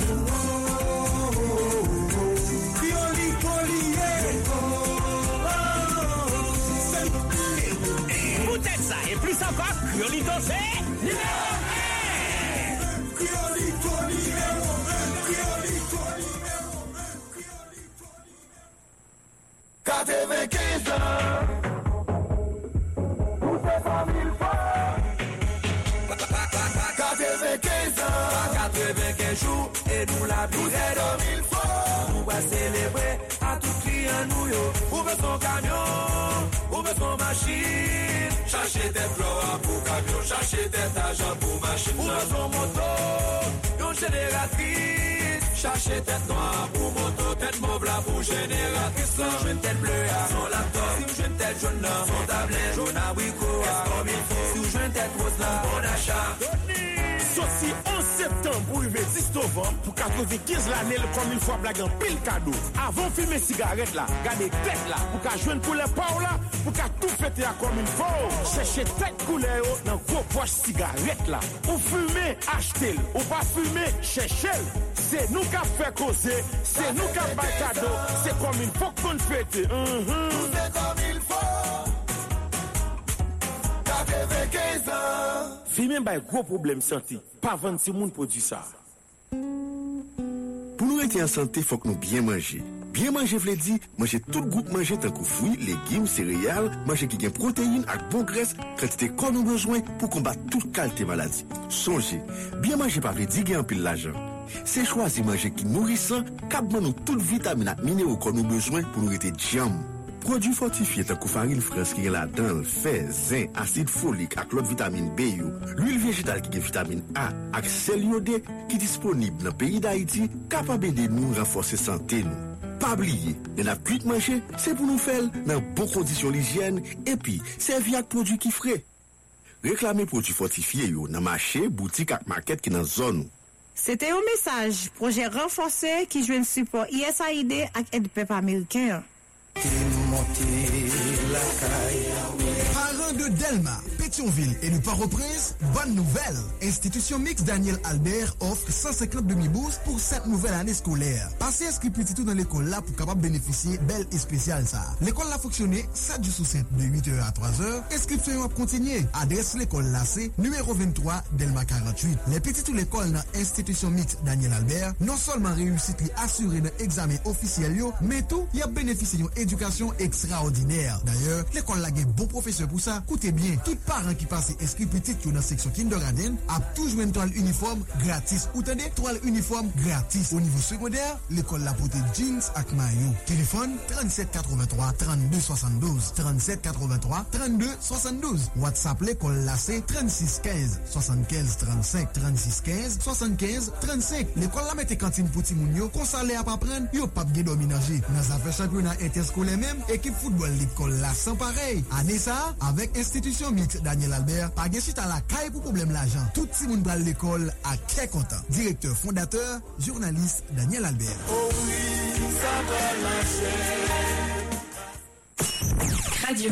Peut-être ça et plus encore, Criolito c'est numéro 1. Quatre-vingt-quinze ans. Mille fois Quatre-vingt-quinze ans. Quatre-vingt-quinze jours. Et nous la de mille fois Nous va célébrer à tout client nous yo. Son camion. Ouvre son machine. Chercher des fleurs pour camion. Chercher des agents pour machine. Ouvre son moto. Yon génératrice chercher tête noire pour moto, tête mauve là pour génératrice là. Je tête bleue à son laptop, si je tête jaune là, son tablette, jaune à wico, comme il faut. Si je tête rose là, bon achat. Soti 11 septembre pou rive 10 novem pou 95 lanel kom il fwa blag an pil kado. Avon filme sigaret la, gade tek la, pou ka jwen pou le pa ou la, pou ka tou pete a kom il fwa ou. Cheche tek koule yo nan kou poch sigaret la. Ou fume, achete l, ou pa fume, cheche l. Se nou ka fe koze, se nou ka bay kado, se kom il fwa kon fete. Mm -hmm. Tout se kom il fwa ou. Vi men bay gro problem santi, pa vant se moun produ sa. Pou nou ete an sante, fok nou bien manje. Bien manje vle di, manje tout goup manje tankou fwi, legim, sereal, manje ki gen proteine ak bon gres, kratite kon nou bezwen pou kombat tout kalte maladi. Sonje, bien manje pa vle di gen an pil la jan. Se chwazi manje ki nourisan, kabman nou tout vitamina ak mineral kon nou bezwen pou nou ete diyam. Prodjou fortifiye tan kou faril frans ki gen la dan, fe, zen, asid folik ak lot vitamine B yo, l'huil vegetal ki gen vitamine A ak sel yode ki disponib nan peyi da iti kapabe de nou renforse sante nou. Pabliye, pa nan ap kuit manje, se pou nou fel nan bon kondisyon l'hijyen epi servi ak prodjou ki fre. Reklame prodjou fortifiye yo nan mache, boutik ak maket ki nan zon nou. Sete yo mesaj, proje renforse ki jwen support ISAID ak edpep Ameriken. Américain. Parents de Delma, Thionville et le Port-au-Prince, bonne nouvelle! Institution Mix Daniel Albert offre 150 demi-bourses pour cette nouvelle année scolaire. Passez inscrit petit tout dans l'école là pour capable bénéficier belle et spéciale ça. L'école là fonctionné 7 jours sur 7 de 8h à 3h. Inscription à continuer. Adresse l'école là c'est numéro 23 Delma 48. Les petits tout l'école dans Institution Mix Daniel Albert, non seulement réussite li assuré dans examen officiel yo, mais tout y a bénéficié d'une éducation extraordinaire. D'ailleurs, l'école là gagne bon professeur pour ça, coûtez bien. Tout parent nan ki pase eskri pitit yo nan seksyon Kindoraden ap tou jwen toal uniform gratis. Ou tande, toal uniform gratis. Ou nivou sekonder, l'ekol la pote jeans ak mayo. Telefon 3783 3272 3783 3272 WhatsApp l'ekol la se 3615 75 35 3615 75 35 L'ekol la mette kantin poti moun yo konsale ap apren, yo pap ge dominaje. Nan zafè chakou nan ete skole mèm, ekip foutbol l'ekol la san parey. Ane sa, avek institisyon mit da Daniel Albert, pas gen suite à la caille pour problème l'argent. Tout ti moun pral l'école à très content. Directeur fondateur, journaliste Daniel Albert. Oh oui, ça va marcher. Radio.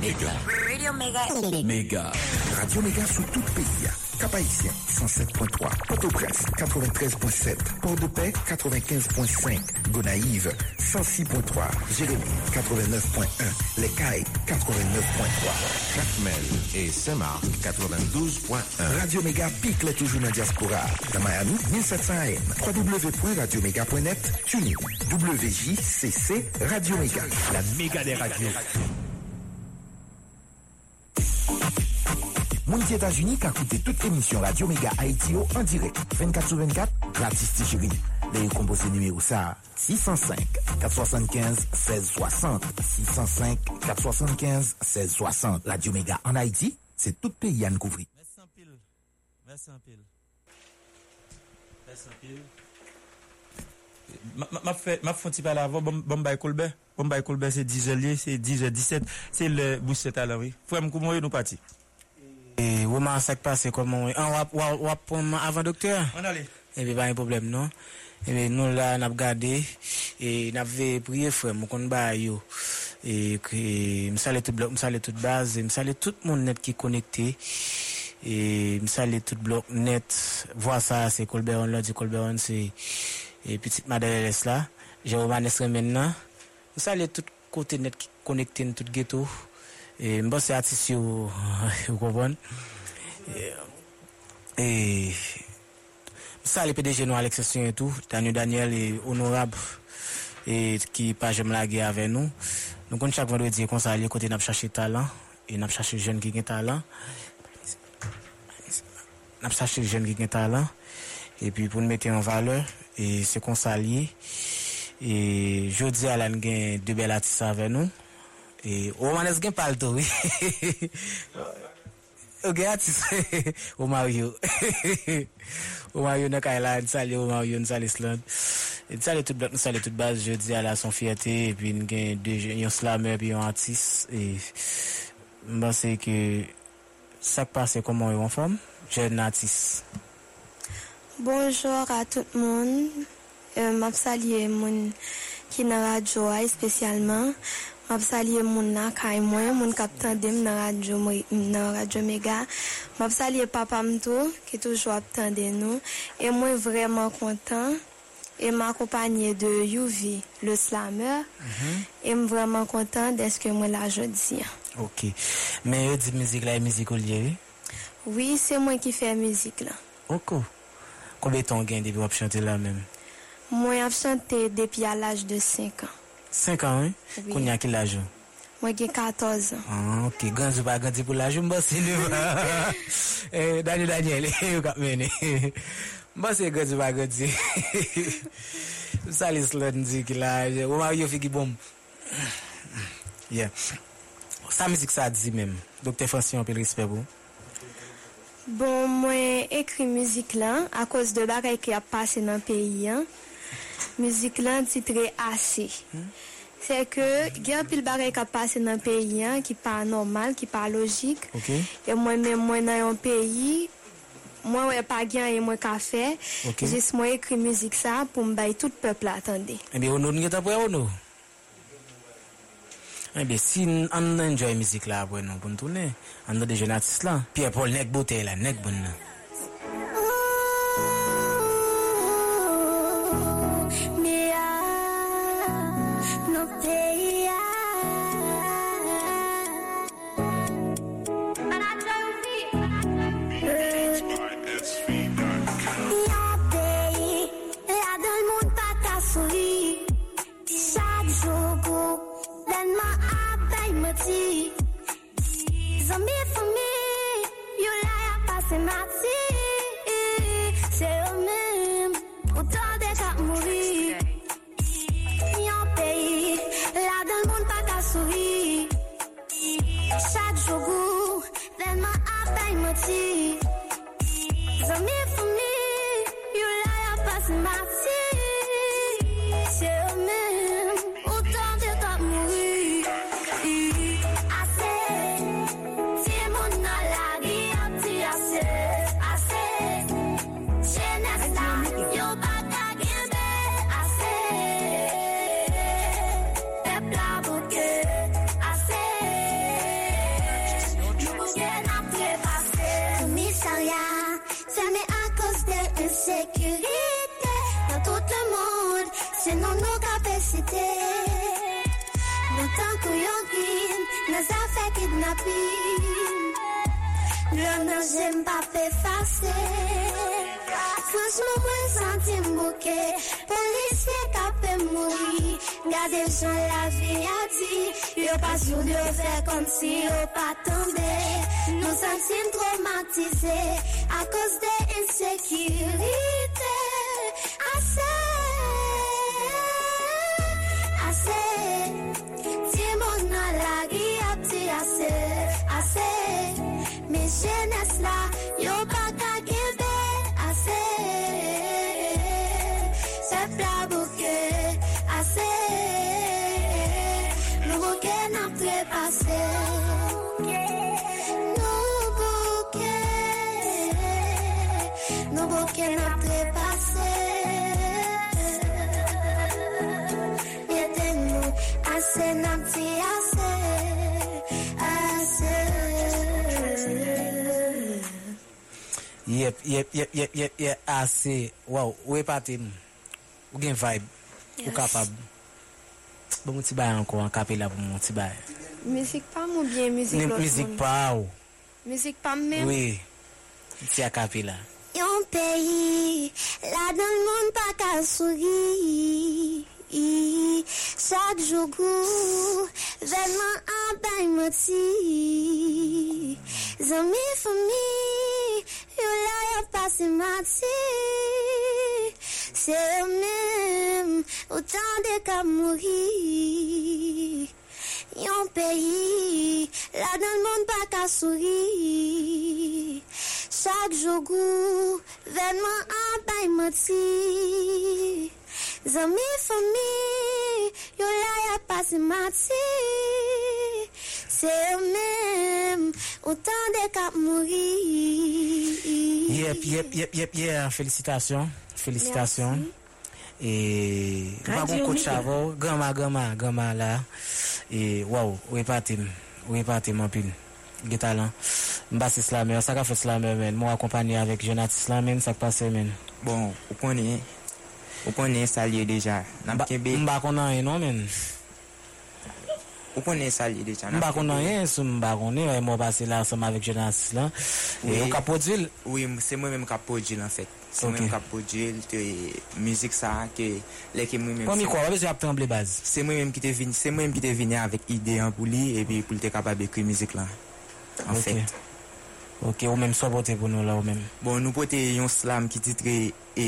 Méga. Radio Méga. Méga. Radio Méga sous tout le pays. Cap-Haïtien, 107.3. Port-au-Prince, 93.7. Port-de-Paix, 95.5. Gonaïve, 106.3. Jérémy, 89.1. Les Cailles, 89.3. Jacmel et Saint-Marc, 92.1. Radio Méga pique les toujours dans la diaspora. Dans Miami, 1700 AM. www.radioméga.net. TuneIn. WJCC Radio Méga. La méga des radios. Mouniti États-Unis qui a coûté toute émission Radio Méga Haïti en direct. 24 sur 24, gratis Ticheri. Les composés numéro ça, 605 475 1660. 605 475 1660. Radio Méga en Haïti, c'est tout pays à nous couvrir. Merci en pile. Merci en pile. Merci en pile. Ma- ma- Ma fait ma fait un petit peu avant bon bon bay Colbert. Bon bay c'est 10h lié, c'est 10h17. C'est le booster à l'heure. Frère m'coumo nous parti. E waman sak pase koman wap wap ponman avan doktor? An ale. Ebe ba yon problem non? Ebe nou la nap gade, e nap ve priye fwe mou kon ba yo. E msale tout blok, msale tout baz, e, msale tout moun net ki konekte. E msale tout blok net, vwa sa se Kolberon lodi, Kolberon se e, Petit Madeles la. Jérôme Anes remen nan. Msale tout kote net ki konekte, tout geto. Et me c'est artiste vous comprenez et, ça les PDG nous Alex et tout Daniel Daniel et honorable et qui pas jamais lagué avec nous nous compte chaque vendredi qu'on s'allie côté n'a chercher talent et n'a chercher jeune qui ont talent n'a chercher jeune qui ont talent et puis pour nous mettre en valeur et c'est qu'on s'allie et jeudi à l'an gain deux belles artistes avec E, oman es gen pal to, we. O gen atis, oman yo. Oman yo nan Kailan, sali oman yo, sali Island. Sali e, tout blok, sali tout baz, je di ala son fiyate, pi gen yon slamer, pi yon atis. E, mba se ke sak pase koman yo an fom, jen atis. Bonjour a tout moun. Euh, Mab sali e moun ki nan radyo ay spesyalman. M'a salué moun nan kay moi, moun kap tandem nan radio moi- nan radio Mega. M'a salué papa mto qui toujours ap tande nous et moi vraiment content et m'accompagner de Yuvi le slammer et m vraiment content d'être que moi là. Ok. Men yo di mizik la e mizik ou liye, oui? C'est moi qui fais musique là. Oko. Konbe ton gen debi wap chante la men? Moi ap chanté depuis à l'âge de 5 ans. 5 an, oui. Koun ya ki la jou? Mwen gen 14 an. Ah, ok, ganzou pa ganti pou la jou, mba se li. eh, Daniel, Daniel, yo kap mene. Mba se ganzou pa ganti. li slot di ki lajou. Waman yo fi ki bom. yeah. Sa mizik sa di men. Dokte te pe l'respect pou? Bon, mwen ekri mizik lan a koz de bagay ki ap pase nan peyi an. müzik lan titre ase. Se ke gen pil barek ap pase nan peyi an ki pa normal, ki pa logik. Okay. E mwen men mwen nan yon peyi, mwen wè pa gen yon mwen ka fe, okay. jis mwen ekri müzik sa pou mbay tout pepl atande. Ebe, eh ono nye tapwe ono? Ebe, si an nan enjoy mizik la apwe nou pou nou toune, an nan de jenatist la, pi apol nek bote la, nek bon nan. reality. Zombie for me, you liar, passing my teeth. ti Gran nan jen pa fe fase. Franchman mwen santi mboke Polis fe kape mouri. Gade jen la vi a di. Yo pa joun yo fe kom si yo pa tombe. Nou santi m traumatize A kos de insekirite Jenes la yo pa ka kembe ase Se pla bouke ase Nou bouke nan prepase Nou bouke Nou bouke nan prepase Yep, yep, yep, yep, yep, yep, ase. Waw, ou e pati m. Ou gen vibe. Ou kapab. Bon mouti bay anko, an kapela pou mouti bay. Mizik pa mou bien, mizik lot moun. Mizik pa ou. Mizik pa mèm. Oui, ti a kapela. Yon peyi, la dan moun pa ka souri. i Sak jogou Velman an bay moti Zami fomi Yo la yo pase mati Se yo men Ou tan de ka mouri Yon peyi La dan moun pa ka souri Sak jogou Velman an bay moti Zami fami, yo la ya pasi mati. Se yo mem, ou tan de kap mouri. Yep, yep, yep, yep, yep, felicitasyon, felicitasyon. E, wagon kout chavo, gama, gama, gama la. E, waw, we patim, we patim anpil Gitalan, mbasi slamen, saka fe slamen men. Mwa akompany avek Jonathan slamen, sak pase men. Bon, ou konye Ou konen salye deja. Mba konan yon men. Ou konen salye deja. Mba konan yon sou mba konen. Mwa basi la som avik jelansis lan. Ou kapodjil? Oui, se mwen mwen kapodjil an fèt. Se mwen mwen kapodjil, te müzik sa, ke leke mwen mwen... Pon mi kwa, wè se ap tremble baz? Se mwen mwen ki te vini, se mwen mwen ki te vini avik ide an pou li, e pi pou li te kapab ekri müzik lan. An fèt. Ok, ou men mwen so pote pou nou la ou men? Bon, nou pote yon slam ki titre e...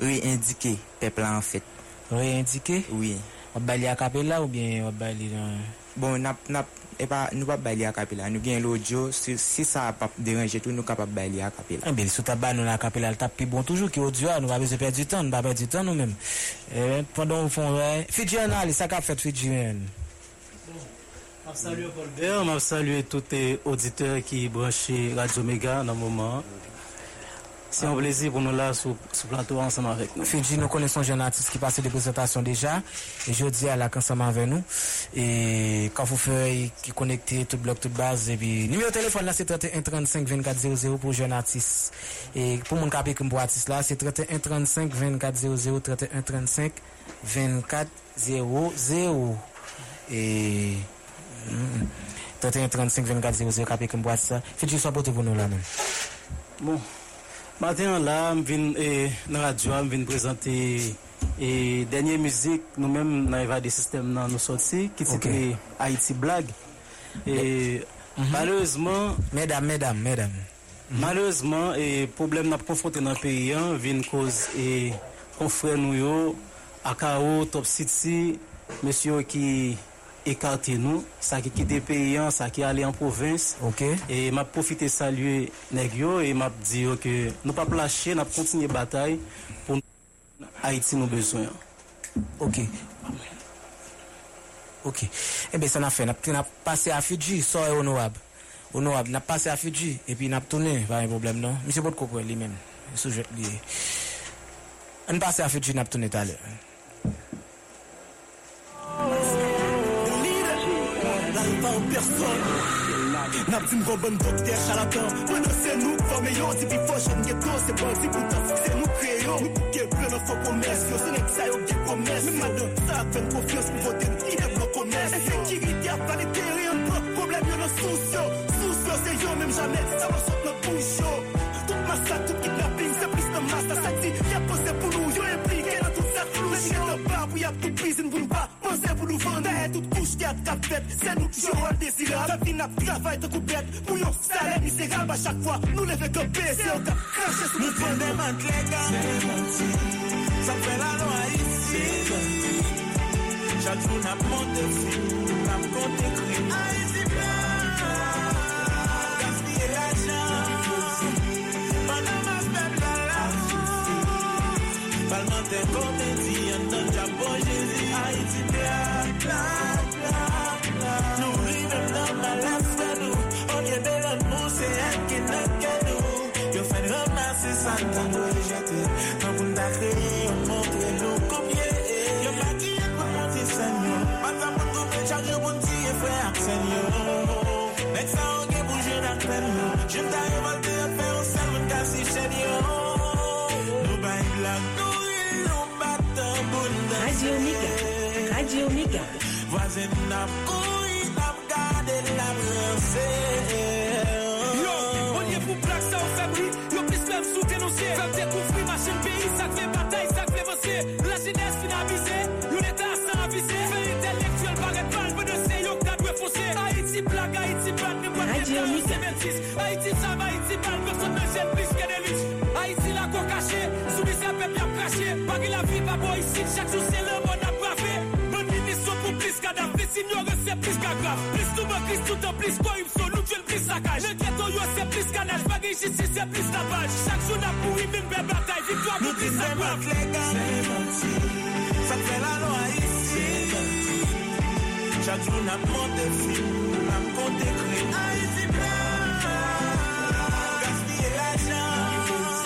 Re-indike pepla an fèt. Re-indike? Oui. Wap bay li akapela ou bien wap bay li nan... Bon, nap, nap, epa, eh nou wap bay li akapela. Nou gen l'audio, si, si sa pap deranje tout, nou kapap bay li akapela. An eh bel, sou taba nou l'akapela, l'tap pi bon toujou ki audio a, nou wap beze perdi tan, nou wap perdi tan nou men. E, pendon ou fon re, Fidjian a li, sa kap fèt Fidjian. Bon, map salye Colbert, map salye tout auditeur ki branche Radio Mega nan mouman. C'est un plaisir pour nous là sur le plateau ensemble avec nous. Fidji, nous connaissons un jeune artiste qui passe des présentations déjà. Et je dis à la ensemble avec nous. Et quand vous faites, qui connecté tout bloc, toute base. Et puis, numéro de téléphone là, c'est 31 35 24 00 pour jeune artiste. Et pour mon capé comme pour artiste là, c'est 31 35 24 00 31 35 24 00. Et, mm, 31 35 24 00 capé comme pour artiste là. Fidji, soit pour nous là même. Bon, Matin la, m vin e, nan radyo, m vin prezante e, denye müzik nou men nan eva de sistem nan nou soti ki titre Haiti Blag. E, mhm. Malheureusement... Medam, medam, medam. Mhm. Malheureusement, problem nan konfronte nan peyi an vin koz konfren nou yo, Akao, Top City, mesyo ki... écarté nous, ça qui quitté le pays, hein, ça qui allé en province. OK. Et m'a profité saluer nèg yo et m'a dit que nous pas lâcher, n'a continuer bataille pour Haïti nous besoin. Ok. Ok. Eh bien, ça n'a fait. On a passé à Fidji, ça est honorable. Honorable. On a passé à Fidji, et puis on a tourné, pas un problème, non? Monsieur Botkoko, lui-même. Sujet lié. On passe à Fidji, on a tourné tout à l'heure. Nap di m kon bon dokter charlatan Pwene se nou fome yo Di pi fò chan geto Se bandi pou ta fikse nou kreyo Nou pou ke ple nan fò komes yo Se nek sa yo ge komes Men madan sa fen konfians pou vote nou Ki dev nan komes E sekiriti a vanite Rien pa problem yo nan sous yo. Sous yo se yo menm jamen Sa va sot nan bouch yo. Tout masak, tout kidnapping Se plis nan mas Ta sak di Ya pose pou nou Yo implike nan tout sa flou Men gen nan bar pou yap tout prizin pou nou Pose pou nou vande tout kouch ki at kap fet Se nou an desirab La fin ap travay te koupet Pou yon salè miserab A chak fwa nou leve kope Se yo kap krashe sou nou fende mant legal Se manti Sa fè la lo a iti Se manti Chak jou nap monte fi Nap konte kri A iti and I'm going, I've got it, I've ignorè se plis kagraf Plis nouve kris tout an plis korupsyon Nou djen plis sakaj Le kreto yo se plis kanaj Bagay jisi se plis lavaj Chak joun apou imin be batay Victoire pou plis akraf Nou plis demak le gangi Sa kre la lo a isi Chak joun ap monte fi Ap konte kri A isi blan Gaspye la jan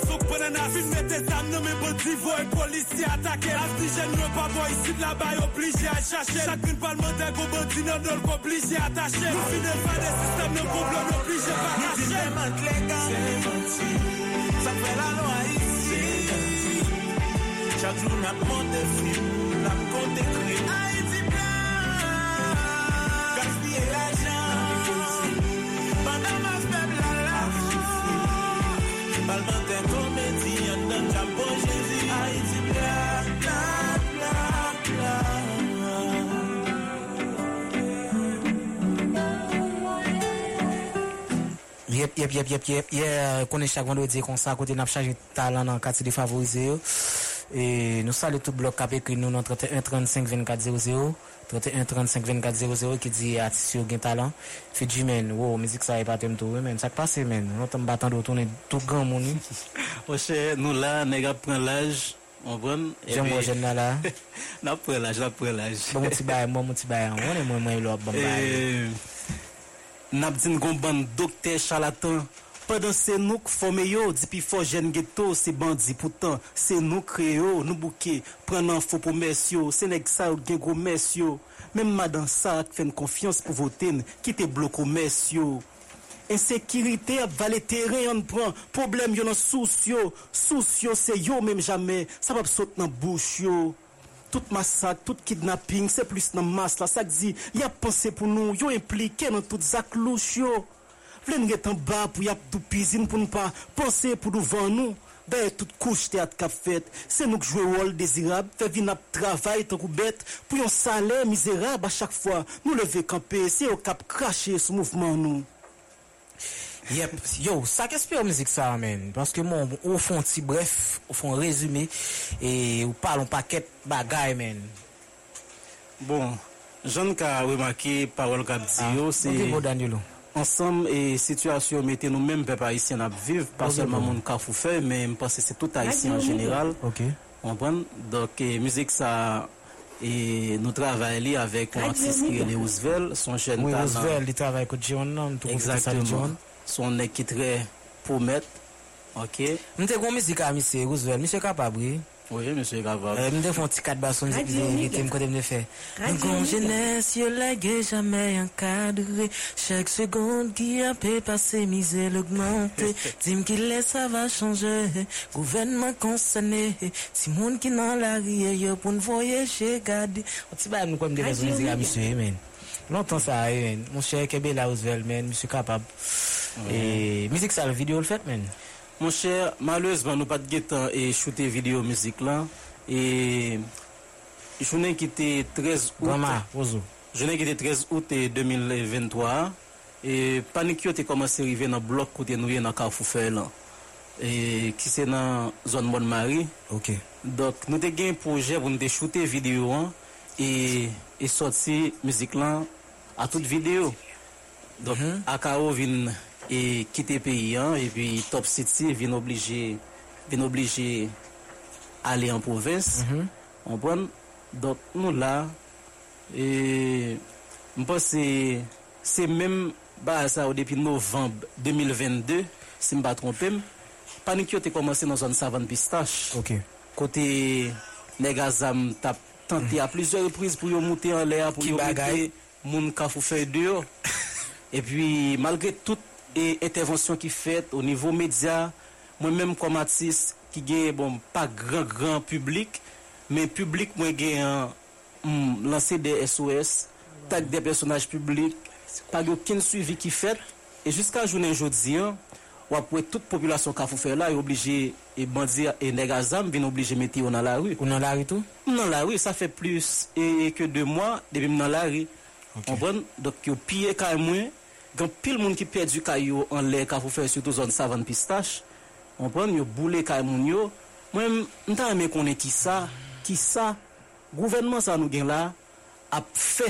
Asok pananas Fin mette sam nan men bandi vo e polisi atake. Asli jen nou pa bo isit la bay oblige a chache. Chakrin palmente go bandi nan dol ko oblige atache Nou fin el fane sistem nan koblon oblige pa kache Nou fin men mat legal Se le bandi Sa fè la lo a isi Chak joun ap monte fri Nap konte kri A iti plan Gaspye la jan Yep, yep, yep, yep, yep. Yeah, konen chak vendredi kon sa kote nap chaje talan nan kati de favorize yo. E nou sali tout blok kap ekri nou nan 31-35-24-00, 31-35-24-00 ki di atis yo gen talan. Fe di men, wow, mizik sa e patem tou, men, sak pase men. Nou tan batan do tonen tout gran mouni. Oche, nou la, nega pren laj, on pren. Jom wò jen la la. Nap pren laj, nap pren laj. Bon mouti bayan, bon mouti bayan, mounen mwen mwen lop bon bayan. nap din gon ban dokter chalatan, padan se nou k fome yo, dipi fo jen geto, se bandi poutan, se nou kreyo, nou bouke, prenan fo pou mes yo, se nek sa ou gen gro mes yo. Mem madan sa ak fen konfians pou voten, ki te bloko mersyo. Ensekirite ap vale teren yon pran, problem yon an sous yo, sous yo se yo menm jame, sa pap sot nan bouch yo. Tout masak, tout kidnapping, se plis nan mas la. Sak di, yap pense pou nou, yo implike nan tout zak louch yo. Vlen get an ba pou yap tou pizin pou nou pa pense pou nou van nou. Daye tout kouch te at kap fet, se nou kjwe wol dezirab, fe vin ap travay tan kou bet, pou yon salè mizerab a chak fwa. Nou leve kampe, se yo kap krashe sou mouvman nou. Yep, yo, sa kespe yo mizik sa men, paske moun ou fon ti bref, ou fon rezume, e ou palon paket bagay men. Bon, jan ka remake parol kap ah, diyo, se... Moun ki bo Danilo? Ansem, e situasyon mette nou menm pe pa isyen ap viv, pas selman bon. moun ka fou fe, men mpase se tout a isyen an general. Ok. Anpwen, dok e mizik sa, e nou travay li avek an artist ki ele Ousvel, son chen oui, talan. Oui, Ousvel li travay kote Djion nan, tou kote sa Djion. Exactement. Son nek ki tre promet Ok? Mte kon mizik a misye Roosevelt, misye kapabri Oui, monsieur Gavard Mte fon ti kat bason zik Radio li Mega. tem kote mne fe Radio Kon Mega. jenes yo lage jamais encadré Chaque seconde qui a pe passe mise l'augmente Dim ki le sa va changer. Gouvernement concerné. Si moun ki nan la rie yo pou n voyeje gade O ti ba nou kon mde rezon Radio mizik a Mega. misye men Lontan sa a yon. Monsye Kebe la ouzvel men, monsye kapab. E mizik sa l video l fet men. Monsye, malouzman nou pat getan e choute video mizik lan. E jounen ki te 13 out. Gama, ouzou. Jounen ki te 13 out 2023. E panik yo te komanse rive nan blok kote nou ye nan Karfoufe lan. E ki se nan zon Monmari. Ok. Dok nou te gen proje pou nou te choute video an. E, e soti mizik lan. à toute vidéo. Donc, uh-huh. mm -hmm. Akao vient et quitter le pays, hein, et puis Top City vient obligé, vient obligé aller en province. Mm -hmm. On prend, donc, nous là, et je pense que c'est même, bah, ça, depuis novembre 2022, si je ne me trompe panique a commencé dans une savane pistache. OK. Côté, les gazam tap tenté à plusieurs reprises pour monter en l'air, pour y monter. moun kafou fey deyo. pi malgre tout e intervensyon ki fet o nivou média, mwen menm kom artiste, ki gen bon, pas gran grand public, mais public, moi, gagne, mm, lancer des SOS, tag des personnages publics, pas aucun suivi qui fait. Et jusqu'à journée aujourd'hui, ou après toute population qui a fait là, est obligé et bandir et négazam, bien obligé de mettre dans la rue. Ou dans la rue tout? Dans la rue, ça fait plus et, que deux mois depuis dans la rue. Anpren, dok yo piye kay mwen, gen pil moun ki perdi kay yo an le ka pou fè sütou zon savan pistache, anpren, yo boule kay moun yo, mwen mta mè konen ki sa, ki sa, gouvenman sa nou gen la, ap fè.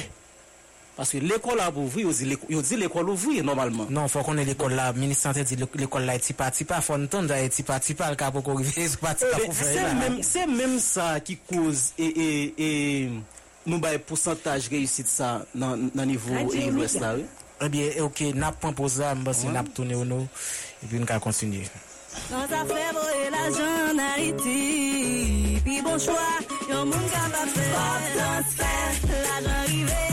Paske l'ekol ap ouvri, yo di l'ekol ouvri normalman. Non, fò konen l'ekol la, ministrante di l'ekol la eti pati pa, fò nton da eti pati pa, l'ka pou korive, eti pati pa pou fè. Se mèm sa ki kouz e... e, e et et et nous bail pourcentage réussite ça dans dans niveau et l'ouest là. Oui. Eh bien, ok, n'a pas posé, parce que n'a tourné au nous et puis nous allons continuer. Dans ta fait voler l'argent en Haïti, puis bon choix, y'a mon capable de faire. transfert, l'argent arrivé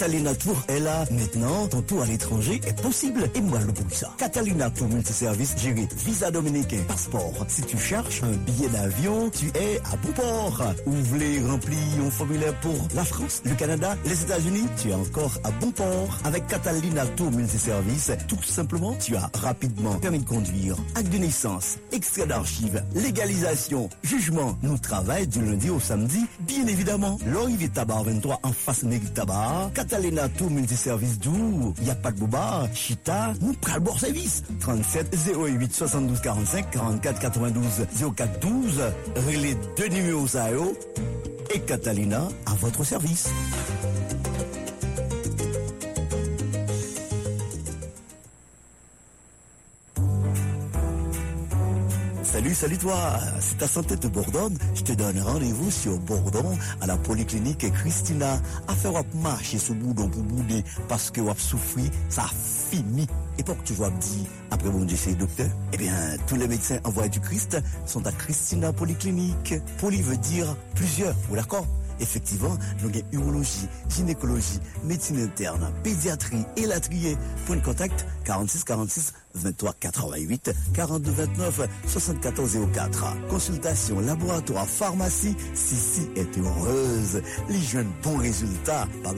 Catalina Tour est là. Maintenant, ton tour à l'étranger est possible. Et moi, le bruit ça. Catalina Tour Multiservice géré visa dominicain, passeport. Si tu cherches un billet d'avion, tu es à bon port. Ou voulez remplir un formulaire pour la France, le Canada, les États-Unis, tu es encore à bon port. Avec Catalina Tour Multiservice, tout simplement, tu as rapidement permis de conduire, acte de naissance, extrait d'archives, légalisation, jugement. Nous travaillons du lundi au samedi, bien évidemment. L'Orivier Tabar 23 en face Tabar. Tour Multiservice Doux. Il n'y a pas de boba. Chita, nous prenons bon service. 37 08 72 45 44 92 04 12. Relais deux numéros à. Et Catalina à votre service. Salut, toi. Si ta santé te bourdonne, je te donne rendez-vous sur Bourdon à la polyclinique Christina. À faire wap marcher sous boudon pour bouder parce que wap souffri, ça fini. Et pour que tu vois dit, après bon Dieu docteur, eh bien, tous les médecins envoyés du Christ sont à Christina Polyclinique. Poly veut dire plusieurs, ou d'accord? Effectivement, nous avons urologie, gynécologie, médecine interne, pédiatrie et latrier. Point de contact 46 46 23 88 42 29 74 04. Consultation, laboratoire, pharmacie. Sissi est heureuse. Les jeunes bons résultats. Pas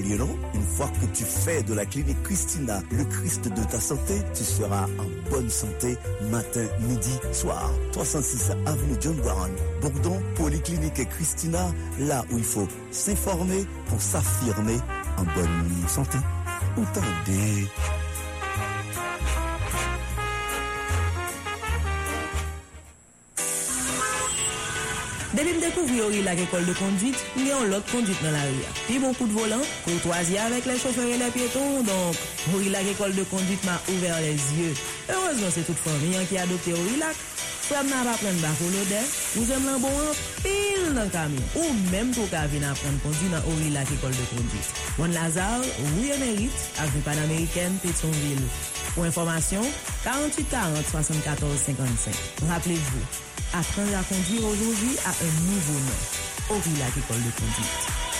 une fois que tu fais de la clinique Christina le Christ de ta santé, tu seras en bonne santé matin, midi, soir. 306 avenue John Brown, Bourdon, Polyclinique Christina, là où il faut s'informer pour s'affirmer en bonne santé. Entendez. Depi m dekouvri ori lak ekol de konduit, m gen lot konduit nan la ria. Pi bon kou de volan, kourtoazi avek le chofer e le pieton, donk ori lak ekol de konduit ma ouver les yeux. Heurezman se tout fami an ki adopte ori lak, fwem nan pa pren bako lode, ou zem lan bon an, pil nan kamyon, ou menm tou ka vin apren konduit nan ori lak de konduit. Wan Lazare, Rouye Merit, avenue Panaméricaine, Pétionville. Pour information, 48 40 74 55. Rappelez-vous, apprendre à conduire aujourd'hui à un nouveau nom. École de conduite.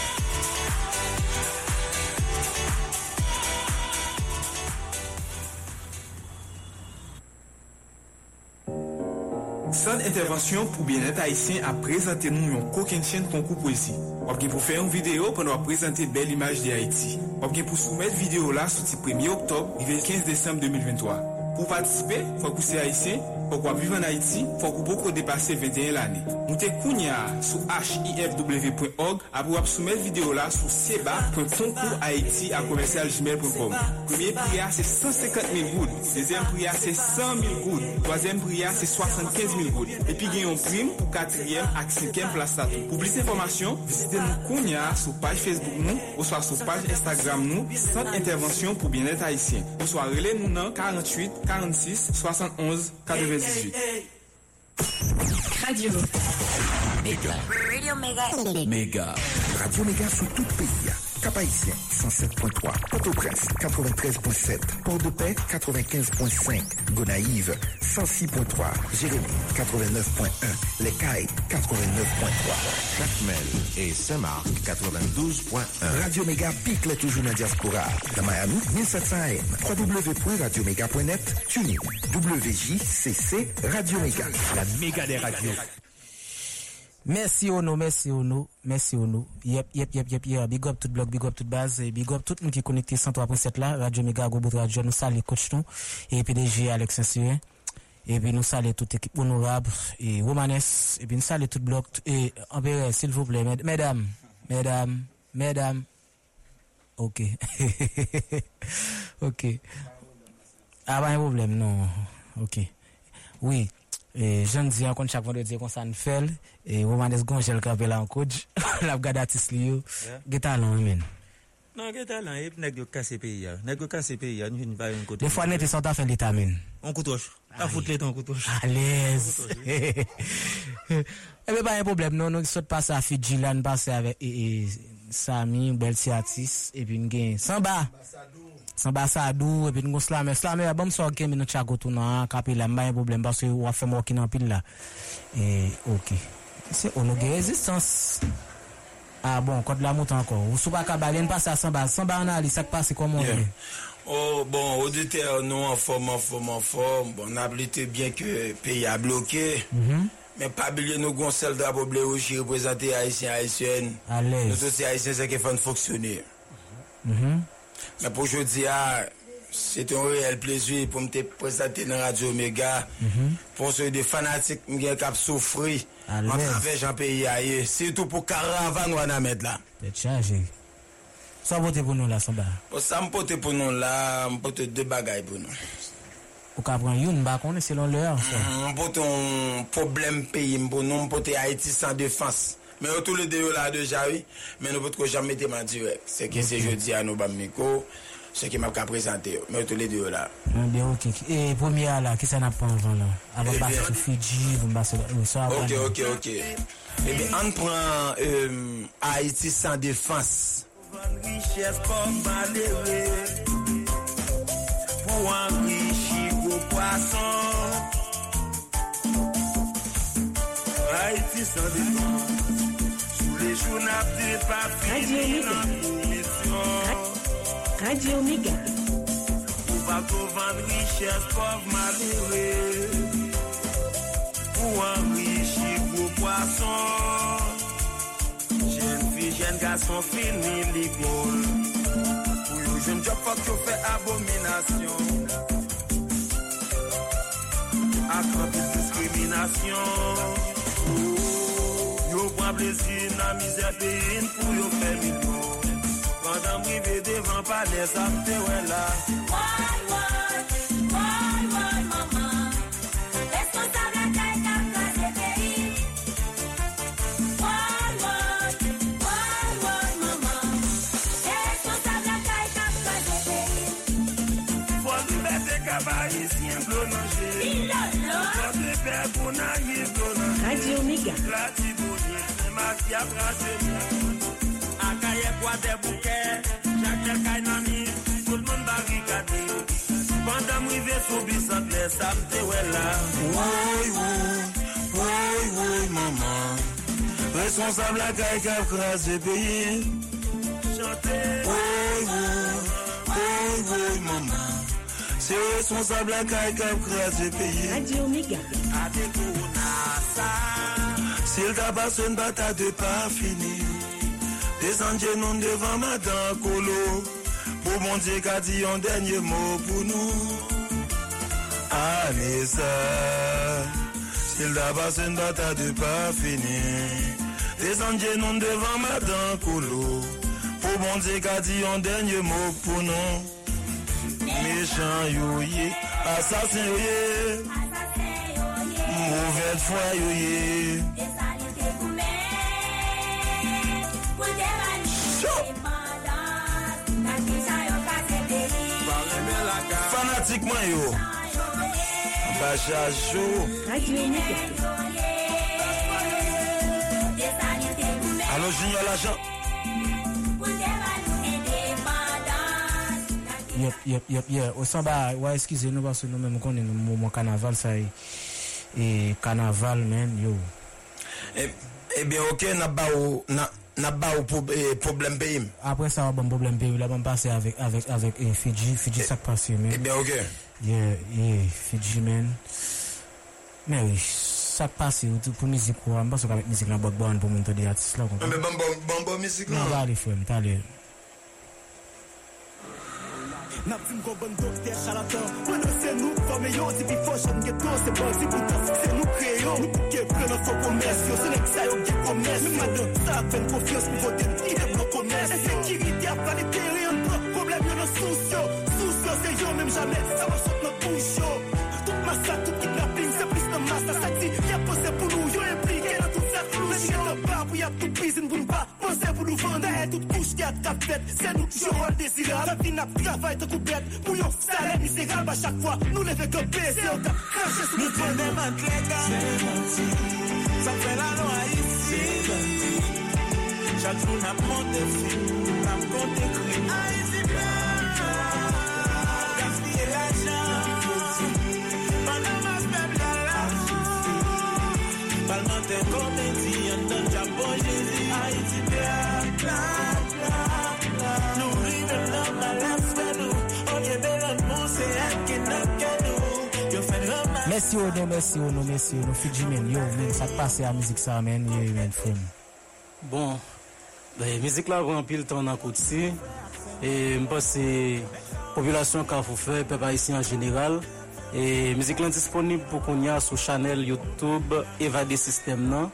intervensyon pou bienet haisyen ap prezante nou yon koken chen konkou poesi. Wap gen pou fè yon video pwè nou ap prezante bel imaj de Haiti. Wap gen pou soumet video la soti 1 oktob, rive 15 december 2023. Pour participer, faut que vous haïtien, faut que vous vivez en Haïti, faut que vous beaucoup dépasser 21 l'année. Montez Kounia sur hifw.org après vous soumettre vidéo là sur seba.concours.haïti à commercialgmail.com. Premier prix c'est 150 000 gouttes. Deuxième prix c'est 100 000 gouttes. Troisième prix c'est 75 000 gouttes. Et puis il a une prime pour quatrième et cinquième place. Pour plus d'informations, visitez nous Kounia sur page Facebook nous ou soit sur page Instagram nous, Centre Intervention pour Bien-être Haïtien. Ou soit relais nous dans 48 46 71 98. Radio. Méga. Radio Mega. Méga. Radio Méga sous tout pays. Cap-Haïtien, 107.3. Port-au-Prince, 93.7. Port-de-Paix, 95.5. Gonaïve, 106.3. Jérémy, 89.1. Les Cailles, 89.3. Jacmel et Saint-Marc, 92.1. Radio Méga pique les toujours dans la diaspora. Dans Miami, 1700 AM. www.radioméga.net. TuneIn. WJCC Radio Méga. La méga des radios. Mersi ono, mersi ono, mersi ono. Yep, yep, yep, yep, yeah. Big up tout blog, big up tout baz, big up tout moun ki konekte 103.7 la. Radio Mega, Gobot Radio, nou sali kouch nou. E PDG Alex Saint-Cyr. E pi nou sali tout ekip honorab, e romanes. E pi nou sali tout blog. E anbere, s'il vous plaît, mesdames, mesdames, mesdames. Ok. ok. Ah, Aban yon problem, non. Ok. Oui. E jen di an kon chak vendredi kon san fel E womanes gonjel kape la an kouj Lap gada tis li yo. Yeah. Geta lan men? Nan geta lan ep neg yo kase pe ya. Neg yo kase pe ya Nifin baye yon kote. De fwa net e sota fen lita men. An koutosh Ta foute let an koutosh Alez Ebe ba yon problem non Nou sot pase a Fidjilan Pase ave e, eh, e, eh, Sami Belsi Atis E bin gen Samba. Basa San basa adou, epi nou slame. Slame ya bom so ke mi nou chago tou nan kapi la. Mba yon problem, baso yon wafen mwokin an pil la. E, ok. Se ono ge rezistans. A bon, kote la mout anko. Ou sou baka balen pase a san basa. San ba nan li, sak pase komon li. Oh, bon, odite nou an form, an form, an form. Bon, nablite bien ke peyi a bloke. Mm-hmm. Men pa bilye nou gonsel da boble ou chi reprezenti Haitien Haitien. Ale. Nou sou se Haitien se ke fan foksyone. Mm-hmm. Men pou jodi a, se te yon reel plezwi pou mte prezante nan Radio Omega, mm -hmm. pou se yon de fanatik mgen kap soufri, an travè jan peyi a ye, se tou pou karavan wana med la. Te chanjik. Sa mpote pou nou la, Samba? Sa mpote pou nou la, mpote de bagay pou nou. Ou ka pran yon bakon, selon lè an. Mpote mm-hmm, yon problem peyi, mpote Haiti san defans. Mais tous les deux là déjà, oui. Mais nous ne jamais mettre ma direct. C'est que c'est jeudi à nous, Bamiko. Ce qui m'a qu'à présenter. Mais tous les deux là. Bien, ok. Et première là, qui ça n'a pas avant là? Avant Eh de sur Fidji. Ok, ok, ok. Eh bien, on prend euh, Haïti sans défense. pour enrichir gros poissons. Haïti sans défense, sous les jours n'a peut pas Radio fini Mega. dans mission. Radio Mega. Pour pas qu'on vende richesse pauvre malheureux pour enrichir gros poissons. Jeune nan plesi, nan mize peyin pou yo fe milyon. Pandan mrive devan pale, sa mte wè la. Woy, woy, woy, woy, maman, responsable akay kap kaze peyi. Woy, woy, woy, woy, maman, responsable akay kap kaze peyi. Fon libetè kaba yisi yon blonanje. Bilon, lon. Fon libetè pou nan yisi blonanje. Radio Mega. Fransi a fransi Akaye kwa de bouke. Chak del kay nan mi Tout moun barikade. Pandan mwive soubi santle Samte we la Woy woy, woy woy maman Responsable akaye kap kras de peyi. Chante. Woy woy, woy woy maman Se responsable akaye kap kras de peyi. Adi Omega. Adi kou nasa S'il t'a passé une bataille de pas fini. Descendez nous devant madame Colo. Pour mon Dieu qu'a dit un dernier mot pour nous. Anissa, s'il t'a passé une bataille pas fini. Descendez nous devant Madame Koulou. Pour bon Dieu qu'a dit un dernier mot pour nous. Méchant yoye, assassin. Mouvel fwa yo ye Desalim ke koume Mou devani E mandat Nakisa yo. Kase deli Fanatikman yo Bajajou Radio Unike Alo junior la jan Yep, yep, yep, yep. O san ba, wa eskize nou ba sou nou men mou konen nou mou mou kanaval sa yi e kanaval men yo. Ebyen ok, naba ou problem pe im? Apre sa waban problem pe im, la ban pase avek Fiji, Fiji sak pase men. Ebyen ok? Ye, Fiji men. Men wè, sak pase ou tou pou mizik wè, mba sou ka mek mizik nan bot ban pou mwen to de atis la. Mbe ban ban mizik nan? Nan wale fwem, talè. Nap fin kon bon dokter charlatan Mwen se nou fome yo Ti pi foshan geto Se bandi pou ta fikse nou kreyo Nou pou ke prenen fo komes yo Se nek sa yo ge komes Men madan sa fen konfians Pou voten idem nou komes E sekiriti ap pale teri An pro problem yo nan sous yo Sous yo se yo menm jamen Sa man sot nan bouch yo Tout masak, tout kidnapping Se plis nan mas la sakti Ya pose pou nou Yo implike nan tout sa flou Men gen nan bar pou ya tout prizin pou nou pa Pense pou nou vande E tout kouch ki at kap fet Se nou joran desiral La vi nap travay te koupet Pou yon salè miseral Ba chak fwa nou leve ke bese Yo tap krashe sou nou Nous des manteca Ça fait la tant Japon Jésus Mersi ou nou, mersi ou nou, mersi ou nou, Fiji men, yo men, sak pase a mizik sa men, ye men, fwem. Bon, ben, mizik la vran pil tan nan kout si. E mpa se populasyon ka fou fe, pe pa isi en general. E mizik lan disponib pou kon ya sou chanel Youtube Evade System nan.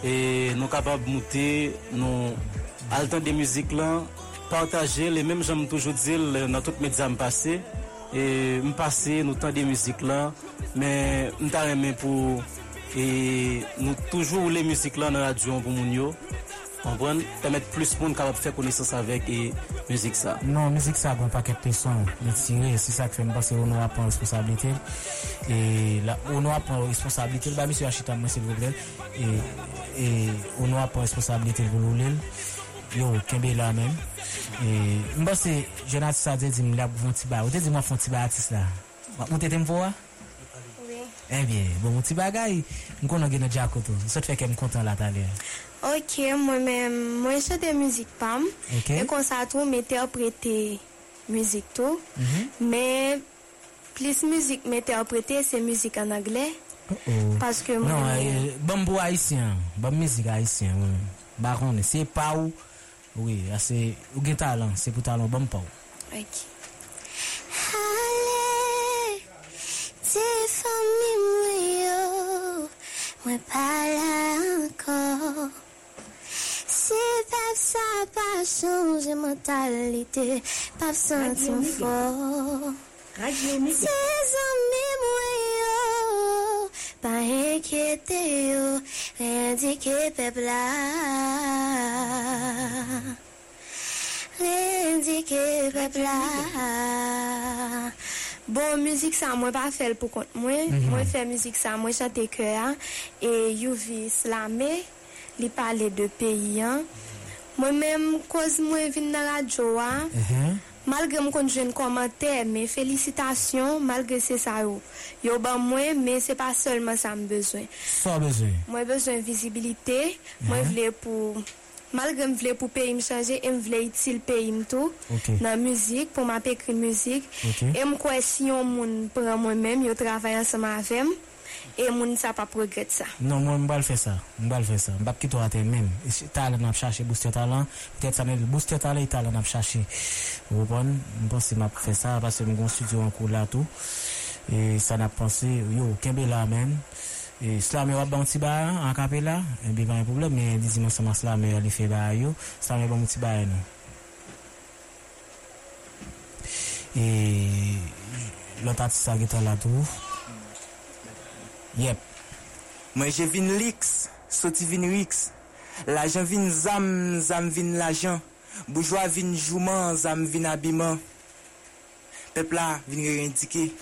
E nou kapab mouti, nou al tan de mizik lan, partaje, le menm jan m toujou dil nan tout medya m pase. E m pase nou tan de mizik lan, Men, mta remen pou e, nou toujou ou le müzik lan nan radyon pou moun yo. Anpwen, temet plus moun kapap fè konesans avek e müzik sa. Non, müzik sa bon paket te son. Mè tire, se sa kwen fèm ou nou apan responsabilite. E la, ou nou apan responsabilite. Ba, misi Achita mwen se vòglèl. E, e, ou nou apan responsabilite vòglèl. Yo, kembe la men. E, mba se, jen atis sa de di m la pou fon ti ba. Ou de di m fon ti ba atis la. Ou te tem vò a? Ebyen, eh bon moun ti bagay, m konon gen nou diakoto. Sot feke m kontan la talye. Ok, mwen men, mwen chote müzik pam. Ok. E konsa tou m interprete müzik tou. Mm -hmm. Men, plis müzik m interprete se müzik an Angle. Oh oh. Paske mwen... Non, eh, bon bo Haitien, bon müzik Haitien. Baron, se pa ou, oui, ase, ou gen talan, se pou talan, bon pa ou. Ok. Hale! Se fami mwen yo, mwen pala ankor Se pep sa pa chanje mentalite, pep santi mfor Se zami mwen yo, pa enkete yo, rendike pep la Rendike pep la Bon, müzik sa mwen pa fel pou kont mwen. Mwen fe müzik sa mwen chante ke a. E youvi slame, li pale de peyi an. Mwen menm koz mwen vin nan radyo a. Malge m kon jwen komante, me felicitasyon, malge se sa yo. Yo ban mwen, me se pa solman sa m bezwen. So bezwen. Mwen bezwen vizibilite, mwen vle pou... Malgre m vle pou peyi m chanje, m vle itil peyi m tou okay. nan müzik, pou m ap ekri müzik. Okay. E m kwe si yon moun pran mwen men, yo travay ansama avem, e moun sa pa progret sa. Non, mwen m bal fe sa, m bal fe sa. M bap ki to ate men, talen ap chache, booste talen, ptet sa men, booste talen, talen ap chache. Wopon, m pon si m ap fe sa, apase m gon studio an kou la tou, e sa nap pense, yo, kenbe la men, E slame wap ban ti ba an kape la, e bi ban yon problem, men di di man seman slame yon li fe ba yo, slame ban ti ba nou. E lot ati sa getan la tou. Yep. Mwen je vin liks, soti vin wiks. Lajan vin zam, zam vin lajan. Boujwa vin jouman, zam vin abiman. Pepla vin re indike.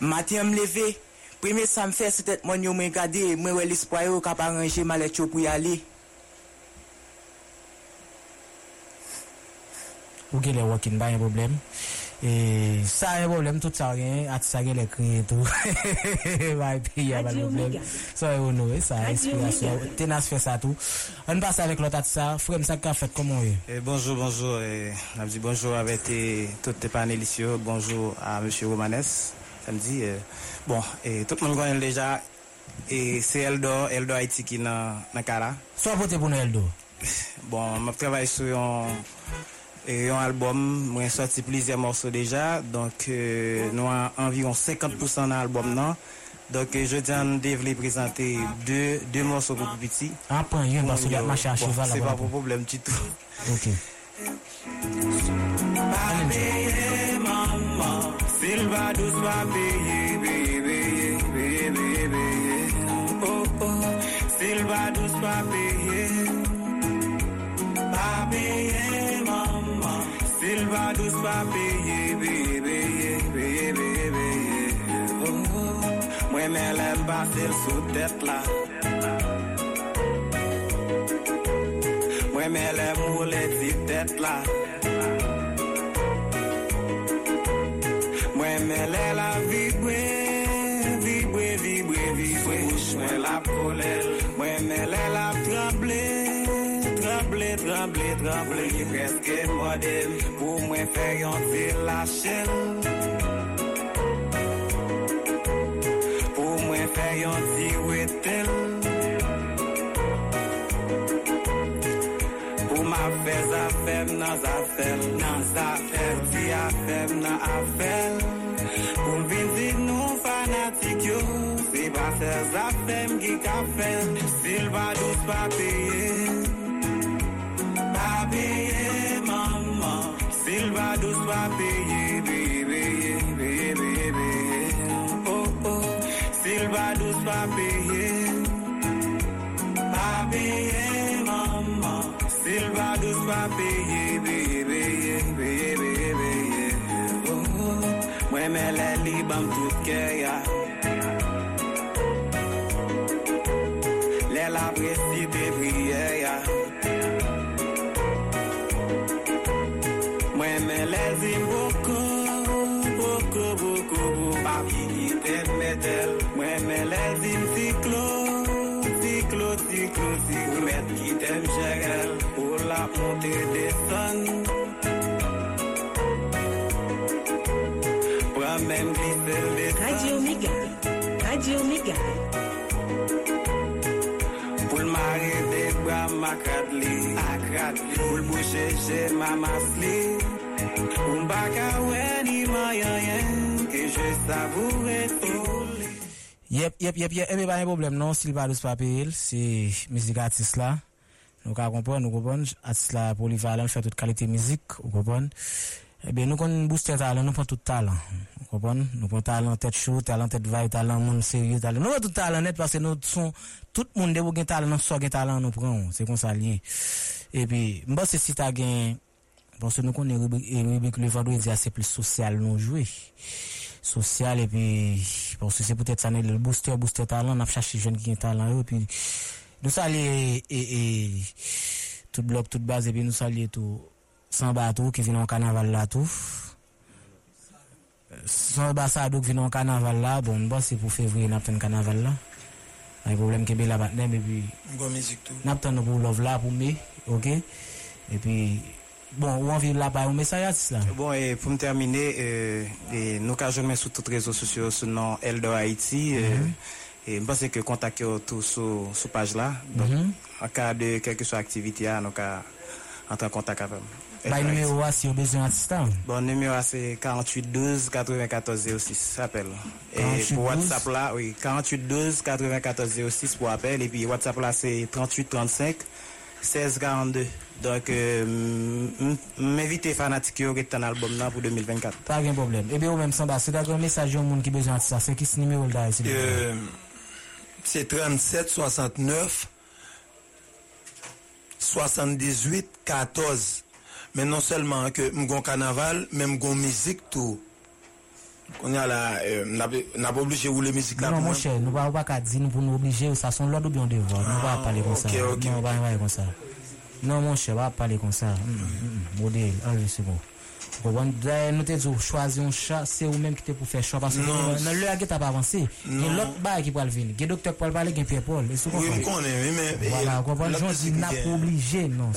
Mati am leve. Prime sa m fè se tèt moun yo mwen gade, mwen wè l'espwa yo kap aranje malet yo pou yale. Ou gen le wakin ba yon problem. E sa yon problem tout sa gen, ati sa gen le kriye tou. Ba epi yon ba problem. So yon nou e sa, inspirasyon. Tenas fè sa tou. An bas avèk lot ati sa, frem sa ka fèt komon yon. e. Bonjour, bonjour. Eh, Nabdi bonjour avè te eh, tout te panelisyon. Bonjour a M. Romanes. Samedi. Eh, bon, et tout le monde connaît déjà. Et c'est Eldo, Eldo Haïti qui dans dans Kara. Soit voté pour nous Eldo? Bon, je travaille sur un, et un album. Moi, sorti plusieurs morceaux déjà. Donc, euh, nous avons environ 50% dans l'album. Non? Donc, euh, je tiens de vous présenter deux, deux morceaux pour plus petits. Ah, point, il y a qu'il y a marché à Bon, cheval C'est pas pour problème du tout. Ok. Silva douce va payer, payer, payer. Oh oh, Silva douce va payer. Va. Silva douce va payer, payer, payer, payer. Oh moi mais l'aime passer tête là. Moi mais l'aime rouler tête là. Mwen me lè la vibwe, vibwe, vibwe, vibwe Mwen la pole, mwen me lè la tremble Tremble, tremble, tremble Ki preske mwade, pou mwen fè yon te lache Pou mwen fè yon ti wetel Afez afem nan zafem, nan zafem, ti afem nan afem Di nou fanatik yo Se ba fè zafèm ki ka fèl Sil ba dous pa peye Pa peye maman Sil ba dous pa peye Peye, peye, peye, peye, peye Oh oh Sil ba dous pa peye Pa peye maman Sil ba dous pa Peye, peye, Wemele liba mtutkeya Lela brisa akrat li, akrat li. Poul pou cheche mama fli Mba ka wè ni mayanyen Ke jè savoure tou li. Yep, yep, yep, yep, ebe ba yon problem non? Silva Lous Papil, se mizik atis la. Nou ka kompon, nou kompon. Atis la pou li valan, fè tout kalite mizik, ou kompon. Eh Ebe, nou kon booste talan, nou pon tout talan. Kompon? Nou pon talan tet chou, talan tet vay, talan moun serye, talan. Nou pon tout talan net, pase nou son, tout moun debou gen talan, nou so gen talan nou pran, se kon sa liye. Ebe, mba se si ta gen, pon se nou kon e rubik le vandou, e zi ase ah, pli sosyal nou jwe. social et puis parce que c'est peut-être ça le booster booster talent on a cherché jeunes qui ont talent et puis nous saluer et, et, et tout bloc toute base et puis nous saluer tout San batou ki vinon kanaval la tou. San basado ki vinon kanaval la, bon ba se pou fevriye napten kanaval la. Ay problem kebe la batnen, e epi napten nou pou lov la pou me, ok? Epi, bon, ou an viv la pa ou me sa yatis la. Bon, e pou m termine, euh, nou ka joun men sou tout rezo sosyo sou nan Eldo Haiti. Mm -hmm. euh, E, mhm. e mba se ke kontak yo tou sou, sou page la. An mm -hmm. ka de kelke sou aktivite ya, an ka an tan kontak avan. Bay numero a si yo bezwen asistan? Bon, numero a se 4812-9406 apel. 4812? E pou WhatsApp la, oui, 4812-9406 pou apel. E pi WhatsApp la se 3835-1642. Donk, m'invite fanatik yo get tan albom nan pou 2024. Pa gen problem. Ebe ou men sanda, se da kon mesaj yo moun ki bezwen asistan, se kis numero l da e se li? Se 3769 78 14 Men non selman ke mgon kanaval, men mgon mizik tou. Konya la, euh, nan pa oblije ou le mizik la non, pou mwen? Non mwen chè, nou pa ou pa ka di, nou pou nou oblije ou sa son lòd ou byon devon. Ah, nou pa ou pale kon sa. Ok, ok. Non mwen non, chè, pa ou pale kon sa. Hmm, hmm, hmm. Mwode, anve se bon. Wan dè nou te djou chwazi yon chan, se ou menm ki te pou fè chan, paske nan lè a gè ta pa avansè, gen lòt bay ki pou alvin, gen doktor pou alvale, gen piè pou al, e sou konpon. Oui, konè, oui, men. Wala, konpon, joun di na pou oblige, non.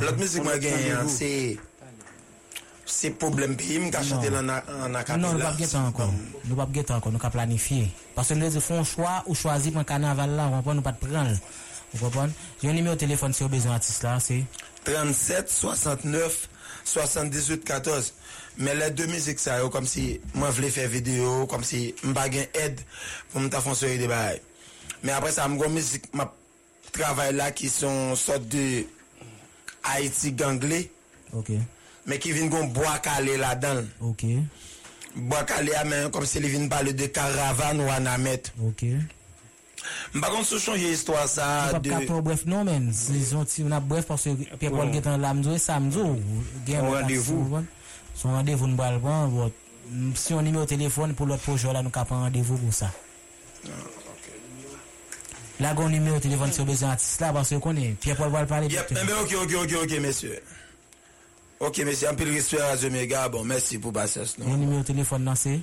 Lòt mèzik mwen gen yon, se, se problem pi, mwen ka chante lè an akapè la. Non, nou pap gè tan ankon, nou pap gè tan ankon, nou ka planifiye. Paske nou de fon chwa, ou chwazi pou an kanaval la, konpon, nou pat pran, konpon. Yon nime ou telefon se ou bezon atis la, se? 37 69 78-14 men le 2 mizik sa yo kom si mwen vle fe video kom si mba gen ed pou mta fonsoye de bay men apre sa mgon mizik ma travay la ki son sot de Haiti gangle okay. men ki vin gon boakale la dan okay. boakale a men kom si li vin pale de karavan ou anamet ok Mpa kon sou chanje histwa sa de... Mpa kon bref nou men, zon ti mna bref pwase pe pon getan lamzou e samzou. Son randevou. Bon. Son randevou nou bal bon, si yon nime ou telefon pou lot pojou la nou ka pan randevou pou sa. Ah, la gon nime ou telefon sou bezan atis la pwase konen, pe pon bal pale. Yep, mbe ok, ok, ok, ok, mesye. Ok, mesye, anpil rispe a zo mega, bon, mersi pou bases nou. Yon nime ou telefon nan se?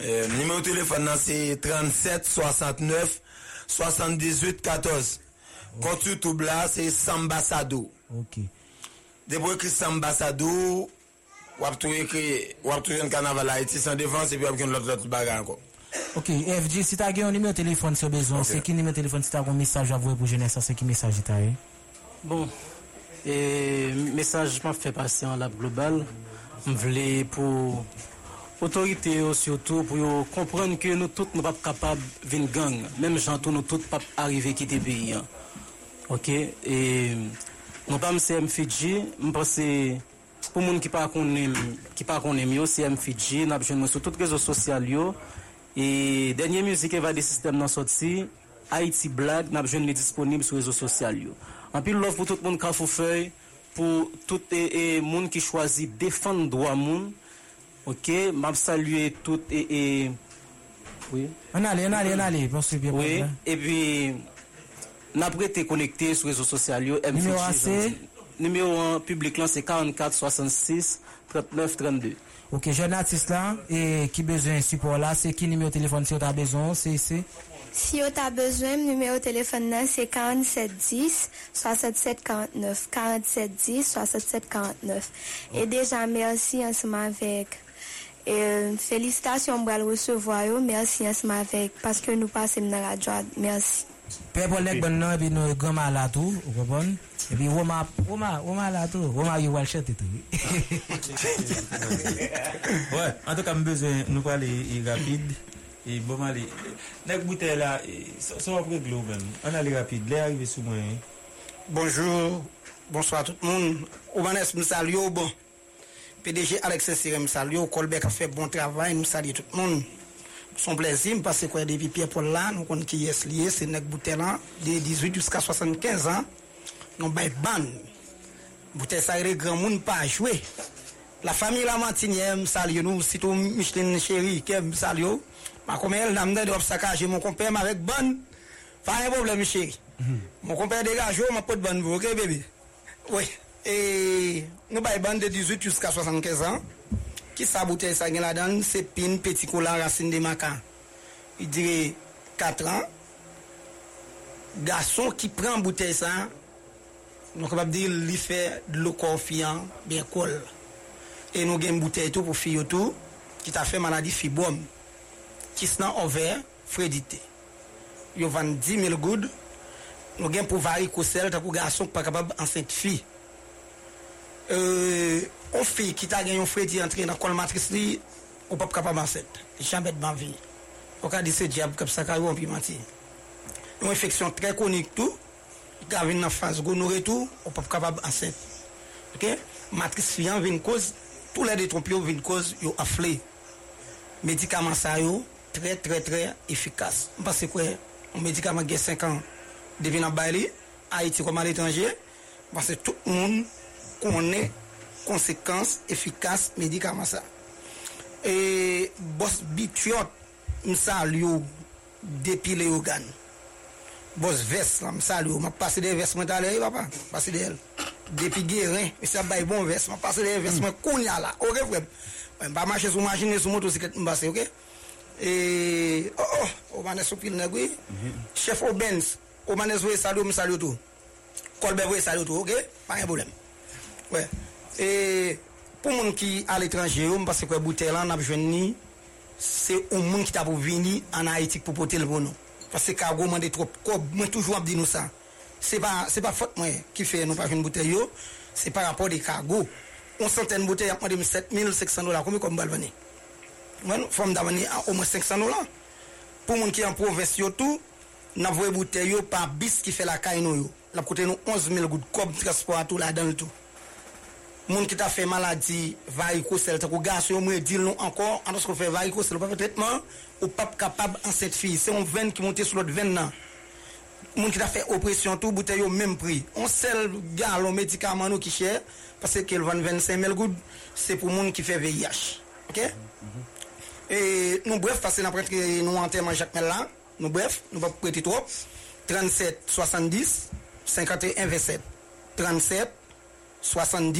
Euh, nime ou telefon nan se 37 69 78-14. Kontu toubla se Sambasado. Ok. Debo ekri Sambasado, wap tou ekri, wap tou yon kanaval la iti san defans epi wap yon lot lot baga anko. Ok, FG, si ta gen yon nime telefon se bezon, okay. se ki nime telefon si ta kon mesaj avwe pou jenesa, se ki mesaj ita e? Bon, e, mesaj ma fe pase an lab global, m vle pou... otorite yo surtout pou yo komprende ke nou tout nou pap kapab vin gang, menm jantou nou tout pap arrive ki te peyi an. Ok, e nou pa mse M. Fidji, mpase pou moun ki pa konem, ki pa konem yo, se M. Fidji, nap jen mwen sou tout rezo sosyal yo, e denye müzik eva de sistem nan sot si, Haiti Black, nap jen li disponib sou rezo sosyal yo. Anpil love pou tout moun ka fou fey, pou tout e, e moun ki chwazi defan dwa moun, OK, m'a saluer tout et, et oui. On ale, on ale, on que Pierre Paul Oui, la. et puis n'a pas été connecté sur les réseaux sociaux Numéro c'est? Numéro 1 public là c'est 44 66 39 32. Ok, jeune artiste la, e ki bezwen support la, se ki numéro téléphone si ou ta bezon, se se? Si yo ta bezwen, numéro téléphone nan c'est 47 10 67 49. 47 10 67 49. Et déjà, merci ensemble avec. Felicitasyon mbral resevoyo, mersi ansma vek, paske nou pasem nan radyo, mersi. Pepol nek bon nan, epi nou goma la tou, ou kopon, epi woma, woma, woma la tou, woma yu wal chet etou. Ouè, an tou ka mbeze nou pale rapide, e boma li, nek boute la, sou apre glou men, an ale rapide, le arrive sou mwen. Bonjour, bonsoir tout moun, oumanes msalyo bon. PDG Alex nous saluons. Colbert a fait bon travail, nous saluons tout le monde. Son plaisir, parce que depuis Pierre Paul là, nous connaissons qui est lié, c'est Nek Boutel là, de 18 jusqu'à 75 ans. Nous bail ban. Boutel ça, les grands monde pas jouer. La famille La Martinière, me salue nous, surtout Micheline Chéri, qui salue. Ma n'a pas de saccage, mon compère avec bonne. Pas un problème, chéri. Mon compère dégage, m'a pas de bonne vous, ok, bébé? Oui. Et nous ban de 18 jusqu'à 75 ans. Qui sa bouteille ça là-dedans, c'est pin petit cola racine de maca. Il dirait 4 ans. Garçon qui prend bouteille ça, nous capable dire lui fait de l'eau confiant bien cool. Et nous avons une bouteille tout pour fille tout qui t'a fait maladie fibrome qui se en ovaire frédité. Yo vend 10 000 gouttes. Nous avons pour varicocèle, pour garçon qui pas capable enceinte fille. ou fi ki ta gen yon fredi entri nan kol matris li, ou pap kapab anset. Jambet ban vi. Ou ka di se diab kap sakaryo an pi mati. Yon infeksyon tre konik tou, gavin nan faz gonore tou, ou pap kapab anset. Ok? Matris fiyan vin koz, tou la detron pi yo vin koz yo afle. Medikaman sa yo, tre tre tre efikas. Mpase kwe, medikaman gen 5 an devin an bay li, a iti koman l'etranje, mpase tout moun konen konsekans efikas medikaman sa. E bos bityot msal yo depile yo gan. Bos ves la msal yo, ma pase de ves mwen talè, papa, pase de el. Depi geren, msal bay bon ves, ma pase de ves mwen koun ya la, ok fweb. Mwen pa mache sou machine, sou motosiklet mbase, ok? E, oh oh, omane sou pil negwe. Chef Obens, omane sou e salyo msalyo tou. Kolbe vwe salyo tou, ok? Pan yon bolem. Ouè. E pou moun ki al etranje yo, mpase kwe boutel an ap jwen ni, se ou moun ki ta pou vini an Haitik pou potel pou nou. Pase kargo mwen de trop kob, mwen toujou ap di nou sa. Se pa, se pa fote mwen ki fe nou pa jwen boutel yo, se pa rapor de kargo. On santen boutel ap mwen de 7500 dola, komi kom bal veni. Mwen fom da veni an omen 500 dola. Pou moun ki an provins yo tou, nan vwe boutel yo pa bis ki fe la kay nou yo. La kote nou 11000 gout kob transport tou la dan tou. Moun qui t'a t'as gaz, yo mwen encore, en ce qu'on fait varicocèle, pas fait traitement, ou pas capable en cette fille. C'est un veine qui monte sur l'autre veine là. Moun qui t'a fait opération, tout bouteille au même prix. On seul galon médicament nous qui cher, parce qu'il vend 25 000 gouttes, c'est pour moun qui fait VIH. Ok? Et nous bref, parce que nous prêtre nous enterrement Jacques Mellan, nous bref, nous pas prêter trop. 37 70 51 27. 37 70